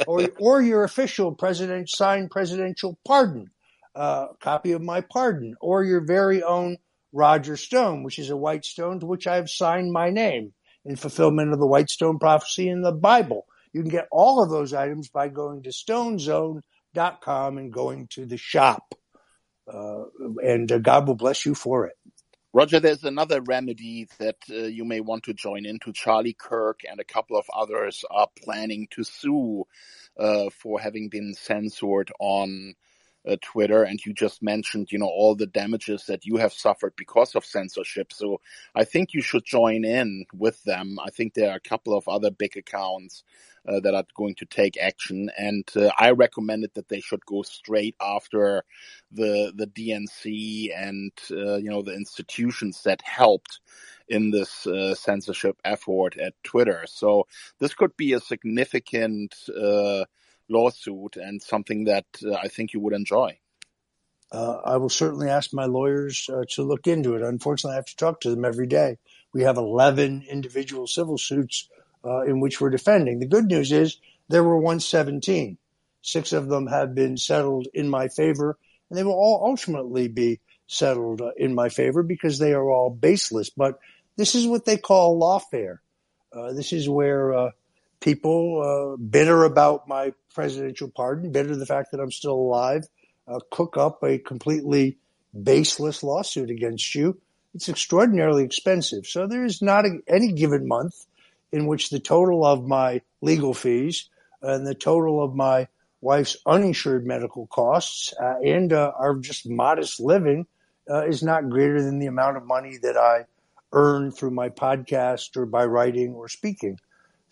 or or your official president signed presidential pardon, uh, copy of my pardon, or your very own Roger Stone, which is a white stone to which I have signed my name in fulfillment of the white stone prophecy in the Bible. You can get all of those items by going to stonezone.com and going to the shop. Uh, and uh, God will bless you for it. Roger, there's another remedy that uh, you may want to join into. Charlie Kirk and a couple of others are planning to sue uh, for having been censored on uh, Twitter. And you just mentioned, you know, all the damages that you have suffered because of censorship. So I think you should join in with them. I think there are a couple of other big accounts uh, that are going to take action. And uh, I recommended that they should go straight after the the DNC and uh, you know the institutions that helped in this uh, censorship effort at Twitter. So this could be a significant uh, lawsuit and something that uh, I think you would enjoy. Uh, I will certainly ask my lawyers uh, to look into it. Unfortunately, I have to talk to them every day. We have 11 individual civil suits uh, in which we're defending. The good news is there were 117. Six of them have been settled in my favor, and they will all ultimately be settled uh, in my favor because they are all baseless. But this is what they call lawfare. Uh, this is where people uh, bitter about my presidential pardon, bitter the fact that I'm still alive, uh, cook up a completely baseless lawsuit against you. It's extraordinarily expensive. So there is not a, any given month in which the total of my legal fees and the total of my wife's uninsured medical costs uh, and uh, our just modest living uh, is not greater than the amount of money that I earn through my podcast or by writing or speaking.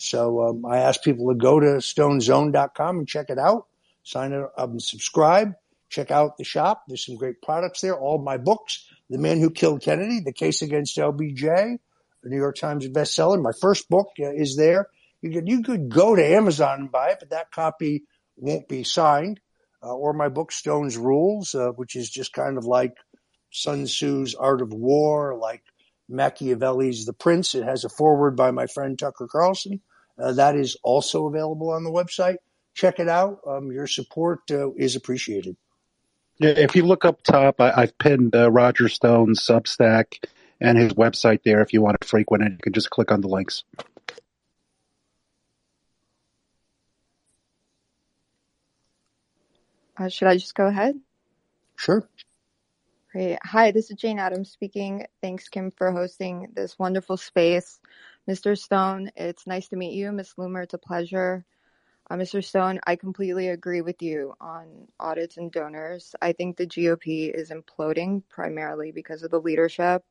So um, I ask people to go to stonezone.com and check it out, sign up and subscribe, check out the shop. There's some great products there. All my books, The Man Who Killed Kennedy, The Case Against LBJ, the New York Times bestseller. My first book uh, is there. You could you could go to Amazon and buy it, but that copy won't be signed. Uh, or my book Stone's Rules, uh, which is just kind of like Sun Tzu's Art of War, like Machiavelli's The Prince. It has a foreword by my friend Tucker Carlson. Uh, that is also available on the website. Check it out. Um, your support uh, is appreciated. Yeah, if you look up top, I, I've pinned uh, Roger Stone's Substack and his website there. If you want to frequent it, you can just click on the links. Uh, should I just go ahead? Sure. Great. Hi, this is Jane Adams speaking. Thanks, Kim, for hosting this wonderful space. Mr. Stone, it's nice to meet you. Ms. Loomer, it's a pleasure. Uh, Mr. Stone, I completely agree with you on audits and donors. I think the GOP is imploding primarily because of the leadership.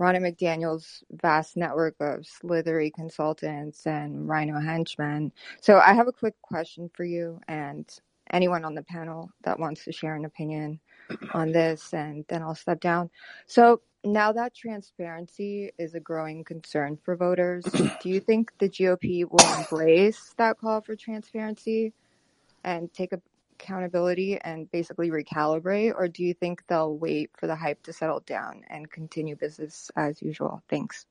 Ronna McDaniel's vast network of slithery consultants and rhino henchmen. So I have a quick question for you and anyone on the panel that wants to share an opinion on this, and then I'll step down. So now that transparency is a growing concern for voters, *clears throat* do you think the GOP will embrace that call for transparency and take accountability and basically recalibrate, or do you think they'll wait for the hype to settle down and continue business as usual? Thanks.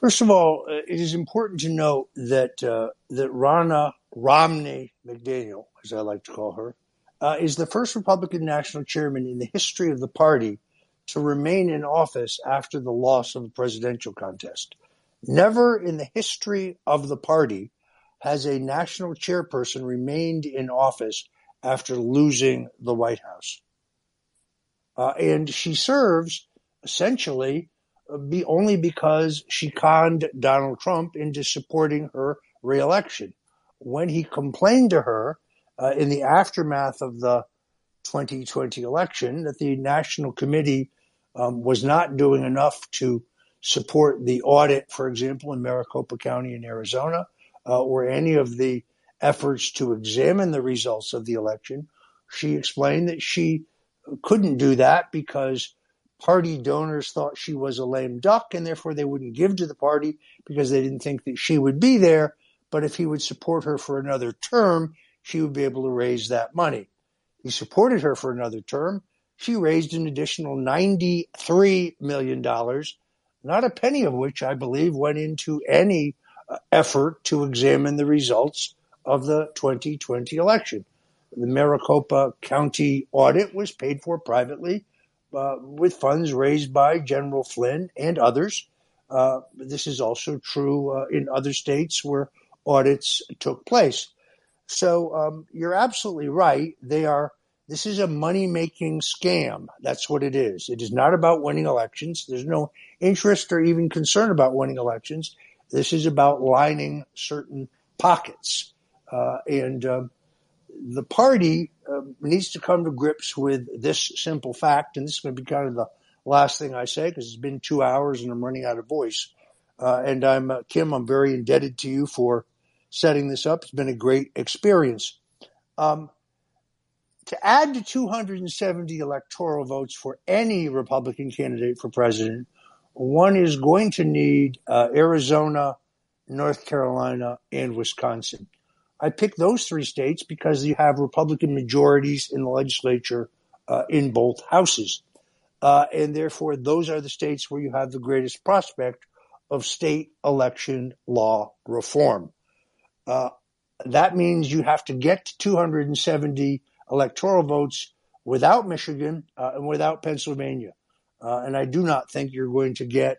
First of all, uh, it is important to note that uh, that Ronna Romney McDaniel, as I like to call her, uh, is the first Republican national chairman in the history of the party to remain in office after the loss of the presidential contest. Never in the history of the party has a national chairperson remained in office after losing the White House. Uh, and she serves essentially uh, be only because she conned Donald Trump into supporting her reelection. When he complained to her uh, in the aftermath of the 2020 election that the National Committee um, was not doing enough to support the audit, for example, in Maricopa County in Arizona, uh, or any of the efforts to examine the results of the election. She explained that she couldn't do that because party donors thought she was a lame duck and therefore they wouldn't give to the party because they didn't think that she would be there. But if he would support her for another term, she would be able to raise that money. He supported her for another term. She raised an additional $93 million, not a penny of which I believe went into any uh, effort to examine the results of the 2020 election. The Maricopa County audit was paid for privately uh, with funds raised by General Flynn and others. Uh, this is also true uh, in other states where audits took place. So um, you're absolutely right. They are. This is a money making scam. That's what it is. It is not about winning elections. There's no interest or even concern about winning elections. This is about lining certain pockets. Uh, and um, the party uh, needs to come to grips with this simple fact. And this is going to be kind of the last thing I say because it's been two hours and I'm running out of voice. Uh, and I'm uh, Kim. I'm very indebted to you for setting this up. It's been a great experience. Um, to add to 270 electoral votes for any Republican candidate for president, one is going to need uh, Arizona, North Carolina, and Wisconsin. I picked those three states because you have Republican majorities in the legislature uh, in both houses. Uh, and therefore, those are the states where you have the greatest prospect of state election law reform. Uh, that means you have to get to 270 electoral votes without Michigan uh, and without Pennsylvania. Uh, and I do not think you're going to get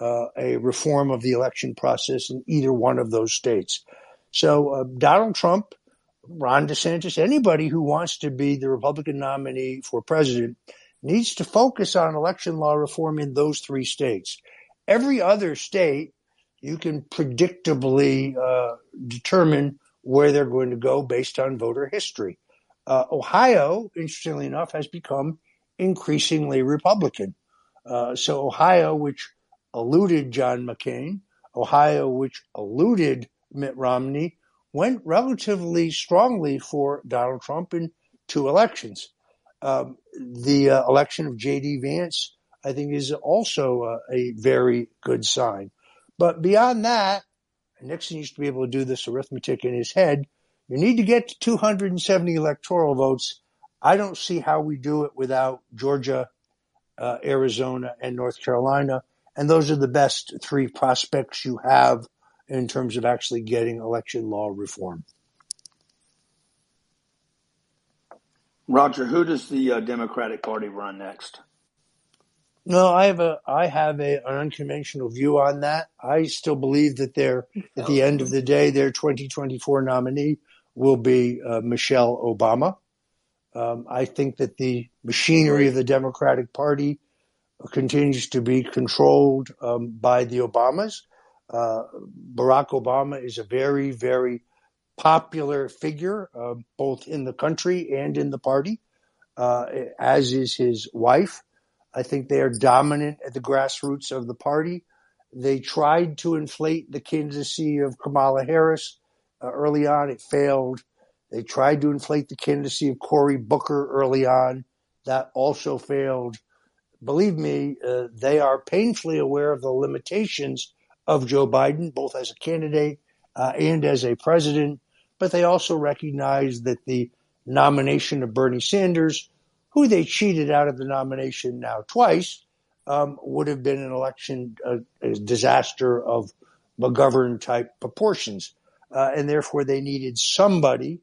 uh, a reform of the election process in either one of those states. So uh, Donald Trump, Ron DeSantis, anybody who wants to be the Republican nominee for president needs to focus on election law reform in those three states. Every other state you can predictably uh, determine where they're going to go based on voter history. Uh, Ohio, interestingly enough, has become increasingly Republican. Uh, so Ohio, which eluded John McCain, Ohio, which eluded Mitt Romney, went relatively strongly for Donald Trump in two elections. Um, the uh, election of J.D. Vance, I think, is also uh, a very good sign. But beyond that, Nixon used to be able to do this arithmetic in his head. You need to get to 270 electoral votes. I don't see how we do it without Georgia, uh, Arizona, and North Carolina. And those are the best three prospects you have in terms of actually getting election law reform. Roger, who does the uh, Democratic Party run next? No, I have a I have a, an unconventional view on that. I still believe that their at the end of the day, their 2024 nominee will be uh, Michelle Obama. Um, I think that the machinery of the Democratic Party continues to be controlled um, by the Obamas. Uh, Barack Obama is a very, very popular figure, uh, both in the country and in the party, uh, as is his wife. I think they are dominant at the grassroots of the party. They tried to inflate the candidacy of Kamala Harris uh, early on. It failed. They tried to inflate the candidacy of Cory Booker early on. That also failed. Believe me, uh, they are painfully aware of the limitations of Joe Biden, both as a candidate uh, and as a president. But they also recognize that the nomination of Bernie Sanders who they cheated out of the nomination now twice, um, would have been an election disaster of McGovern type proportions. Uh, and therefore they needed somebody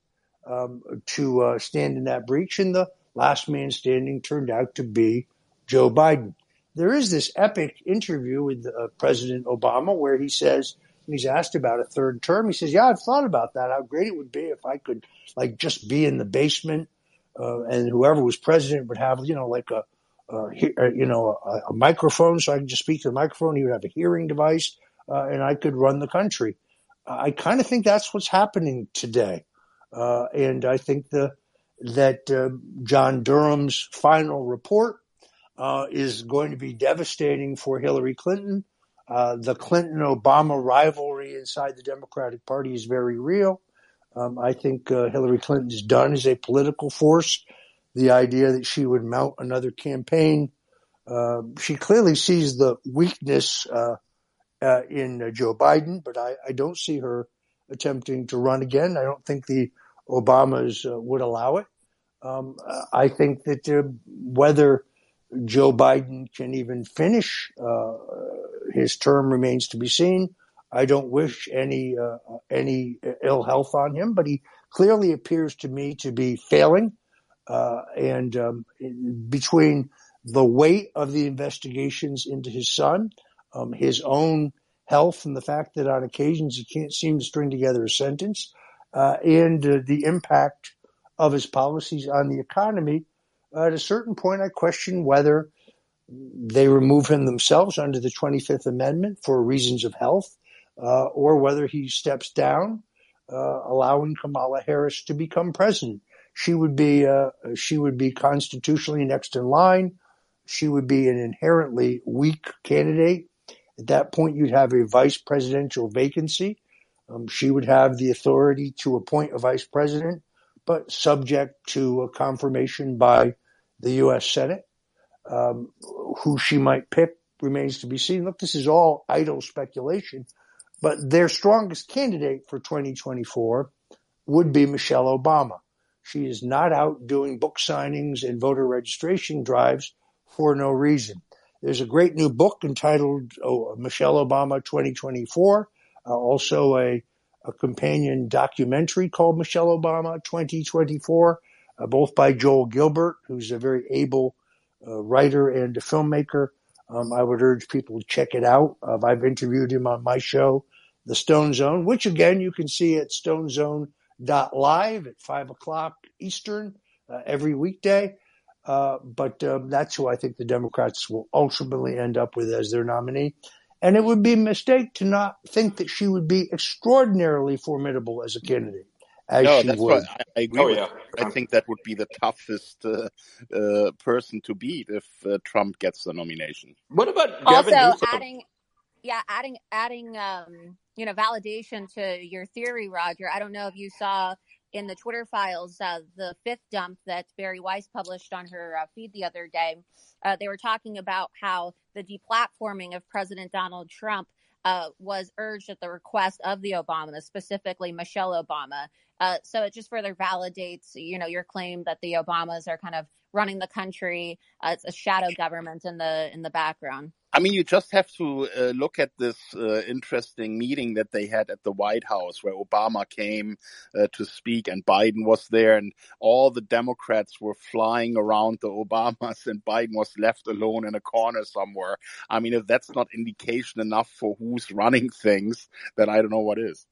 um, to uh, stand in that breach. And the last man standing turned out to be Joe Biden. There is this epic interview with uh, President Obama where he says, he's asked about a third term. He says, "Yeah, I've thought about that. How great it would be if I could like just be in the basement uh, and whoever was president would have, you know, like a, you know, a, a, microphone, so I could just speak to the microphone. He would have a hearing device, uh, and I could run the country. I kind of think that's what's happening today, uh, and I think the that uh, John Durham's final report uh, is going to be devastating for Hillary Clinton. Uh, the Clinton Obama rivalry inside the Democratic Party is very real. Um, I think uh, Hillary Clinton is done as a political force. The idea that she would mount another campaign, uh, she clearly sees the weakness uh, uh in uh, Joe Biden, but I, I, don't see her attempting to run again. I don't think the Obamas uh, would allow it. Um, I think that whether Joe Biden can even finish his term remains to be seen. I don't wish any uh, any ill health on him, but he clearly appears to me to be failing. Uh, and um, between the weight of the investigations into his son, um, his own health, and the fact that on occasions he can't seem to string together a sentence, uh, and uh, the impact of his policies on the economy, at a certain point I question whether they remove him themselves under the 25th Amendment for reasons of health uh, or whether he steps down, uh, allowing Kamala Harris to become president. She would be uh, she would be constitutionally next in line. She would be an inherently weak candidate. At that point, you'd have a vice presidential vacancy. Um, she would have the authority to appoint a vice president, but subject to a confirmation by the U.S. Senate. Um, who she might pick remains to be seen. Look, this is all idle speculation. But their strongest candidate for 2024 would be Michelle Obama. She is not out doing book signings and voter registration drives for no reason. There's a great new book entitled oh, Michelle Obama 2024, uh, also a, a, companion documentary called Michelle Obama 2024, uh, both by Joel Gilbert, who's a very able uh, writer and a filmmaker. Um, I would urge people to check it out. Uh, I've interviewed him on my show, the Stone Zone, which again you can see at stonezone.live at 5 o'clock Eastern uh, every weekday. Uh, but um, that's who I think the Democrats will ultimately end up with as their nominee. And it would be a mistake to not think that she would be extraordinarily formidable as a candidate. As no, she that's would. right. I, I agree Oh with yeah. I think that would be the toughest uh, uh, person to beat if uh, Trump gets the nomination. What about Also, Gavin Newsom? adding, yeah, adding, adding, um, you know, validation to your theory, Roger. I don't know if you saw in the Twitter files, uh, the fifth dump that Bari Weiss published on her uh, feed the other day, uh, they were talking about how the deplatforming of President Donald Trump uh, was urged at the request of the Obamas, specifically Michelle Obama. Uh, so it just further validates, you know, your claim that the Obamas are kind of running the country. Uh, a shadow government in the in the background. I mean, you just have to uh, look at this uh, interesting meeting that they had at the White House where Obama came uh, to speak and Biden was there and all the Democrats were flying around the Obamas and Biden was left alone in a corner somewhere. I mean, if that's not indication enough for who's running things, then I don't know what is.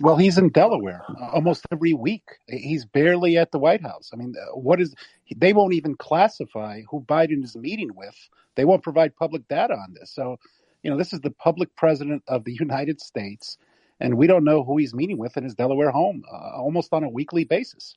Well, he's in Delaware uh, almost every week. He's barely at the White House. I mean, uh, what is? They won't even classify who Biden is meeting with. They won't provide public data on this. So, you know, this is the public president of the United States, and we don't know who he's meeting with in his Delaware home uh, almost on a weekly basis.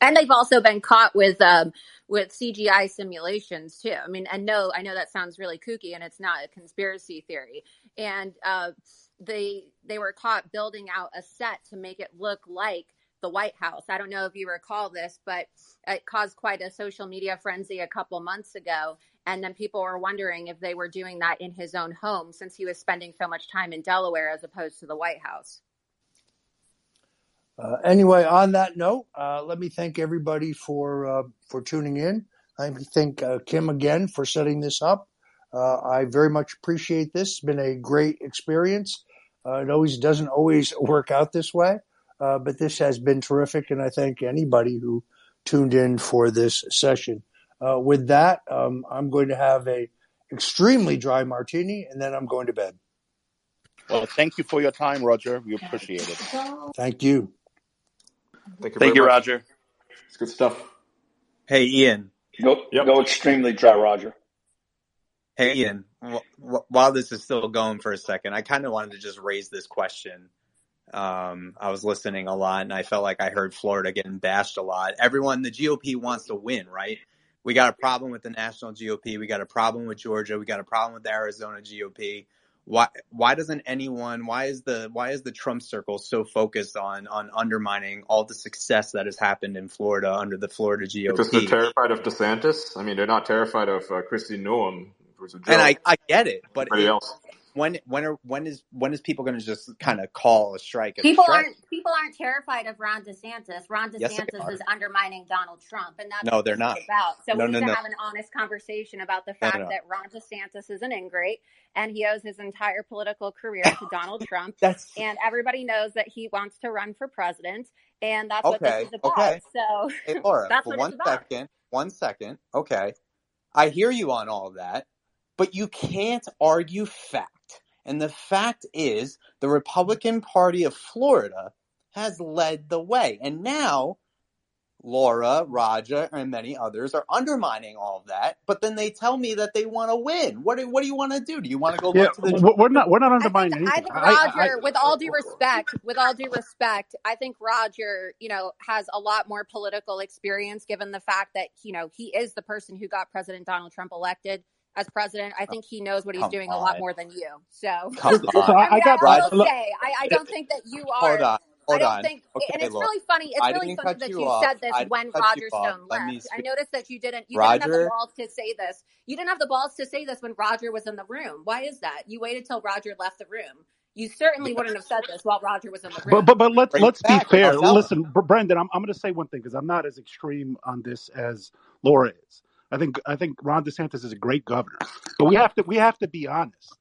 And they've also been caught with um, with CGI simulations too. I mean, and no, I know that sounds really kooky, and it's not a conspiracy theory. And uh, they they were caught building out a set to make it look like the White House. I don't know if you recall this, but it caused quite a social media frenzy a couple months ago. And then people were wondering if they were doing that in his own home since he was spending so much time in Delaware as opposed to the White House. Uh, anyway, on that note, uh, let me thank everybody for uh, for tuning in. I thank uh, Kim again for setting this up. Uh, I very much appreciate this. It's been a great experience. Uh, it always doesn't always *laughs* work out this way, but this has been terrific, and I thank anybody who tuned in for this session. With that, um, I'm going to have a extremely dry martini, and then I'm going to bed. Well, thank you for your time, Roger. We appreciate it. Thank you. Thank you, Thank you, much. Roger. It's good stuff. Hey, Ian. Go, Yep. go extremely dry, Roger. Hey, Ian. wh- wh- While this is still going for a second, I kind of wanted to just raise this question. Um, I was listening a lot and I felt like I heard Florida getting bashed a lot. Everyone, the GOP wants to win, right? We got a problem with the national GOP. We got a problem with Georgia. We got a problem with the Arizona GOP. Why, why doesn't anyone, why is the, why is the Trump circle so focused on, on undermining all the success that has happened in Florida under the Florida GOP? Because they're terrified of DeSantis. I mean, they're not terrified of uh, Kristi Noem, who's a joke. And I, I get it, but it, else. When when are when is when is people going to just kind of call a strike? A People strike? aren't people aren't terrified of Ron DeSantis. Ron Yes, DeSantis are. is undermining Donald Trump, and that's No, they're not. about. So No, we no, need to have an honest conversation about the fact no, no. that Ron DeSantis is an ingrate, and he owes his entire political career to *laughs* Donald Trump. That's And everybody knows that he wants to run for president, and that's what this okay. is about. Okay. So Hey, Laura, *laughs* that's for what one it's about. second, one second. Okay, I hear you on all of that, but you can't argue fact. And the fact is, the Republican Party of Florida has led the way, and now Laura, Raja, and many others are undermining all of that. But then they tell me that they want to win. What do, what do you want to do? Do you want to go Yeah, to the w- we're not we're not I think undermining I anything. think I, I, Roger, with all due respect, with all due respect, I think Roger, you know, has a lot more political experience given the fact that, you know, he is the person who got President Donald Trump elected as president. I think he knows what he's Come doing a lot more than you. So Come *laughs* on. I, I mean, I I, I will say, I, I don't think that you are. hold are. on. I Hold don't on. think, and it's Laura. really funny. It's really funny that you you off. said this I when Roger. Stone left. I noticed that you didn't. You didn't have the balls to say this. You didn't have the balls to say this when Roger was in the room. Why is that? You waited till Roger left the room. You certainly wouldn't have said this while Roger was in the room. but but let's bring let's be fair. I'll tell him. Listen, Brendan, I'm I'm going to say one thing because I'm not as extreme on this as Laura is. I think I think Ron DeSantis is a great governor, but we have to we have to be honest.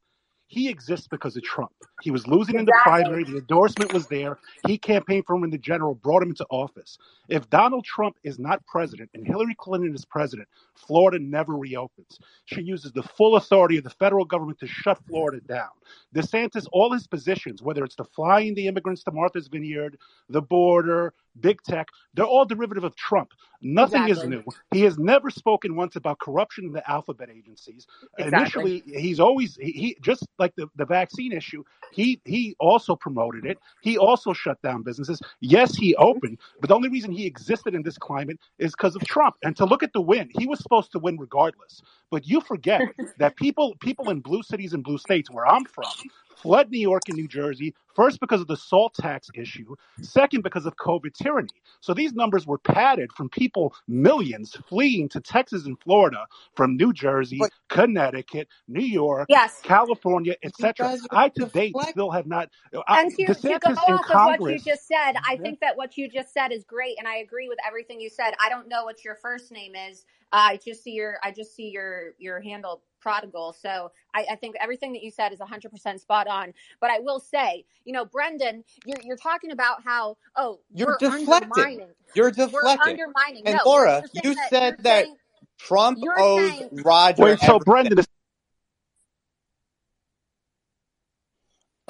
He exists because of Trump. He was losing in the Exactly. primary. The endorsement was there. He campaigned for him in the general, brought him into office. If Donald Trump is not president and Hillary Clinton is president, Florida never reopens. She uses the full authority of the federal government to shut Florida down. DeSantis, all his positions, whether it's the flying the immigrants to Martha's Vineyard, the border, big tech, they're all derivative of Trump. Nothing is new. He has never spoken once about corruption in the alphabet agencies. Exactly. Initially, he's always he, he just like the, the vaccine issue. He he also promoted it. He also shut down businesses. Yes, he opened, but the only reason he existed in this climate is because of Trump. And to look at the win, he was supposed to win regardless. But you forget *laughs* that people people in blue cities and blue states where I'm from fled New York and New Jersey, first because of the salt tax issue, second because of COVID tyranny. So these numbers were padded from people, millions fleeing to Texas and Florida from New Jersey, But Connecticut, New York, Yes. California, etc. I to date still have not. Uh, I, And to, to go off of what you just said, I think that what you just said is great, and I agree with everything you said. I don't know what your first name is. I just see your I just see your your handle prodigal. So I, I think everything that you said is 100% spot on. But I will say, you know, Brendan, you're you're talking about how oh You're we're deflecting. undermining, You're we're undermining. And No, Laura, you're that said that saying Trump you're owes saying Roger Wait, so everything. Brendan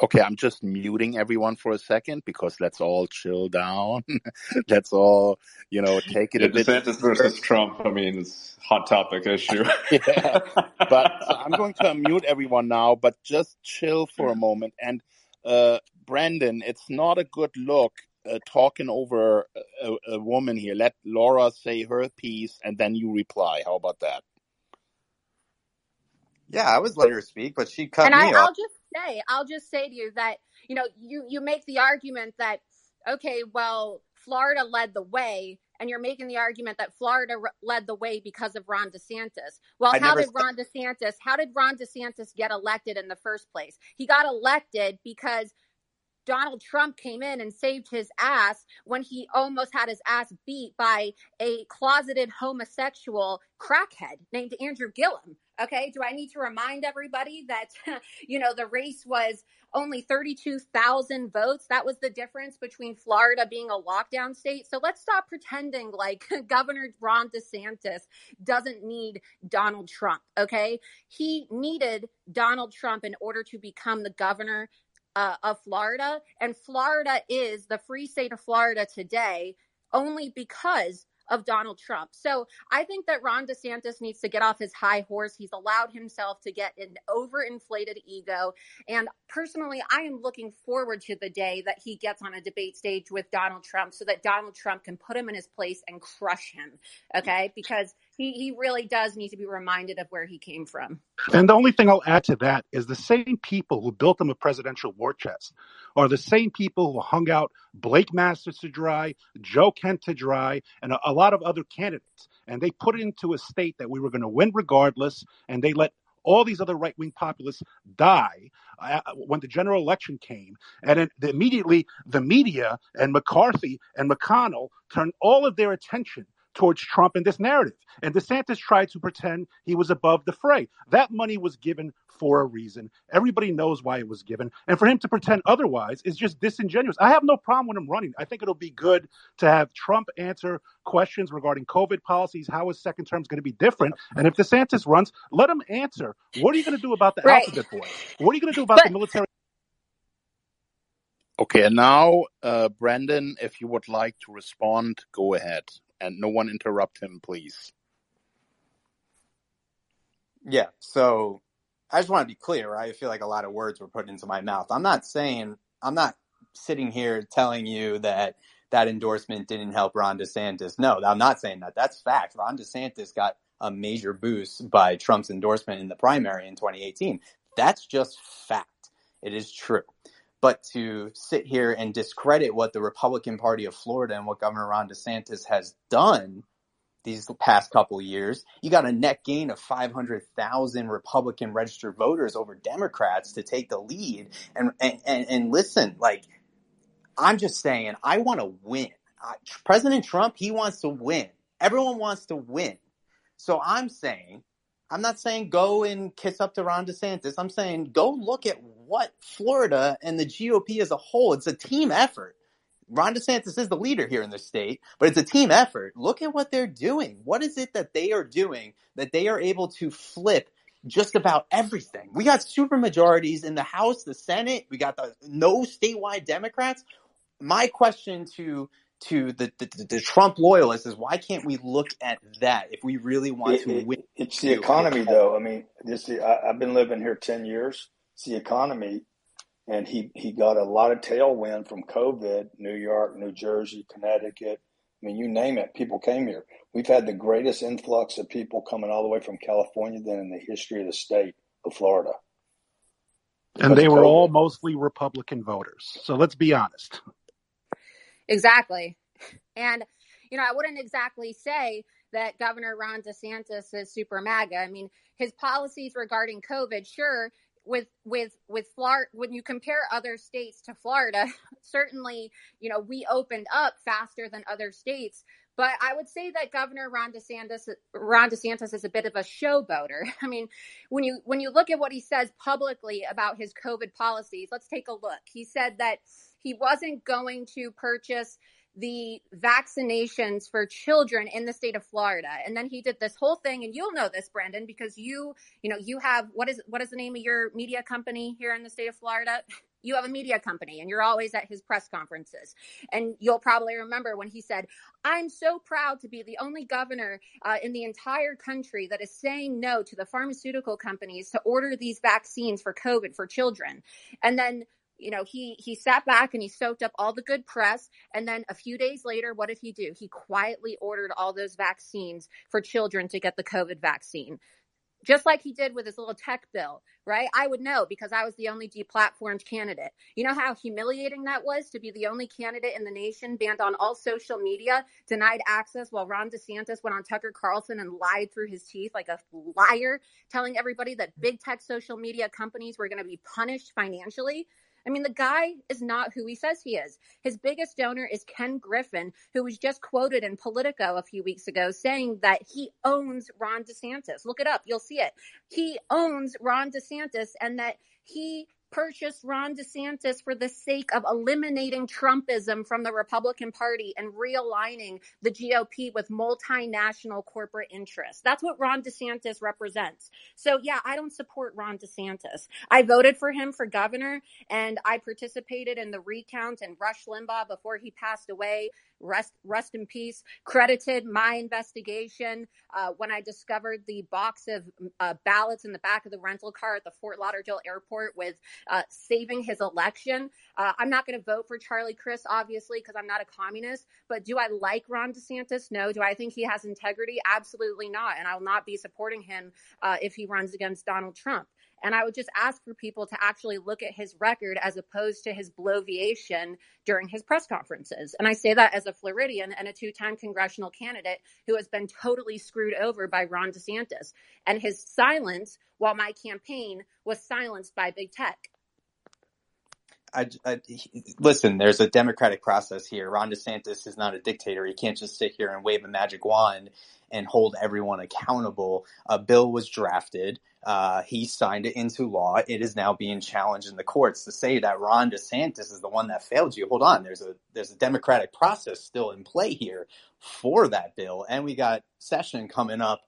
Okay, I'm just muting everyone for a second because let's all chill down. *laughs* let's all, you know, take it Yeah, a bit. DeSantis versus Trump. I mean, it's a hot topic issue. *laughs* yeah, but so I'm going to unmute everyone now, but just chill for a moment. And uh, Brandon, it's not a good look uh, talking over a, a woman here. Let Laura say her piece, and then you reply. How about that? Yeah, I was letting her speak, but she cut and I, me I'll off. just I'll just say to you that you know you you make the argument that okay, well, Florida led the way, and you're making the argument that Florida r- led the way because of Ron DeSantis. Well, I how did Ron DeSantis? How did Ron DeSantis get elected in the first place? He got elected because Donald Trump came in and saved his ass when he almost had his ass beat by a closeted homosexual crackhead named Andrew Gillum. Okay, do I need to remind everybody that *laughs* you know the race was only 32,000 votes? That was the difference between Florida being a lockdown state. So let's stop pretending like *laughs* Governor Ron DeSantis doesn't need Donald Trump, okay? He needed Donald Trump in order to become the governor uh, of Florida, and Florida is the free state of Florida today only because of Donald Trump. So I think that Ron DeSantis needs to get off his high horse. He's allowed himself to get an overinflated ego. And personally, I am looking forward to the day that he gets on a debate stage with Donald Trump so that Donald Trump can put him in his place and crush him. Okay. Because he, he really does need to be reminded of where he came from. And the only thing I'll add to that is the same people who built him a presidential war chest are the same people who hung out Blake Masters to dry, Joe Kent to dry, and a, a lot of other candidates. And they put it into a state that we were going to win regardless, and they let all these other right wing populists die uh, when the general election came. And then the, immediately the media and McCarthy and McConnell turned all of their attention towards Trump and this narrative. And DeSantis tried to pretend he was above the fray. That money was given for a reason. Everybody knows why it was given. And for him to pretend otherwise is just disingenuous. I have no problem with him running. I think it'll be good to have Trump answer questions regarding COVID policies, how his second term is going to be different. And if DeSantis runs, let him answer. What are you going to do about the Right. alphabet boys? What are you going to do about But the military? Okay, and now, uh, Brandon, if you would like to respond, go ahead. And no one interrupt him, please. Yeah. So I just want to be clear. Right? I feel like a lot of words were put into my mouth. I'm not saying I'm not sitting here telling you that that endorsement didn't help Ron DeSantis. No, I'm not saying that. That's fact. Ron DeSantis got a major boost by Trump's endorsement in the primary in 2018. That's just fact. It is true. But to sit here and discredit what the Republican Party of Florida and what Governor Ron DeSantis has done these past couple years, you got a net gain of 500,000 Republican registered voters over Democrats to take the lead. And, and, and, and listen, like, I'm just saying, I want to win. I, President Trump, he wants to win. Everyone wants to win. So I'm saying, I'm not saying go and kiss up to Ron DeSantis. I'm saying go look at what Florida and the GOP as a whole, it's a team effort. Ron DeSantis is the leader here in the state, but it's a team effort. Look at what they're doing. What is it that they are doing that they are able to flip just about everything? We got super majorities in the House, the Senate. We got the no statewide Democrats. My question to to the, the, the Trump loyalists is why can't we look at that if we really want It, to it, win? it's the economy, though. I mean, this I, I've been living here ten years. It's the economy, and he he got a lot of tailwind from COVID. New York, New Jersey, Connecticut. I mean, you name it. People came here. We've had the greatest influx of people coming all the way from California than in the history of the state of Florida. And because they of were all mostly Republican voters. So let's be honest. Exactly. And, you know, I wouldn't exactly say that Governor Ron DeSantis is super MAGA. I mean, his policies regarding COVID, sure, with with with Florida, when you compare other states to Florida, *laughs* certainly, you know, we opened up faster than other states. But I would say that Governor Ron DeSantis, Ron DeSantis is a bit of a showboater. *laughs* I mean, when you when you look at what he says publicly about his COVID policies, let's take a look. He said that he wasn't going to purchase the vaccinations for children in the state of Florida. And then he did this whole thing and you'll know this Brandon because you, you know, you have what is what is the name of your media company here in the state of Florida? You have a media company and you're always at his press conferences. And you'll probably remember when he said, I'm so proud to be the only governor uh, in the entire country that is saying no to the pharmaceutical companies to order these vaccines for COVID for children. And then you know he he sat back and he soaked up all the good press. And then a few days later what did he do? He quietly ordered all those vaccines for children to get the covid vaccine. Just like he did with his little tech bill right? I would know because i was the only deplatformed candidate. You know how humiliating that was to be the only candidate in the nation banned on all social media denied access while ron desantis went on tucker carlson and lied through his teeth like a liar telling everybody that big tech social media companies were going to be punished financially I mean, the guy is not who he says he is. His biggest donor is Ken Griffin, who was just quoted in Politico a few weeks ago saying that he owns Ron DeSantis. Look it up, you'll see it. He owns Ron DeSantis and that he purchased Ron DeSantis for the sake of eliminating Trumpism from the Republican Party and realigning the GOP with multinational corporate interests. That's what Ron DeSantis represents. So, yeah, I don't support Ron DeSantis. I voted for him for governor and I participated in the recount and Rush Limbaugh before he passed away. Rest, rest in peace. Credited my investigation uh, when I discovered the box of uh, ballots in the back of the rental car at the Fort Lauderdale airport with uh, saving his election. Uh, I'm not going to vote for Charlie Crist, obviously, because I'm not a communist. But do I like Ron DeSantis? No. Do I think he has integrity? Absolutely not. And I will not be supporting him uh, if he runs against Donald Trump. And I would just ask for people to actually look at his record as opposed to his bloviation during his press conferences. And I say that as a Floridian and a two time congressional candidate who has been totally screwed over by Ron DeSantis. And his silence while my campaign was silenced by big tech. I, I, listen, there's a democratic process here. Ron DeSantis is not a dictator. He can't just sit here and wave a magic wand and hold everyone accountable. A bill was drafted. Uh, he signed it into law. It is now being challenged in the courts to say that Ron DeSantis is the one that failed you. Hold on, there's a there's a democratic process still in play here for that bill, and we got session coming up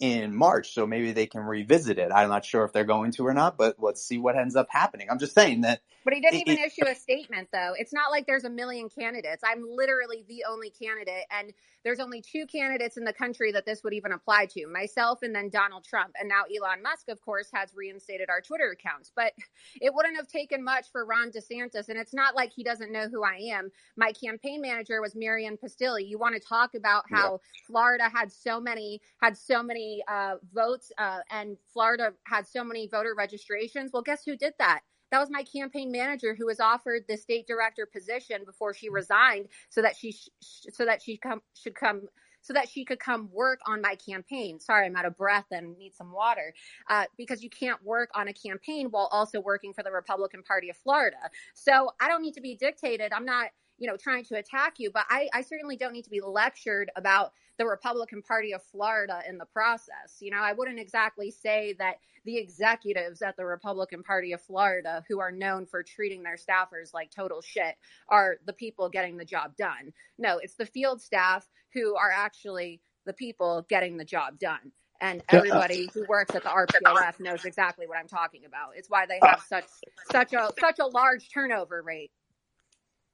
in March, so maybe they can revisit it. I'm not sure if they're going to or not, but let's see what ends up happening. I'm just saying that. But he didn't it- even it- issue a statement, though. It's not like there's a million candidates. I'm literally the only candidate, and there's only two candidates in the country that this would even apply to myself and then Donald Trump. And now Elon Musk, of course, has reinstated our Twitter accounts. But it wouldn't have taken much for Ron DeSantis. And it's not like he doesn't know who I am. My campaign manager was Marianne Pastilli. You want to talk about how Florida had so many had so many uh, votes uh, and Florida had so many voter registrations. Well, guess who did that? That was my campaign manager who was offered the state director position before she resigned, so that she sh- so that she come should come so that she could come work on my campaign. Sorry, I'm out of breath and need some water. Uh, because you can't work on a campaign while also working for the Republican Party of Florida. So I don't need to be dictated. I'm not, you know, trying to attack you, but I, I certainly don't need to be lectured about the Republican Party of Florida in the process. You know, I wouldn't exactly say that the executives at the Republican Party of Florida, who are known for treating their staffers like total shit, are the people getting the job done. No, it's the field staff who are actually the people getting the job done. And uh, everybody who works at the RPOF knows exactly what I'm talking about. It's why they have such such a such a large turnover rate.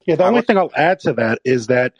Yeah, the only thing I'll add to that is that,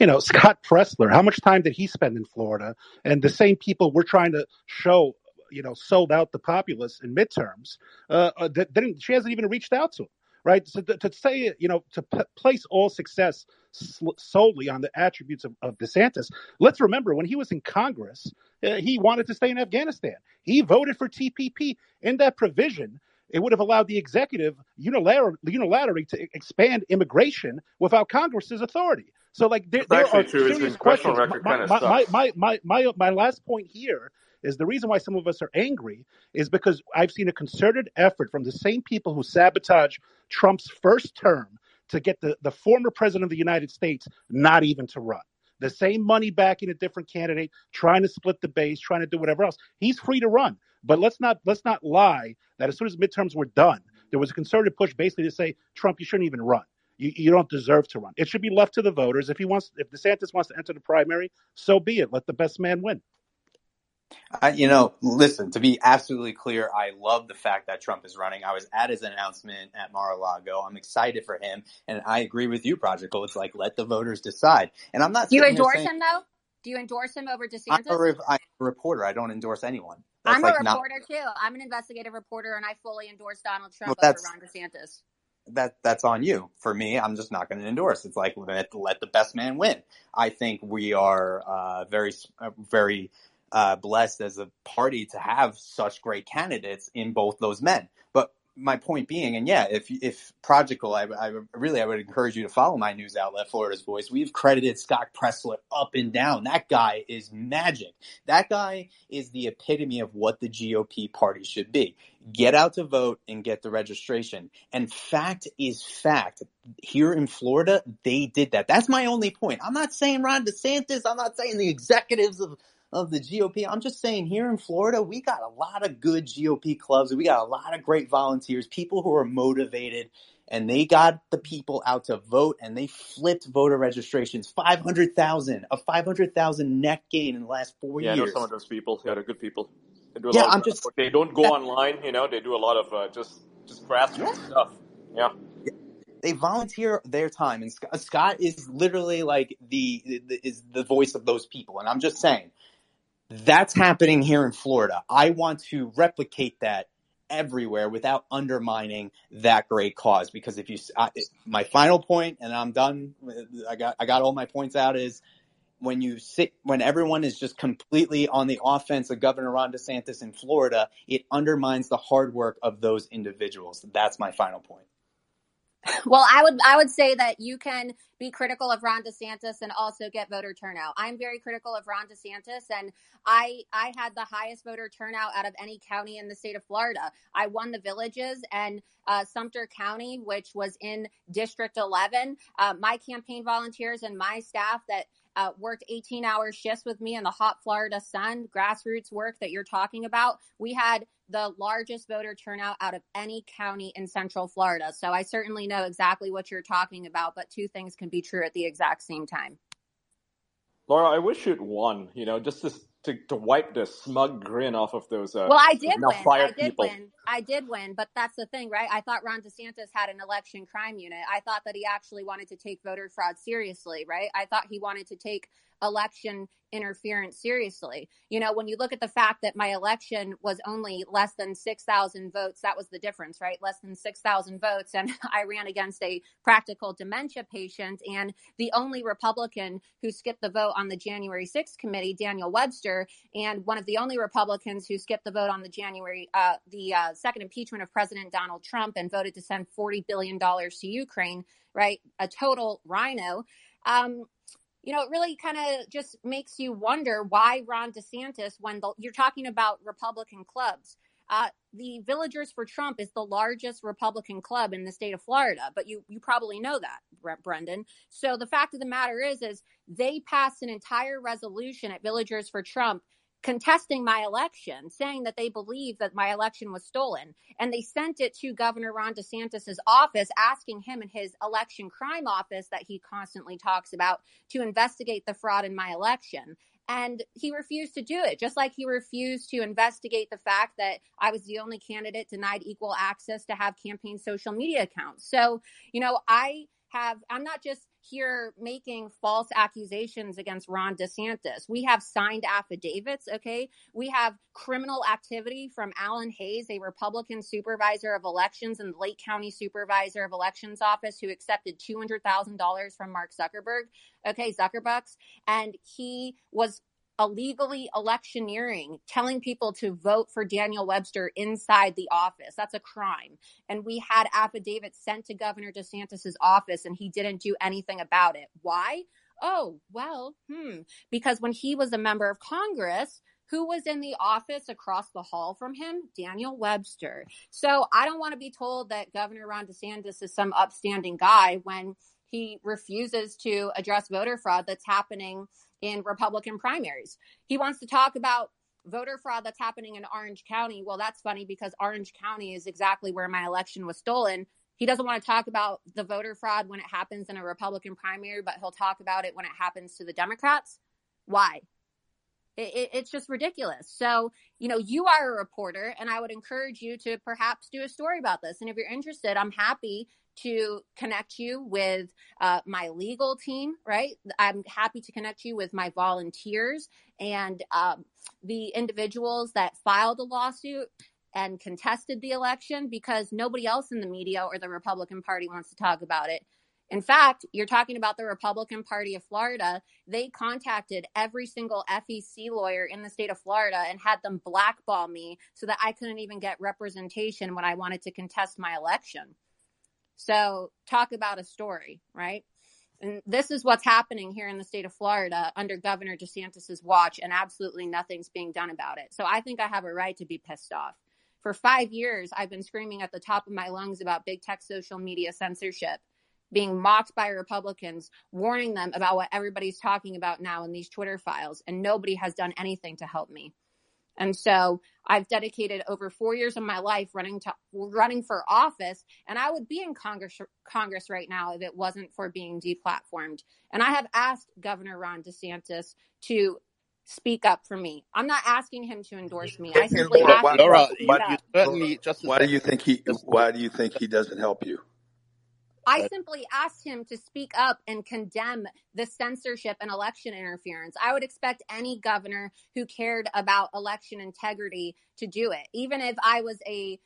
you know, Scott Presler, how much time did he spend in Florida? And the same people we're trying to show, you know, sold out the populace in midterms, uh, uh, that didn't, she hasn't even reached out to him, right? So to, to say, you know, to p- place all success sl- solely on the attributes of, of DeSantis, let's remember when he was in Congress, uh, he wanted to stay in Afghanistan. He voted for TPP in that provision it would have allowed the executive unilater- unilaterally to expand immigration without Congress's authority. So, like, there, there are true. Serious questions. My, my, my, my, my, my, last point here is the reason why some of us are angry is because I've seen a concerted effort from the same people who sabotage Trump's first term to get the, the former president of the United States not even to run. The same money backing a different candidate, trying to split the base, trying to do whatever else. He's free to run. But let's not let's not lie that as soon as midterms were done, there was a conservative push basically to say, Trump, you shouldn't even run. You, you don't deserve to run. It should be left to the voters. If he wants, if DeSantis wants to enter the primary, so be it. Let the best man win. I, you know, listen, to be absolutely clear, I love the fact that Trump is running. I was at his announcement at Mar-a-Lago. I'm excited for him. And I agree with you, Project It's like, let the voters decide. And I'm not Do you endorse saying, him though? Do you endorse him over I'm a, DeSantis? re- I'm a reporter. I don't endorse anyone. That's I'm like a not, reporter too. I'm an investigative reporter, and I fully endorse Donald well, Trump over that's, Ron DeSantis. that that's on you. For me, I'm just not going to endorse. It's like let, let the best man win. I think we are uh, very uh, very uh, blessed as a party to have such great candidates in both those men. But my point being, and yeah, if if Projical, I, I really I would encourage you to follow my news outlet, Florida's Voice. We've credited Scott Presler up and down. That guy is magic. That guy is the epitome of what the GOP party should be. Get out to vote and get the registration. And fact is fact. Here in Florida, they did that. That's my only point. I'm not saying Ron DeSantis. I'm not saying the executives of of the GOP. I'm just saying here in Florida, we got a lot of good GOP clubs. We got a lot of great volunteers, people who are motivated, and they got the people out to vote and they flipped voter registrations. 500,000, a 500,000 net gain in the last four Yeah, I know years. some of those people. Yeah, they're good people. They do a Yeah, lot of I'm good just. They don't go that, online, you know. They do a lot of uh, just just yeah. grassroots stuff. Yeah. They volunteer their time, and Scott, Scott is literally like the, the is the voice of those people. And I'm just saying, that's happening here in Florida. I want to replicate that everywhere without undermining that great cause. Because if you, I, my final point, and I'm done. I got I got all my points out. Is when you sit when everyone is just completely on the offense of Governor Ron DeSantis in Florida, it undermines the hard work of those individuals. That's my final point. Well, I would I would say that you can be critical of Ron DeSantis and also get voter turnout. I'm very critical of Ron DeSantis, and I I had the highest voter turnout out of any county in the state of Florida. I won the villages and uh, Sumter County, which was in District 11. Uh, my campaign volunteers and my staff that uh, worked 18 hour shifts with me in the hot Florida sun, grassroots work that you're talking about. We had the largest voter turnout out of any county in Central Florida. So I certainly know exactly what you're talking about, but two things can be true at the exact same time. Laura, I wish you'd won. You know, just to to, to wipe the smug grin off of those uh, Well, I did win. I did people. win. I did win, but that's the thing, right? I thought Ron DeSantis had an election crime unit. I thought that he actually wanted to take voter fraud seriously, right? I thought he wanted to take election interference seriously. You know, when you look at the fact that my election was only less than 6,000 votes, that was the difference, right? Less than 6,000 votes. And *laughs* I ran against a practical dementia patient. And the only Republican who skipped the vote on the January 6th committee, Daniel Webster, and one of the only Republicans who skipped the vote on the January, uh, the uh, second impeachment of President Donald Trump and voted to send $40 billion to Ukraine, right? A total RINO. Um, you know, it really kind of just makes you wonder why Ron DeSantis, when the, you're talking about Republican clubs, uh, the Villagers for Trump is the largest Republican club in the state of Florida, but you you probably know that, Brendan. So the fact of the matter is, is they passed an entire resolution at Villagers for Trump contesting my election, saying that they believe that my election was stolen. And they sent it to Governor Ron DeSantis's office, asking him and his election crime office that he constantly talks about to investigate the fraud in my election. And he refused to do it, just like he refused to investigate the fact that I was the only candidate denied equal access to have campaign social media accounts. So, you know, I have, I'm not just here making false accusations against Ron DeSantis. We have signed affidavits, okay? We have criminal activity from Alan Hays, a Republican supervisor of elections the Lake County supervisor of elections office who accepted $200,000 from Mark Zuckerberg, okay, Zuckerbucks, and he was illegally electioneering, telling people to vote for Daniel Webster inside the office. That's a crime. And we had affidavits sent to Governor DeSantis's office and he didn't do anything about it. Why? Oh, well, hmm, because when he was a member of Congress, who was in the office across the hall from him? Daniel Webster. So I don't want to be told that Governor Ron DeSantis is some upstanding guy when he refuses to address voter fraud that's happening in Republican primaries. He wants to talk about voter fraud that's happening in Orange County. Well, that's funny because Orange County is exactly where my election was stolen. He doesn't want to talk about the voter fraud when it happens in a Republican primary, but he'll talk about it when it happens to the Democrats. Why? It, it, it's just ridiculous. So, you know, you are a reporter, and I would encourage you to perhaps do a story about this. And if you're interested, I'm happy to connect you with uh, my legal team, right? I'm happy to connect you with my volunteers and um, the individuals that filed a lawsuit and contested the election because nobody else in the media or the Republican Party wants to talk about it. In fact, you're talking about the Republican Party of Florida. They contacted every single FEC lawyer in the state of Florida and had them blackball me so that I couldn't even get representation when I wanted to contest my election. So, talk about a story, right? And this is what's happening here in the state of Florida under Governor DeSantis's watch, and absolutely nothing's being done about it. So, I think I have a right to be pissed off. For five years, I've been screaming at the top of my lungs about big tech social media censorship being mocked by Republicans, warning them about what everybody's talking about now in these Twitter files, and nobody has done anything to help me. And so I've dedicated over four years of my life running to running for office, and I would be in Congress Congress right now if it wasn't for being deplatformed. And I have asked Governor Ron DeSantis to speak up for me. I'm not asking him to endorse me. I simply Laura, ask why, him to Laura, speak why, up. you certainly just why do you think he? Why do you think he doesn't help you? I simply asked him to speak up and condemn the censorship and election interference. I would expect any governor who cared about election integrity to do it. Even if I was a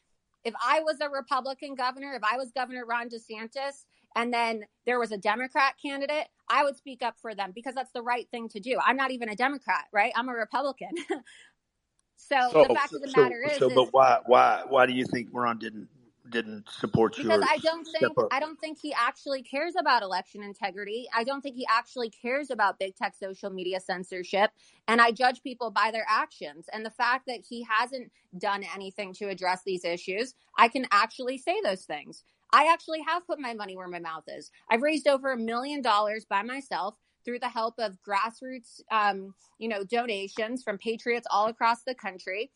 if I was a Republican governor, if I was Governor Ron DeSantis and then there was a Democrat candidate, I would speak up for them because that's the right thing to do. I'm not even a Democrat, right? I'm a Republican. *laughs* so the So, fact of the so, matter is so, is but why, why, why do you think Ron didn't didn't support you because I don't think? I don't think he actually cares about election integrity. I don't think he actually cares about big tech social media censorship and I judge people by their actions and the fact that he hasn't done anything to address these issues, I can actually say those things. I actually have put my money where my mouth is. I've raised over a million dollars by myself through the help of grassroots um, you know donations from patriots all across the country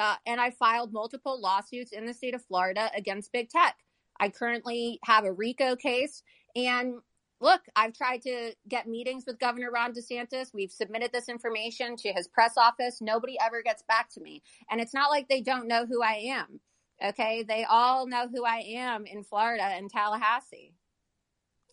uh, and I filed multiple lawsuits in the state of Florida against big tech. I currently have a RICO case. And look, I've tried to get meetings with Governor Ron DeSantis. We've submitted this information to his press office. Nobody ever gets back to me. And it's not like they don't know who I am. Okay. They all know who I am in Florida and Tallahassee.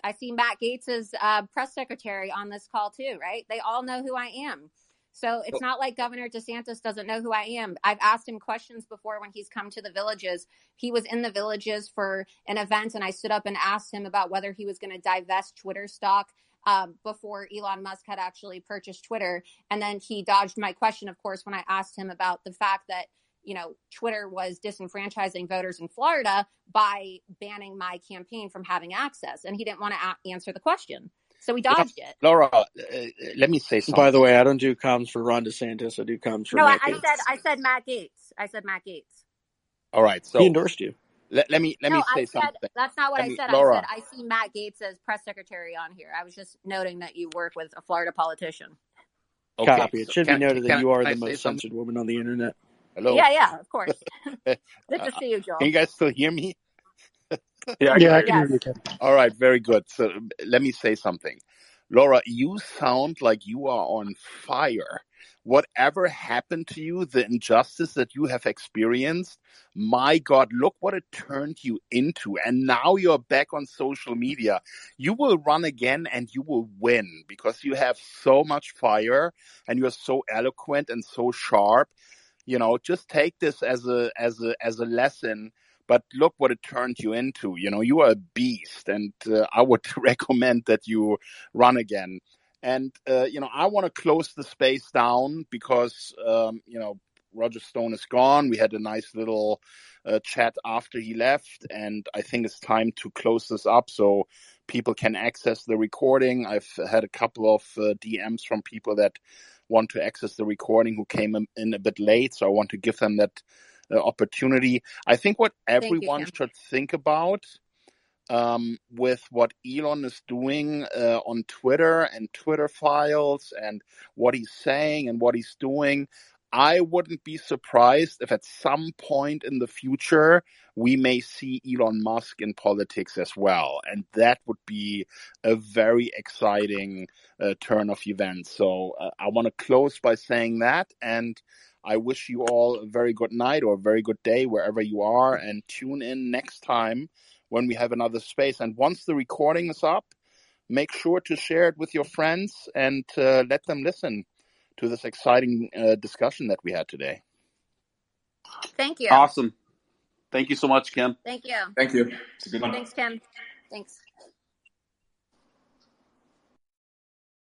I see Matt Gaetz's uh, press secretary on this call too, right? They all know who I am. So it's not like Governor DeSantis doesn't know who I am. I've asked him questions before when he's come to the villages. He was in the villages for an event, and I stood up and asked him about whether he was going to divest Twitter stock um, before Elon Musk had actually purchased Twitter. And then he dodged my question, of course, when I asked him about the fact that you know Twitter was disenfranchising voters in Florida by banning my campaign from having access, and he didn't want to a- answer the question. So we you know, dodged it. Laura, uh, let me say something. By the way, I don't do comms for Ron DeSantis. I do comms for No, I, Matt I Gaetz. said I said Matt Gaetz. I said Matt Gaetz. All right, so He endorsed you. let, let me let No, me I say said something. that's not what Let I me, said. I Laura, said I see Matt Gaetz as press secretary on here. I was just noting that you work with a Florida politician. okay. Copy. It So should be can noted that you are I the most something? censored woman on the internet. Hello. Yeah, yeah, of course. *laughs* Good to see you, Joel. can you guys still hear me? Yeah, I can Yeah, I can Yes. All right, very good. So let me say something. Laura, you sound like you are on fire. Whatever happened to you, the injustice that you have experienced, my God, look what it turned you into. And now you're back on social media. You will run again and you will win because you have so much fire and you're so eloquent and so sharp. You know, just take this as a, as a, as a lesson but look what it turned you into. You know, you are a beast, and uh, I would *laughs* recommend that you run again. And uh, you know, I want to close the space down because um, you know Roger Stone is gone. We had a nice little uh, chat after he left, and I think it's time to close this up so people can access the recording. I've had a couple of uh, DMs from people that want to access the recording who came in a bit late, so I want to give them that uh, opportunity. I think what everyone Kim. should think about um, with what Elon is doing uh, on Twitter and Twitter files and what he's saying and what he's doing. I wouldn't be surprised if at some point in the future we may see Elon Musk in politics as well. And that would be a very exciting uh, turn of events. So uh, I want to close by saying that. And I wish you all a very good night or a very good day wherever you are. And tune in next time when we have another space. And once the recording is up, make sure to share it with your friends and uh, let them listen to this exciting uh, discussion that we had today. Thank you. Awesome. Thank you so much, Kim. Thank you. Thank you. It's a good one. Thanks, Kim. Thanks.